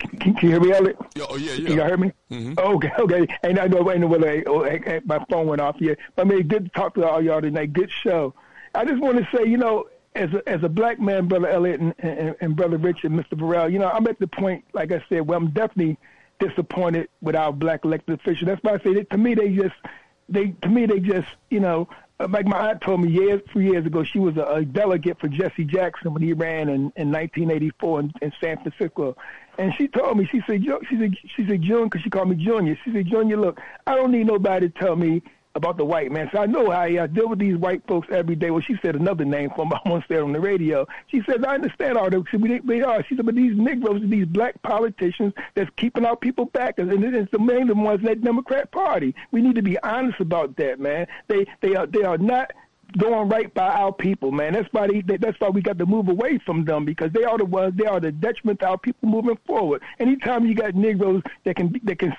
Can, can you hear me, Elliott? Yeah, Oh yeah, yeah. Can y'all hear me? Mm-hmm. Okay, okay. And I know, I know whether I, oh, I, I, my phone went off yet. But I mean, good to talk to all y'all tonight. Good show. I just want to say, you know, as a, as a black man, brother Elliott and, and, and brother Richard, Mr. Burrell, you know, I'm at the point, like I said, where I'm definitely disappointed with our black elected officials. That's why I say that to me, they just, they to me, they just, you know, uh, like my aunt told me years, three years ago, she was a, a delegate for Jesse Jackson when he ran in, in 1984 in, in San Francisco. And she told me, she said, she said, she said, June, because she called me Junior. She said, Junior, look, I don't need nobody to tell me about the white man. So I know how I deal with these white folks every day. Well, she said another name for them. I say it on the radio. She says, I understand all that. They, they are. She said, but these Negroes, these black politicians that's keeping our people back, and it's the main ones in that Democrat Party. We need to be honest about that, man. They they are they are not doing right by our people, man. That's why they, that's why we got to move away from them because they are the ones they are the detriment to our people moving forward. Anytime you got Negroes that can that can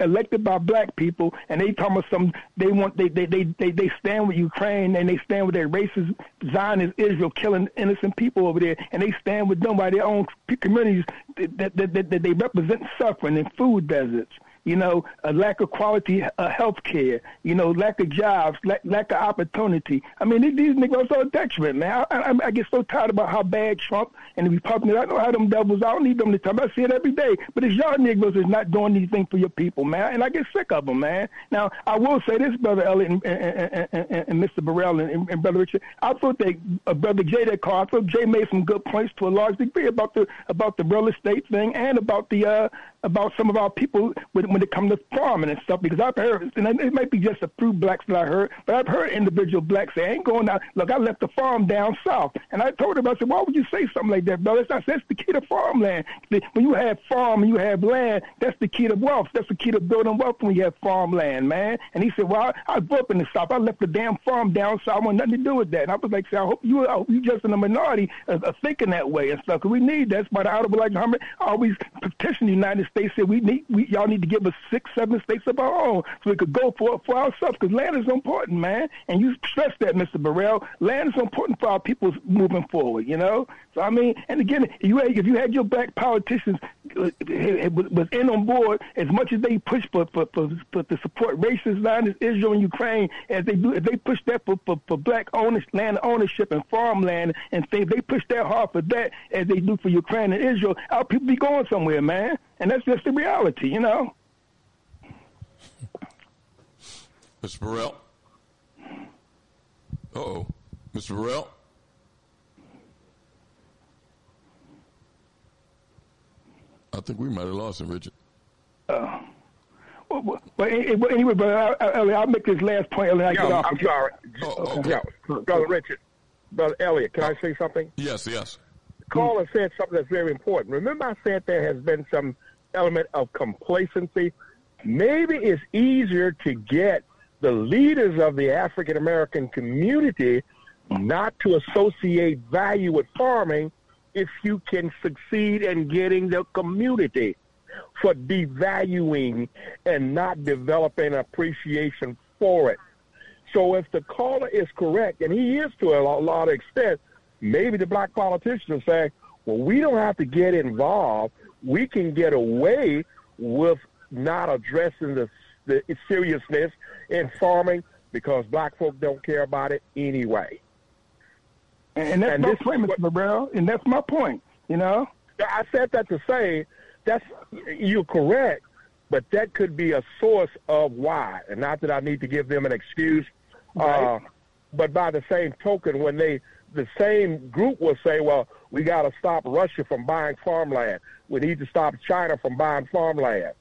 elected by black people and they talk about some they want they they they they, they stand with Ukraine and they stand with their racist Zionist Israel killing innocent people over there and they stand with them by their own communities that that, that, that they represent suffering and food deserts you know, a lack of quality uh, health care, you know, lack of jobs, lack, lack of opportunity. I mean, these, niggas are detriment, man. I, I, I get so tired about how bad Trump and the Republicans, I know how them devils, I don't need them to me. I see it every day. But it's y'all niggas is not doing anything for your people, man. And I get sick of them, man. Now, I will say this, Brother Elliott and, and, and, and, Mr. Burrell and, and, Brother Richard. I thought that uh, Brother Jay that called, I thought Jay made some good points to a large degree about the about the real estate thing and about the uh, about some of our people when, when it comes to farming and stuff because I've heard, and it might be just a few blacks that I heard, but I've heard individual blacks say, I ain't going out. Look, I left the farm down south. And I told him, I said, why would you say something like that, brother? That's, that's the key to farmland. When you have farm and you have land, that's the key to wealth. That's the key to building wealth when you have farmland, man. And he said, well, I, I grew up in the south. I left the damn farm down south. I want nothing to do with that. And I was like, I hope you, I hope you just in the minority of, of thinking that way and stuff. Because we need that. That's why the Honorable Elijah Muhammad always petitioned the United States, said we need, we, y'all need to give six, seven states of our own so we could go for for ourselves because land is important, man. And you stress that, Mr. Burrell. Land is important for our people moving forward, you know? So, I mean, and again, you had, if you had your black politicians uh, was in on board as much as they push for, for, for, for to support racist Zionist Israel and Ukraine, as they do, if they push that for, for, for black ownership, land ownership and farmland and things, they push that hard for that as they do for Ukraine and Israel, our people be going somewhere, man. And that's just the reality, you know? Mr. Burrell? oh Mr. Burrell? I think we might have lost him, Richard. Uh, well, but anyway, but Elliott, I, will make this last point and I get off. I'm sorry. Oh, okay. Yeah, Brother Richard, Brother Elliott, can I say something? Yes, yes. The caller said something that's very important. Remember I said there has been some element of complacency. Maybe it's easier to get the leaders of the African American community not to associate value with farming if you can succeed in getting the community for devaluing and not developing appreciation for it. So if the caller is correct, and he is to a lot of extent, maybe the black politicians say, well, we don't have to get involved. We can get away with not addressing the, the seriousness in farming because black folk don't care about it anyway. And that's and my point, Mr. Burrell, and that's my point, you know? I said that to say that's you're correct, but that could be a source of why. And not that I need to give them an excuse, Right. uh, but by the same token, when they the same group will say, "Well, we got to stop Russia from buying farmland. We need to stop China from buying farmland."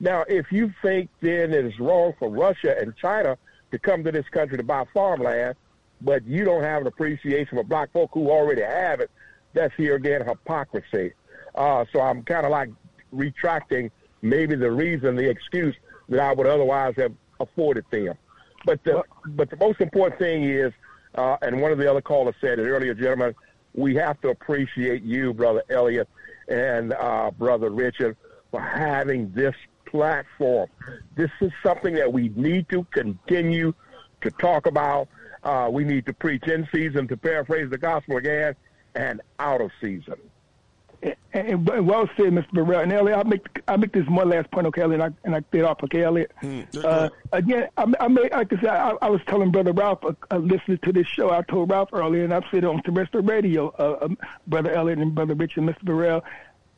Now, if you think then it is wrong for Russia and China to come to this country to buy farmland, but you don't have an appreciation for black folk who already have it, that's here again hypocrisy. Uh, so I'm kind of like retracting maybe the reason, the excuse that I would otherwise have afforded them. But the but the most important thing is, uh, and one of the other callers said it earlier, gentlemen, we have to appreciate you, brother Elliott, and uh, brother Richard, for having this platform. This is something that we need to continue to talk about. Uh, we need to preach in season, to paraphrase the gospel again, and out of season. And, and, and well said, Mr. Burrell. And Elliott, I make I make this one last point, okay, Elliott, and I, and I get off, okay, Elliott. Uh, again, I, I made like I said, I, I was telling Brother Ralph, uh, uh, listening to this show, I told Ralph earlier, and I've said it on terrestrial radio, uh, um, Brother Elliott and Brother Richard, and Mr. Burrell.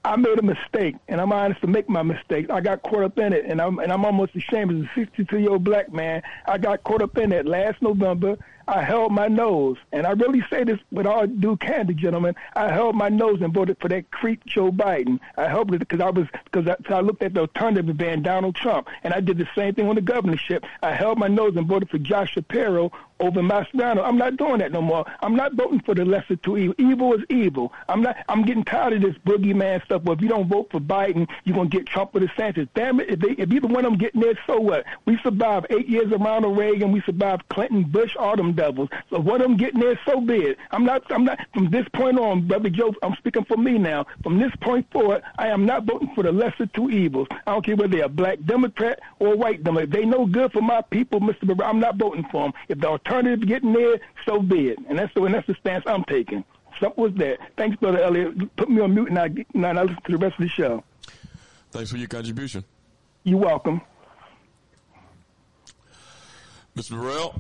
I made a mistake, and I'm honest to make my mistake. I got caught up in it, and I'm and I'm almost ashamed as a 62 year old black man. I got caught up in it last November. I held my nose, and I really say this with all due candor, gentlemen. I held my nose and voted for that creep Joe Biden. I held it because I was because I, I looked at the alternative being Donald Trump, and I did the same thing on the governorship. I held my nose and voted for Josh Shapiro over Mastriano. I'm not doing that no more. I'm not voting for the lesser two evil. Evil is evil. I'm not. I'm getting tired of this boogeyman stuff. Well, if you don't vote for Biden, you're gonna get Trump or the DeSantis. Damn it! If, they, if either one of them getting there, so what? We survived eight years of Ronald Reagan. We survived Clinton, Bush, all them devils. So of them getting there, so be it. I'm not. I'm not. From this point on, brother Joe, I'm speaking for me now. From this point forward, I am not voting for the lesser two evils. I don't care whether they're a black Democrat or a white Democrat. If they no good for my people, Mr. I'm not voting for them. If the alternative getting there, so be it. And that's the and that's the stance I'm taking. Something was that. Thanks, brother Elliott. Put me on mute and I now I listen to the rest of the show. Thanks for your contribution. You're welcome. Mr. Burrell?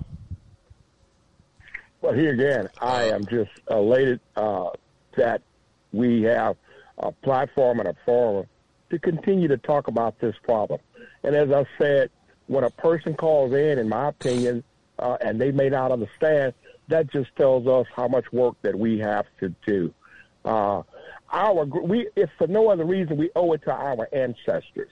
Well, here again, I am just elated uh, that we have a platform and a forum to continue to talk about this problem. And as I said, when a person calls in, in my opinion, uh, and they may not understand, that just tells us how much work that we have to do. Uh, our we, if for no other reason, we owe it to our ancestors.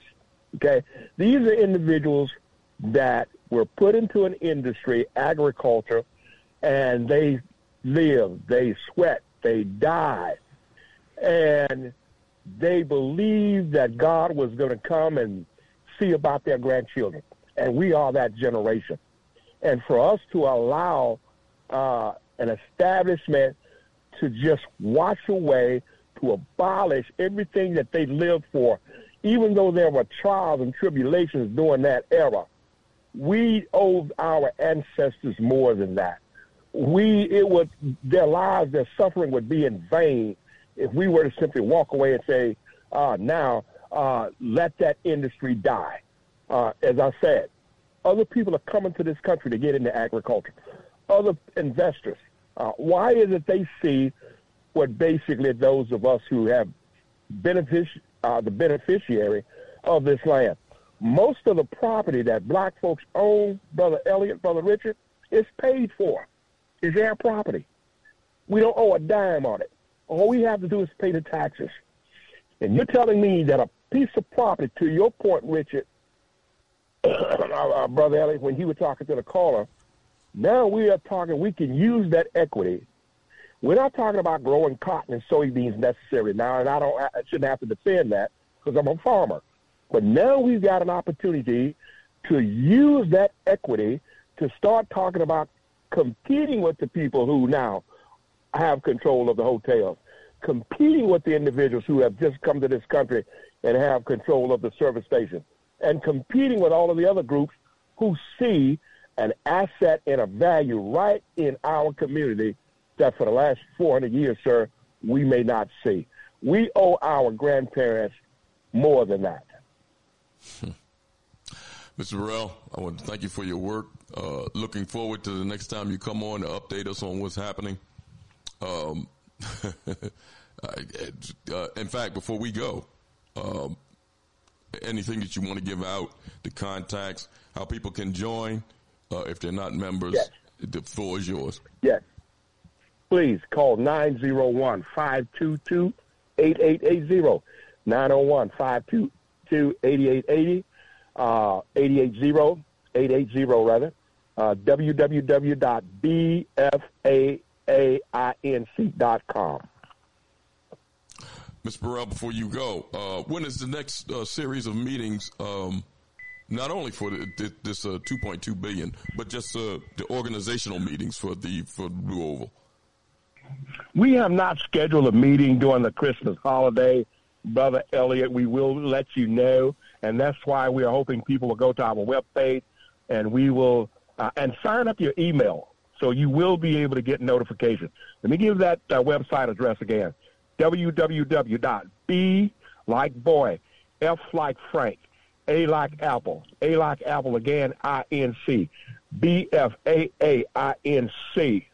Okay, these are individuals that were put into an industry, agriculture, and they live, they sweat, they die, and they believed that God was going to come and see about their grandchildren, and we are that generation. And for us to allow uh, an establishment to just wash away, to abolish everything that they lived for, even though there were trials and tribulations during that era, we owe our ancestors more than that. We, it would, their lives, their suffering would be in vain if we were to simply walk away and say, uh, now, uh, let that industry die. Uh, as I said, other people are coming to this country to get into agriculture. Other investors. Uh, why is it they see what basically those of us who have benefic- uh, the beneficiary of this land? Most of the property that black folks own, Brother Elliott, Brother Richard, is paid for. Is their property. We don't owe a dime on it. All we have to do is pay the taxes. And you're telling me that a piece of property, to your point, Richard, our, Brother Elliott, when he was talking to the caller, now we are talking, we can use that equity. We're not talking about growing cotton and soybeans necessarily now, and I don't, I shouldn't have to defend that because I'm a farmer. But now we've got an opportunity to use that equity to start talking about competing with the people who now have control of the hotels, competing with the individuals who have just come to this country and have control of the service station, and competing with all of the other groups who see an asset and a value right in our community that for the last 400 years, sir, we may not see. We owe our grandparents more than that. Mr. Burrell, I want to thank you for your work. Uh, looking forward to the next time you come on to update us on what's happening. Um, uh, in fact, before we go, um, anything that you want to give out, the contacts, how people can join uh, if they're not members? Yes. The floor is yours. Yes. Please call 901 522 8880. 901 522 8880. Uh, 880, 880 rather. Uh, www.bfaainc.com. Ms. Burrell, before you go, uh, when is the next uh, series of meetings? Um, not only for the, this uh, 2.2 billion, but just uh, the organizational meetings for the for Blue Oval. We have not scheduled a meeting during the Christmas holiday, Brother Elliott. We will let you know, and that's why we are hoping people will go to our webpage and we will uh, and sign up your email so you will be able to get notifications. Let me give that uh, website address again www.b like boy, F like Frank, A like Apple, A like Apple again, I N C, B F A A I N C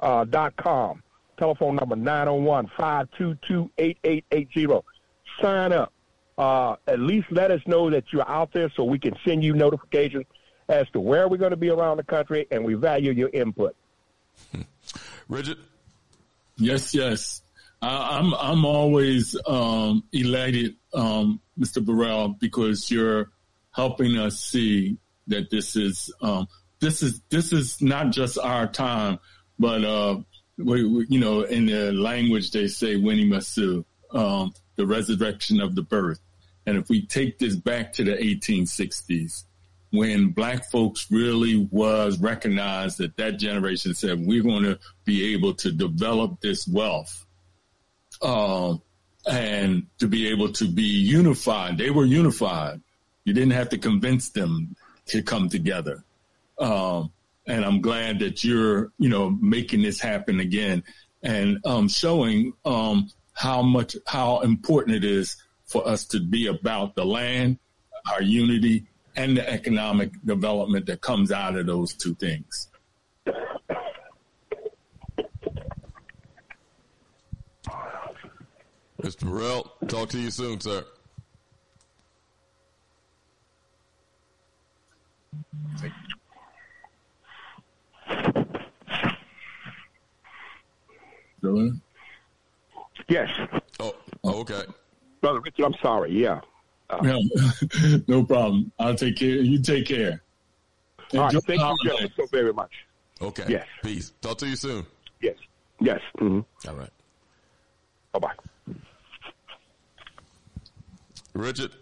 uh, dot com. Telephone number 901 522 8880. Sign up. Uh, at least let us know that you're out there so we can send you notifications as to where we're going to be around the country, and we value your input. Richard? Yes, yes. I, I'm I'm always um, elated, um, Mr. Burrell, because you're helping us see that this is um, this is this is not just our time, but uh, we, we, you know, in the language they say "Winnie Masu," um, the resurrection of the birth. And if we take this back to the 1860s, when black folks really was recognized that that generation said we're going to be able to develop this wealth um, and to be able to be unified. They were unified. You didn't have to convince them to come together. Um, and I'm glad that you're, you know, making this happen again and um, showing um, how much, how important it is for us to be about the land, our unity, and the economic development that comes out of those two things. Mr. Burrell, talk to you soon, sir. Yes. Oh, okay. Brother Richard, I'm sorry. Yeah. No, no problem. I'll take care. You take care. all right. Thank the you, gentlemen, holidays. so very much. Okay. Yes. Peace. Talk to you soon. Yes. Yes. Mm-hmm. All right. Bye bye. Richard.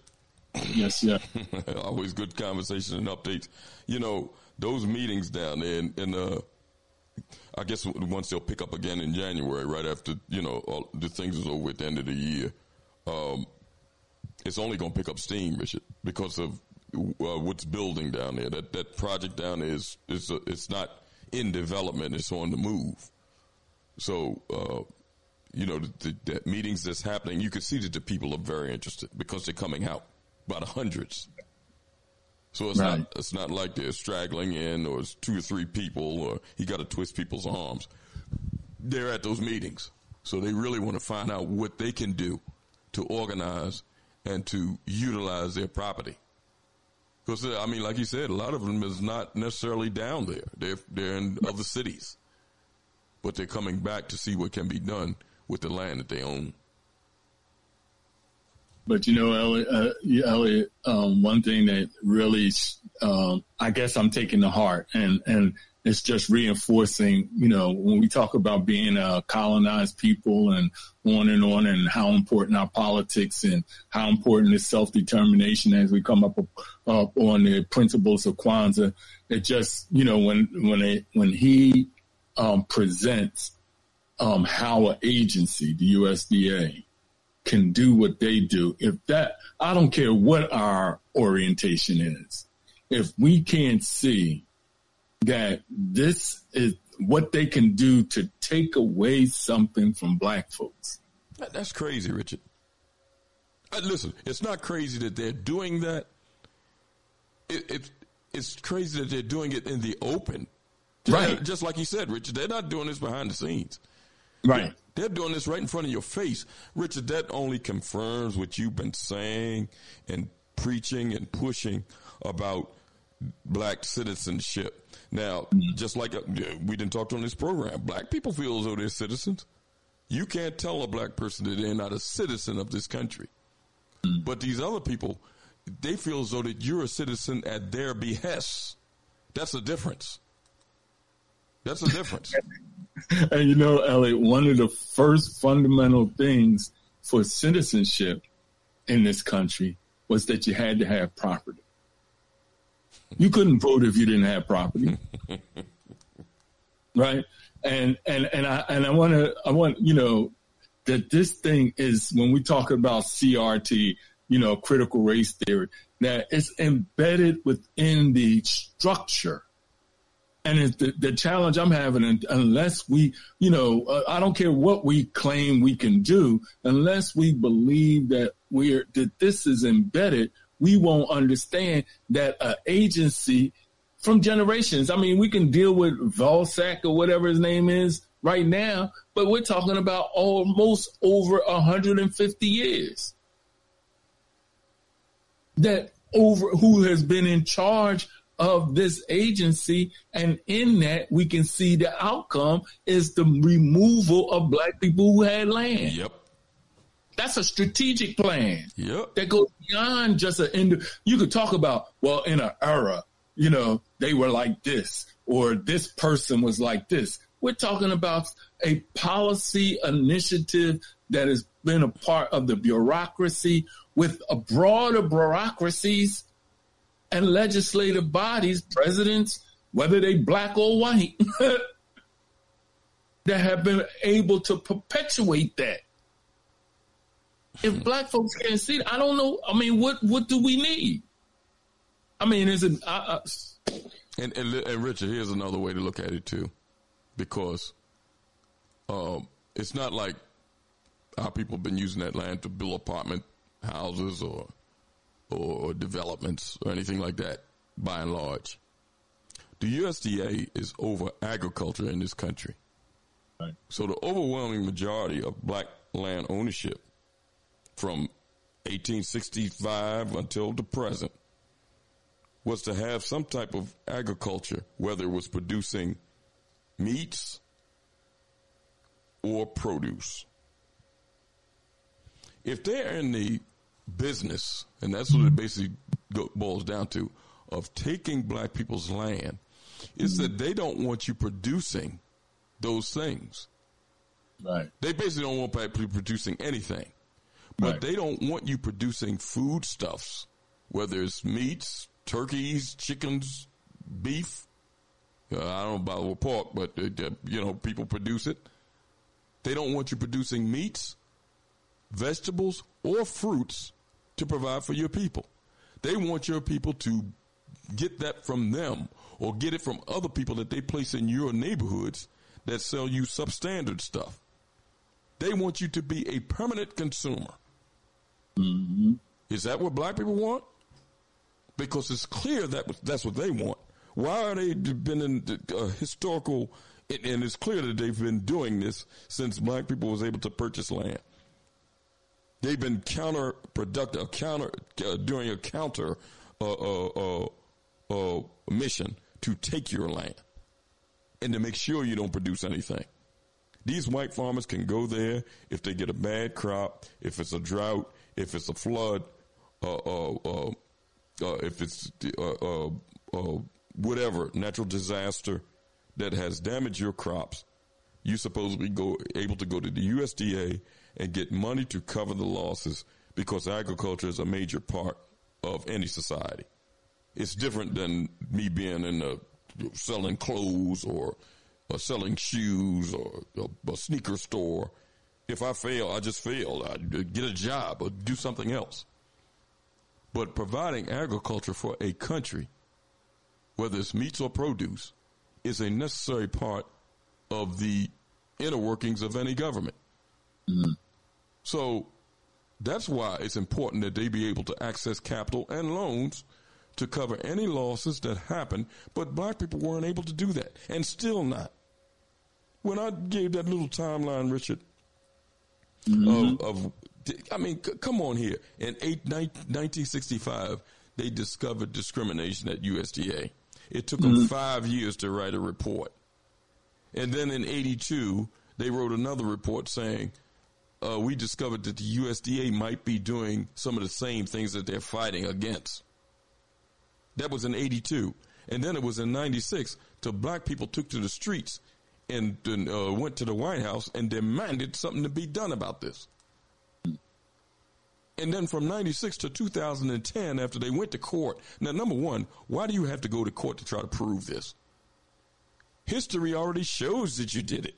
Yes, yeah. Always good conversation and updates. You know, those meetings down there, and, and uh, I guess once they'll pick up again in January, right after, you know, all the things is over at the end of the year, um, it's only going to pick up steam, Richard, because of uh, what's building down there. That that project down there is, is uh, it's not in development, it's on the move. So, uh, you know, the, the, the meetings that's happening, you can see that the people are very interested because they're coming out by the hundreds. So it's Right. not it's not like they're straggling in or it's two or three people or he got to twist people's arms. They're at those meetings, so they really want to find out what they can do to organize and to utilize their property. Because I mean, like you said, a lot of them is not necessarily down there. They're they're in other cities, but they're coming back to see what can be done with the land that they own. But you know, Elliott, uh, Elliott um, one thing that really, um, I guess I'm taking to heart, and and it's just reinforcing. You know, when we talk about being a colonized people and on and on, and how important our politics and how important is self determination as we come up up on the principles of Kwanzaa. It just, you know, when when it when he um, presents um, how an agency, the USDA, can do what they do. If that, I don't care what our orientation is. If we can't see that this is what they can do to take away something from black folks. That's crazy, Richard. Uh, listen, it's not crazy that they're doing that. It, it, it's crazy that they're doing it in the open. Just, Right. Just like you said, Richard, they're not doing this behind the scenes. Right. They're doing this right in front of your face. Richard, that only confirms what you've been saying and preaching and pushing about black citizenship. Now, just like uh, we didn't talk on this program, black people feel as though they're citizens. You can't tell a black person that they're not a citizen of this country. But these other people, they feel as though that you're a citizen at their behest. That's the difference. That's the difference. and you know, Elliott, one of the first fundamental things for citizenship in this country was that you had to have property. You couldn't vote if you didn't have property. right? And and and I and I want to I want you know that this thing is when we talk about CRT, you know, critical race theory, that it's embedded within the structure. And it's the, the challenge I'm having, unless we, you know, uh, I don't care what we claim we can do, unless we believe that we're that this is embedded, we won't understand that an agency from generations. I mean, we can deal with Vilsack or whatever his name is right now, but we're talking about almost over 150 years that over who has been in charge of this agency. And in that we can see the outcome is the removal of black people who had land. Yep that's a strategic plan yep. that goes beyond just an end. You could talk about well in an era you know they were like this or this person was like this. We're talking about a policy initiative that has been a part of the bureaucracy with a broader bureaucracies and legislative bodies, presidents, whether they black or white, that have been able to perpetuate that. If black folks can't see it, I don't know. I mean, what what do we need? I mean, is it? Uh, and, and and Richard, here's another way to look at it too, because um, it's not like our people have been using that land to build apartment houses or, or developments or anything like that, by and large. The USDA is over agriculture in this country. Right. So the overwhelming majority of black land ownership from 1865 until the present was to have some type of agriculture, whether it was producing meats or produce. If they're in the business, and that's what it basically boils down to, of taking black people's land, is that they don't want you producing those things. Right. They basically don't want black people producing anything. But Right. they don't want you producing foodstuffs, whether it's meats, turkeys, chickens, beef. Uh, I don't know about pork, but uh, uh, you know people produce it. They don't want you producing meats, vegetables, or fruits to provide for your people. They want your people to get that from them or get it from other people that they place in your neighborhoods that sell you substandard stuff. They want you to be a permanent consumer. Mm-hmm. Is that what black people want? Because it's clear that that's what they want. Why are they been in uh, historical? And it's clear that they've been doing this since black people was able to purchase land. They've been counterproductive, counter uh, doing a counter uh, uh, uh, uh, mission to take your land and to make sure you don't produce anything. These white farmers can go there if they get a bad crop, if it's a drought, if it's a flood, uh, uh, uh, uh, if it's uh, whatever natural disaster that has damaged your crops. You supposedly go able to go to the USDA and get money to cover the losses because agriculture is a major part of any society. It's different than me being in the selling clothes or, or selling shoes or a, a sneaker store. If I fail, I just fail. I get a job or do something else. But providing agriculture for a country, whether it's meats or produce, is a necessary part of the inner workings of any government. Mm-hmm. So that's why it's important that they be able to access capital and loans to cover any losses that happen. But black people weren't able to do that and still not. When I gave that little timeline, Richard, of, of I mean, c- come on here. In eight, 1965, they discovered discrimination at USDA. It took them Mm-hmm. five years to write a report. And then in 82, they wrote another report saying, uh, we discovered that the USDA might be doing some of the same things that they're fighting against. That was in 82. And then it was in 96 till black people took to the streets and uh, went to the White House and demanded something to be done about this. And then from 96 to 2010, after they went to court. Now, number one, why do you have to go to court to try to prove this? History already shows that you did it.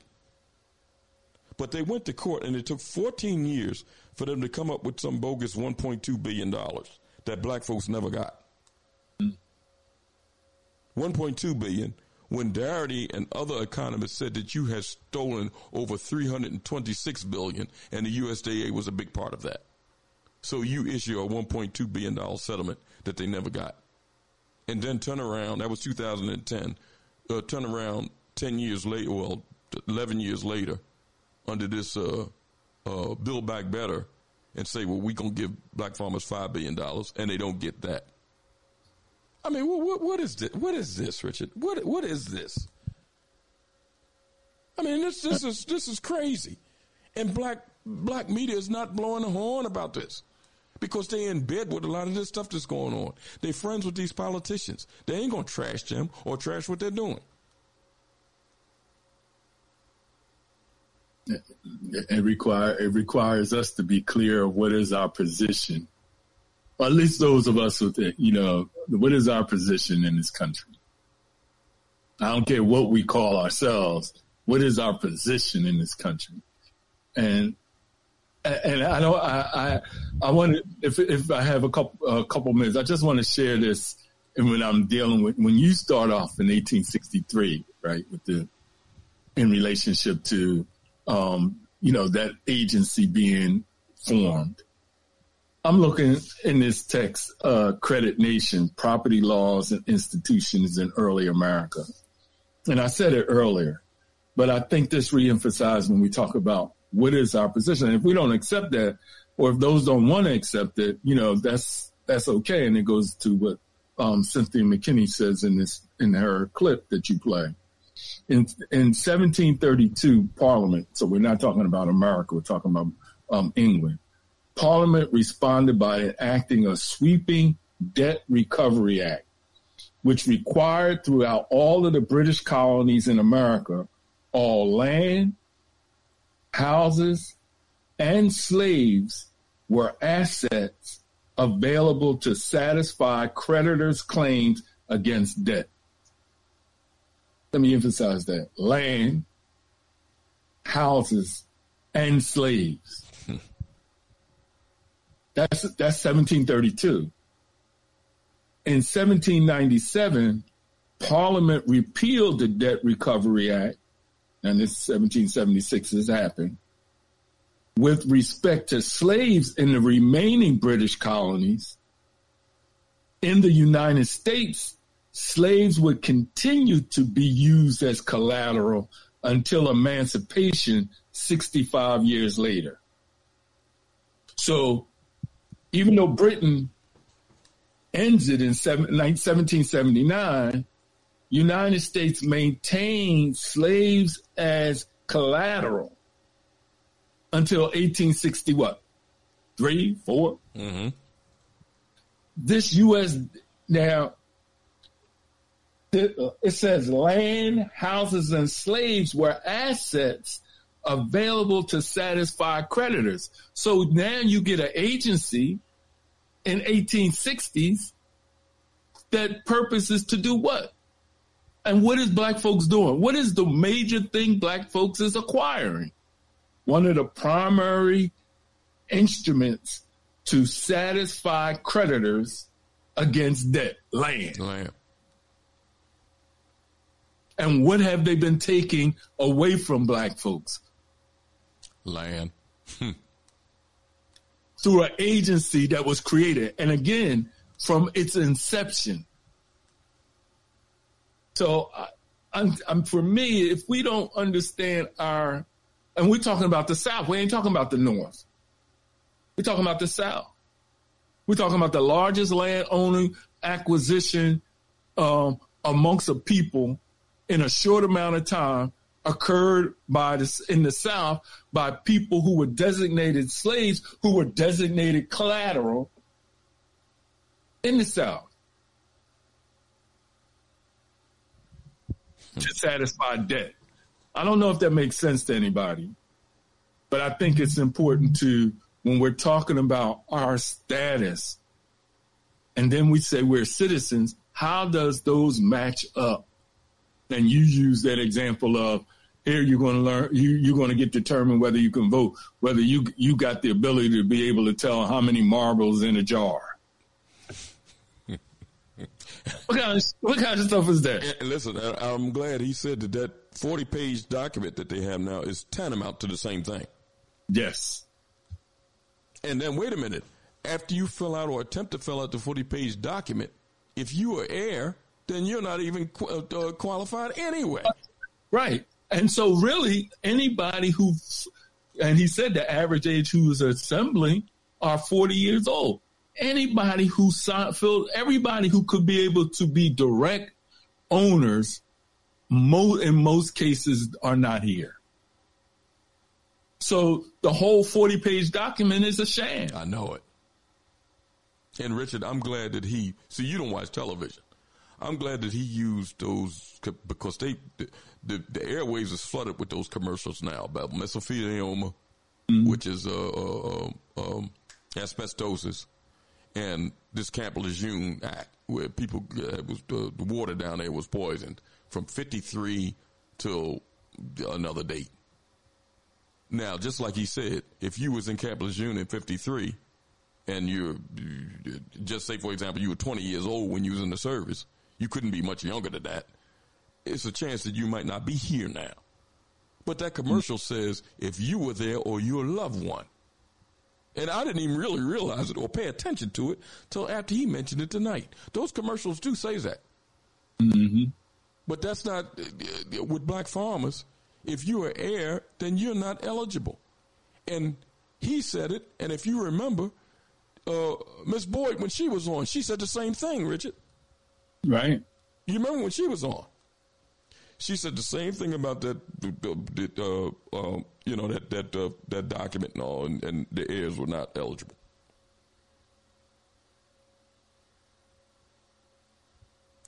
But they went to court and it took 14 years for them to come up with some bogus $1.2 billion that black folks never got. 1.2 billion when Darity and other economists said that you had stolen over 326 billion and the USDA was a big part of that. So you issue a 1.2 billion dollar settlement that they never got. And then turn around, that was 2010, uh, turn around 10 years later, well, 11 years later, under this uh, uh, Build Back Better, and say, well, we're going to give black farmers $5 billion, and they don't get that. I mean, what, what, what is this? What is this, Richard? What what is this? I mean, this this is this is crazy, and black black media is not blowing the horn about this because they're in bed with a lot of this stuff that's going on. They're friends with these politicians. They ain't gonna trash them or trash what they're doing. It require it requires us to be clear of what is our position, at least those of us with it. You know, what is our position in this country? I don't care what we call ourselves. What is our position in this country? And and I know I I, I want to if if I have a couple a couple minutes, I just want to share this. And when I'm dealing with when you start off in 1863, right, with the in relationship to um, you know that agency being formed. I'm looking in this text, uh, Credit Nation, Property Laws and Institutions in Early America. And I said it earlier, but I think this reemphasized when we talk about what is our position. And if we don't accept that, or if those don't want to accept it, you know, that's, that's okay. And it goes to what, um, Cynthia McKinney says in this, in her clip that you play. In, in 1732 Parliament, so we're not talking about America, we're talking about, um, England. Parliament responded by enacting a sweeping debt recovery act, which required throughout all of the British colonies in America all land, houses, and slaves were assets available to satisfy creditors' claims against debt. Let me emphasize that land, houses, and slaves. That's that's 1732. In 1797, Parliament repealed the Debt Recovery Act, and this 1776 has happened. With respect to slaves in the remaining British colonies, in the United States, slaves would continue to be used as collateral until emancipation 65 years later. So even though Britain ends it in 1779, United States maintained slaves as collateral until 1860 what? Three, four? Mm-hmm. This U.S. now it says land, houses, and slaves were assets available to satisfy creditors. So now you get an agency in 1860s that purpose is to do what? And what is black folks doing? What is the major thing black folks is acquiring? One of the primary instruments to satisfy creditors against debt, land. Land. And what have they been taking away from black folks? Land. Through an agency that was created. And again, from its inception. So I, I'm, I'm, for me, if we don't understand our, and we're talking about the South, we ain't talking about the North. We're talking about the South. We're talking about the largest land owning acquisition um, amongst a people in a short amount of time occurred by this in the South by people who were designated slaves, who were designated collateral in the South hmm. to satisfy debt. I don't know if that makes sense to anybody, but I think it's important to when we're talking about our status and then we say we're citizens, how does those match up? And you use that example of here you're going to learn you you're going to get determined whether you can vote, whether you you got the ability to be able to tell how many marbles in a jar. what kind of what kind of stuff is that? And listen, I'm glad he said that that 40 page document that they have now is tantamount to the same thing. Yes. And then wait a minute. After you fill out or attempt to fill out the 40 page document, if you are heir, then you're not even uh, uh, qualified anyway. Right. And so, really, anybody who, and he said the average age who is assembling are 40 years old. Anybody who filled, everybody who could be able to be direct owners, in most cases, are not here. So the whole 40 page document is a sham. I know it. And Richard, I'm glad that he, see, you don't watch television. I'm glad that he used those because they, the, the, airwaves is flooded with those commercials now about mesothelioma, mm-hmm. which is, uh, uh, um, asbestosis and this Camp Lejeune Act where people, uh, was, uh, the water down there was poisoned from 53 till another date. Now, just like he said, if you was in Camp Lejeune in 53 and you're, just say, for example, you were 20 years old when you was in the service, you couldn't be much younger than that. It's a chance that you might not be here now. But that commercial says if you were there or your loved one. And I didn't even really realize it or pay attention to it till after he mentioned it tonight. Those commercials do say that. Mm-hmm. But that's not with black farmers if you're heir, then you're not eligible. And he said it, and if you remember, uh, Miss Boyd, when she was on, she said the same thing, Richard. Right. You remember when she was on? She said the same thing about that, uh, uh, you know, that that uh, that document and all, and, and the heirs were not eligible.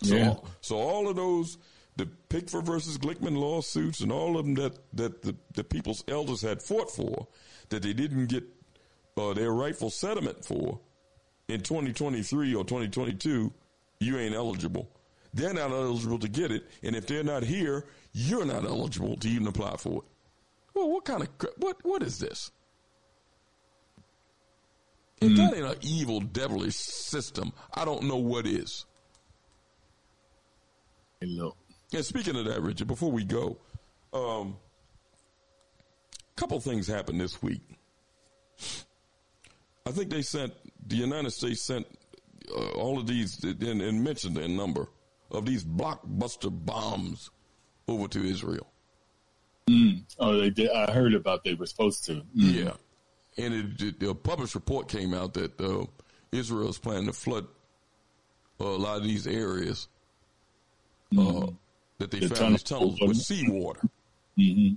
So, yeah. so all of those the Pigford versus Glickman lawsuits and all of them that, that the, the people's elders had fought for that they didn't get uh, their rightful settlement for in 2023 or 2022, you ain't eligible. They're not eligible to get it. And if they're not here, you're not eligible to even apply for it. Well, what kind of, what, what is this? If mm. that ain't an evil, devilish system, I don't know what is. Hello. Yeah, speaking of that, Richard, before we go, um, a couple things happened this week. I think they sent the United States sent uh, all of these and, and mentioned a number of these blockbuster bombs over to Israel. Mm. Oh, they did. I heard about they were supposed to. Mm. Yeah, and it, it, a published report came out that uh, Israel is planning to flood uh, a lot of these areas. Mm that they the found these tunnels with seawater. Mm-hmm.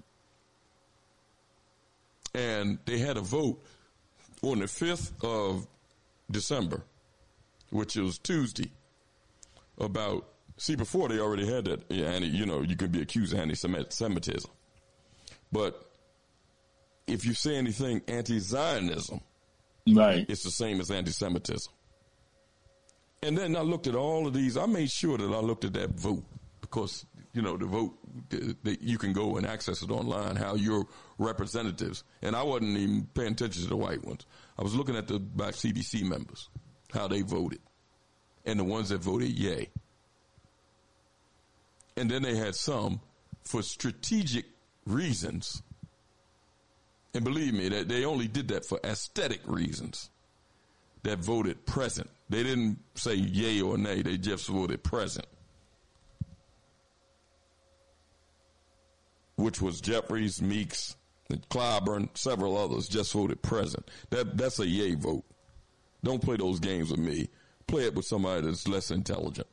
And they had a vote on the 5th of December, which was Tuesday, about, see, before they already had that, yeah, you know, you can be accused of anti-Semitism. But if you say anything anti-Zionism, right, it's the same as anti-Semitism. And then I looked at all of these. I made sure that I looked at that vote because you know, the vote that you can go and access it online, how your representatives, and I wasn't even paying attention to the white ones. I was looking at the black CBC members, how they voted, and the ones that voted yay. And then they had some for strategic reasons. And believe me, that they only did that for aesthetic reasons that voted present. They didn't say yay or nay, they just voted present. which was Jeffries, Meeks, And Clyburn, several others just voted present. That that's a yay vote. Don't play those games with me. Play it with somebody that's less intelligent,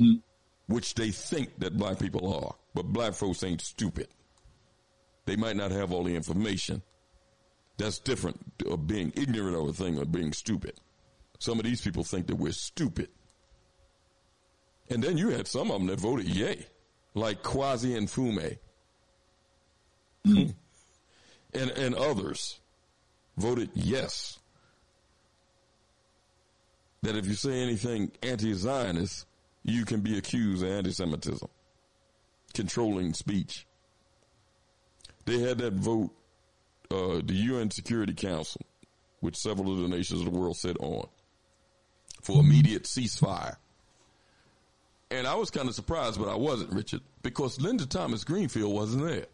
mm. Which they think that black people are. But black folks ain't stupid. They might not have all the information. That's different of being ignorant of a thing or being stupid. Some of these people think that we're stupid. And then you had some of them that voted yay, like Kweisi Mfume. Mm. and, and others voted yes. That if you say anything anti Zionist, you can be accused of anti Semitism, controlling speech. They had that vote, uh, the UN Security Council, which several of the nations of the world said on, for immediate ceasefire. And I was kind of surprised, but I wasn't, Richard, because Linda Thomas Greenfield wasn't there.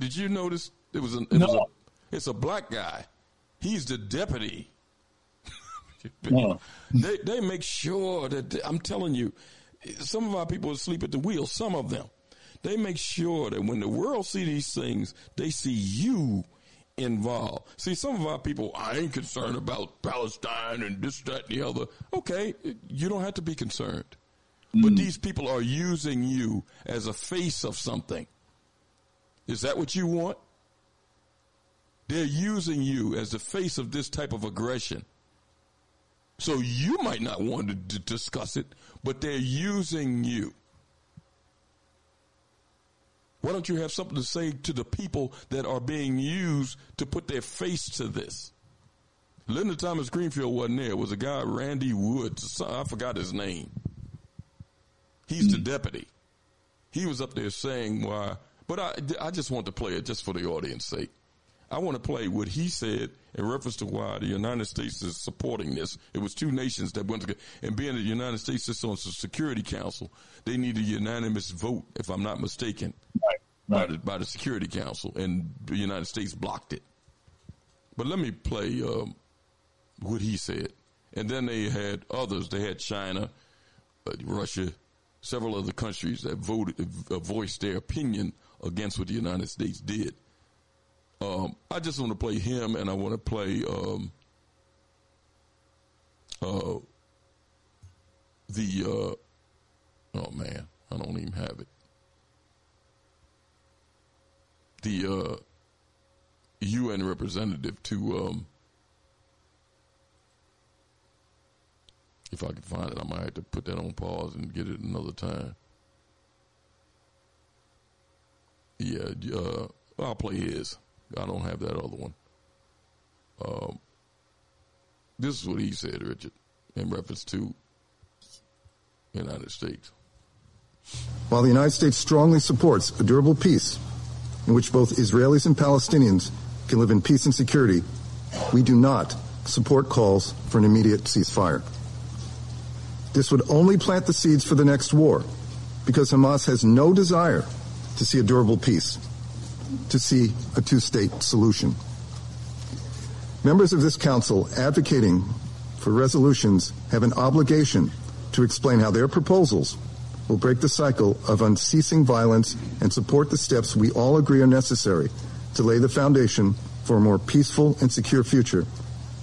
Did you notice it was, an, it no. was a, it's a black guy. He's the deputy. no. They they make sure that they, I'm telling you, some of our people sleep at the wheel. Some of them, they make sure that when the world see these things, they see you involved. See, some of our people, I ain't concerned about Palestine and this, that, and the other. Okay, you don't have to be concerned. Mm. But these people are using you as a face of something. Is that what you want? They're using you as the face of this type of aggression. So you might not want to d- discuss it, but they're using you. Why don't you have something to say to the people that are being used to put their face to this? Linda Thomas Greenfield wasn't there. It was a guy, Randy Woods. I forgot his name. He's mm. the deputy. He was up there saying why but I, I just want to play it just for the audience sake. I want to play what he said in reference to why the United States is supporting this. It was two nations that went together. And being the United States sits on the Security Council, they need a unanimous vote, if I'm not mistaken, right, right. By, the, by the Security Council. And the United States blocked it. But let me play um, what he said. And then they had others. They had China, uh, Russia, several other countries that voted, uh, voiced their opinion against what the United States did. Um, I just want to play him, and I want to play um, uh, the. Uh, oh man, I don't even have it. The uh, UN representative to. Um, if I can find it, I might have to put that on pause and get it another time. Yeah, uh, I'll play his. I don't have that other one. Um, this is what he said, Richard, in reference to the United States. While the United States strongly supports a durable peace in which both Israelis and Palestinians can live in peace and security, we do not support calls for an immediate ceasefire. This would only plant the seeds for the next war because Hamas has no desire to see a durable peace, to see a two state solution. Members of this council advocating for resolutions have an obligation to explain how their proposals will break the cycle of unceasing violence and support the steps we all agree are necessary to lay the foundation for a more peaceful and secure future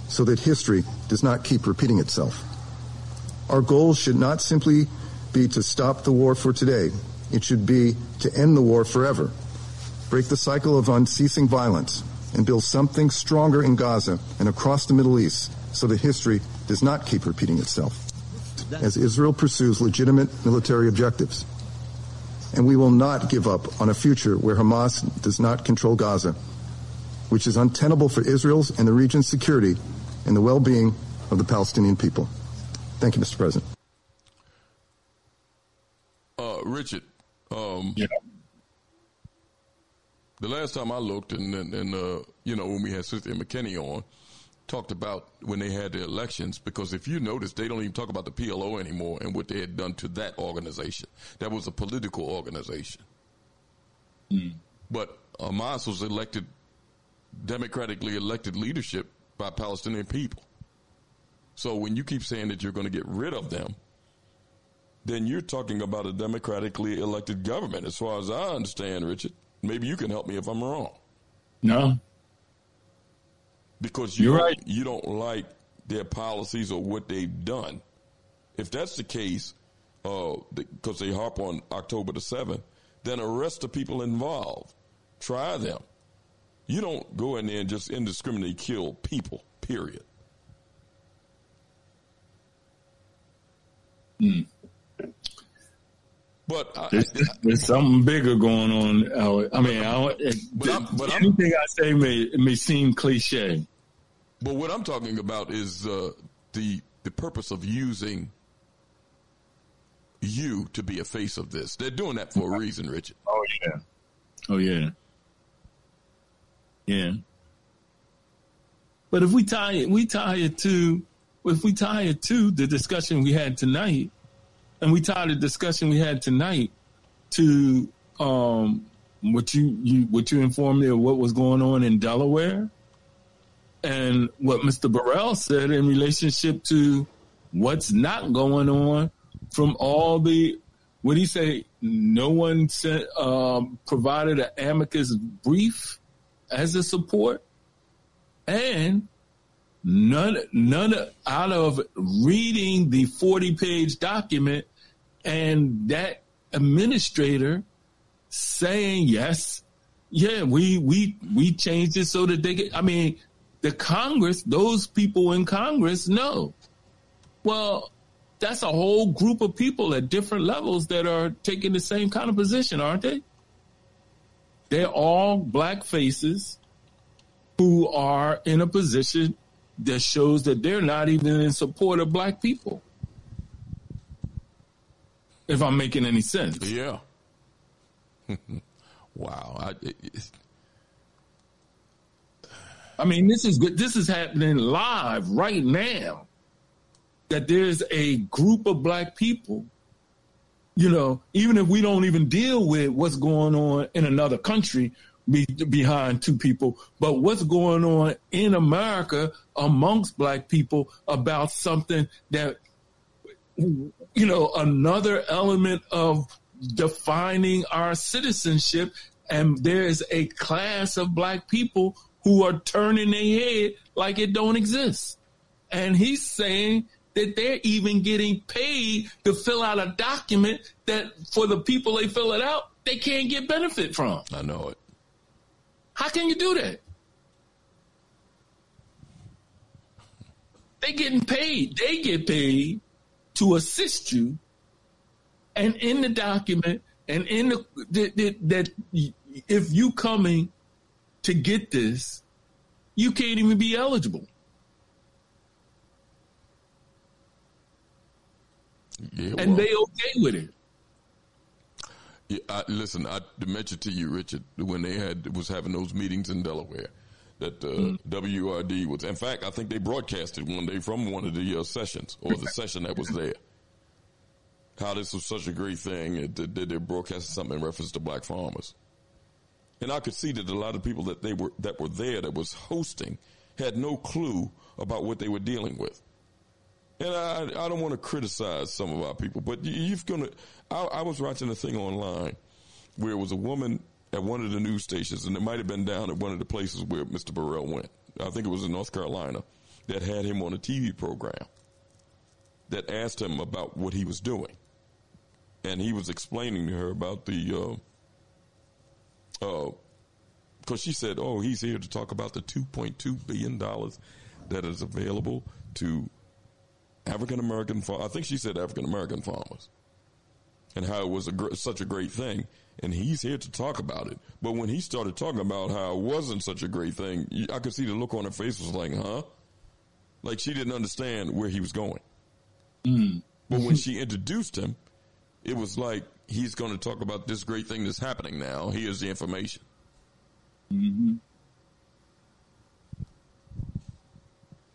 so that history does not keep repeating itself. Our goal should not simply be to stop the war for today, it should be to end the war forever, break the cycle of unceasing violence, and build something stronger in Gaza and across the Middle East so that history does not keep repeating itself as Israel pursues legitimate military objectives. And we will not give up on a future where Hamas does not control Gaza, which is untenable for Israel's and the region's security and the well being of the Palestinian people. Thank you, Mr. President. Uh, Richard, um, yeah. The last time I looked, and, and, and uh, you know, when we had Sister McKinney on, talked about when they had the elections, because if you notice, they don't even talk about the PLO anymore and what they had done to that organization. That was a political organization. Mm. But Hamas was elected, democratically elected leadership by Palestinian people. So when you keep saying that you're going to get rid of them, then you're talking about a democratically elected government, as far as I understand, Richard. Maybe you can help me if I'm wrong. No. Because you You're don't, right. you don't like their policies or what they've done. If that's the case, because they harp on October the 7th, then arrest the people involved. Try them. You don't go in there and just indiscriminately kill people, period. Hmm. But I, There's, there's something bigger going on. I mean, I But I'm- but I'm- anything I say may may seem cliche. But what I'm talking about is uh, the the purpose of using you to be a face of this. They're doing that for a reason, Richard. Oh yeah. Oh yeah. Yeah. But if we tie it, we tie it to, if we tie it to the discussion we had tonight, and we tied the discussion we had tonight to um, what you, you what you informed me of what was going on in Delaware, and what Mr. Burrell said in relationship to what's not going on from all the what he say? No one sent um, provided an amicus brief as a support, and none none out of reading the forty page document and that administrator saying yes, yeah, we we we changed it so that they get. I mean, the Congress, those people in Congress know. Well, that's a whole group of people at different levels that are taking the same kind of position, aren't they? They're all black faces who are in a position that shows that they're not even in support of black people. If I'm making any sense. Yeah. wow. I, it, I mean, this is good. This is happening live right now. That there's a group of black people, you know, even if we don't even deal with what's going on in another country be, behind two people, but what's going on in America amongst black people about something that, you know, another element of defining our citizenship. And there's a class of black people who are turning their head like it don't exist. And he's saying that they're even getting paid to fill out a document that for the people they fill it out, they can't get benefit from. I know it. How can you do that? They getting paid. They get paid to assist you. And in the document and in the that, that, if you coming to get this, you can't even be eligible. yeah, And well, they okay with it. yeah, I, listen, I mentioned to you, Richard, when they had was having those meetings in Delaware, that uh, Mm-hmm. WRD was. In fact, I think they broadcasted one day from one of the uh, sessions or the session that was there. How this was such a great thing. It, they broadcasted something in reference to black farmers. And I could see that a lot of people that they were that were there that was hosting had no clue about what they were dealing with. And I, I don't want to criticize some of our people, but you- you've gonna. I, I was watching a thing online where it was a woman at one of the news stations, and it might have been down at one of the places where Mr. Burrell went. I think it was in North Carolina that had him on a TV program that asked him about what he was doing, and he was explaining to her about the. Uh, uh, because she said, "Oh, he's here to talk about the 2.2 billion dollars that is available to African American. Far- I think she said African American farmers, and how it was a gr- such a great thing. And he's here to talk about it. But when he started talking about how it wasn't such a great thing, I could see the look on her face was like, "Huh?" Like she didn't understand where he was going. But when she introduced him, it was like he's going to talk about this great thing that's happening now. Here's the information. Mm-hmm.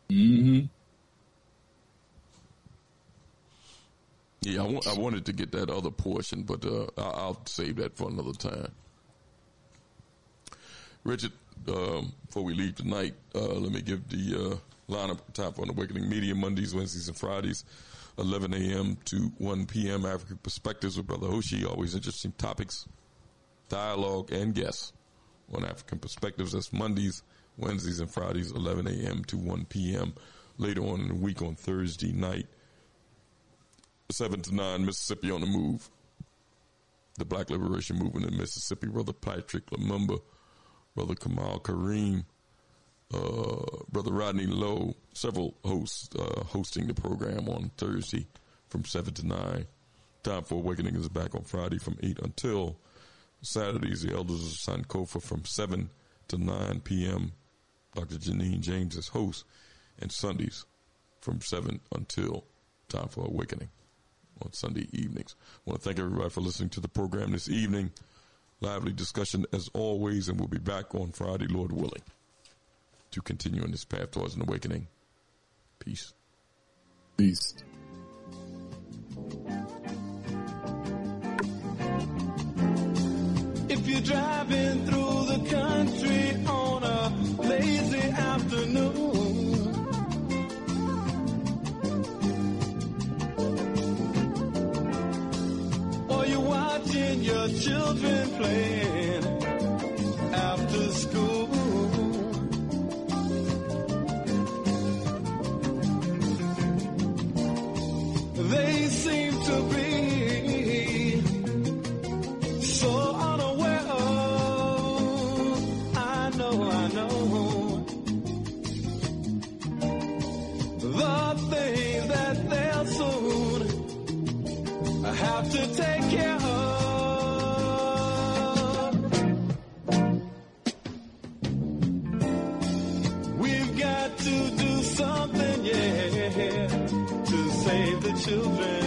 Mm-hmm. Yeah, I, wanted to get that other portion, but uh, I- I'll save that for another time. Richard, um, before we leave tonight, uh, let me give the uh, lineup time for Awakening Media Mondays, Wednesdays, and Fridays, 11 a.m. to 1 p.m. African Perspectives with Brother Hoshi. Always interesting topics, dialogue, and guests on African Perspectives. That's Mondays, Wednesdays, and Fridays, 11 a.m. to 1 p.m. Later on in the week on Thursday night, 7 to 9, Mississippi on the Move. The Black Liberation Movement in Mississippi, Brother Patrick Lumumba, Brother Kamal Kareem, uh, Brother Rodney Lowe, several hosts uh, hosting the program on Thursday from 7 to 9. Time for Awakening is back on Friday from 8 until Saturdays. The Elders of Sankofa from 7 to 9 p.m. Dr. Janine James is host. And Sundays from 7 until Time for Awakening on Sunday evenings. I want to thank everybody for listening to the program this evening. Lively discussion as always, and we'll be back on Friday, Lord willing, to continue on this path towards an awakening. Peace. Peace. If you're driving through the country on a lazy afternoon, watching your children playing children.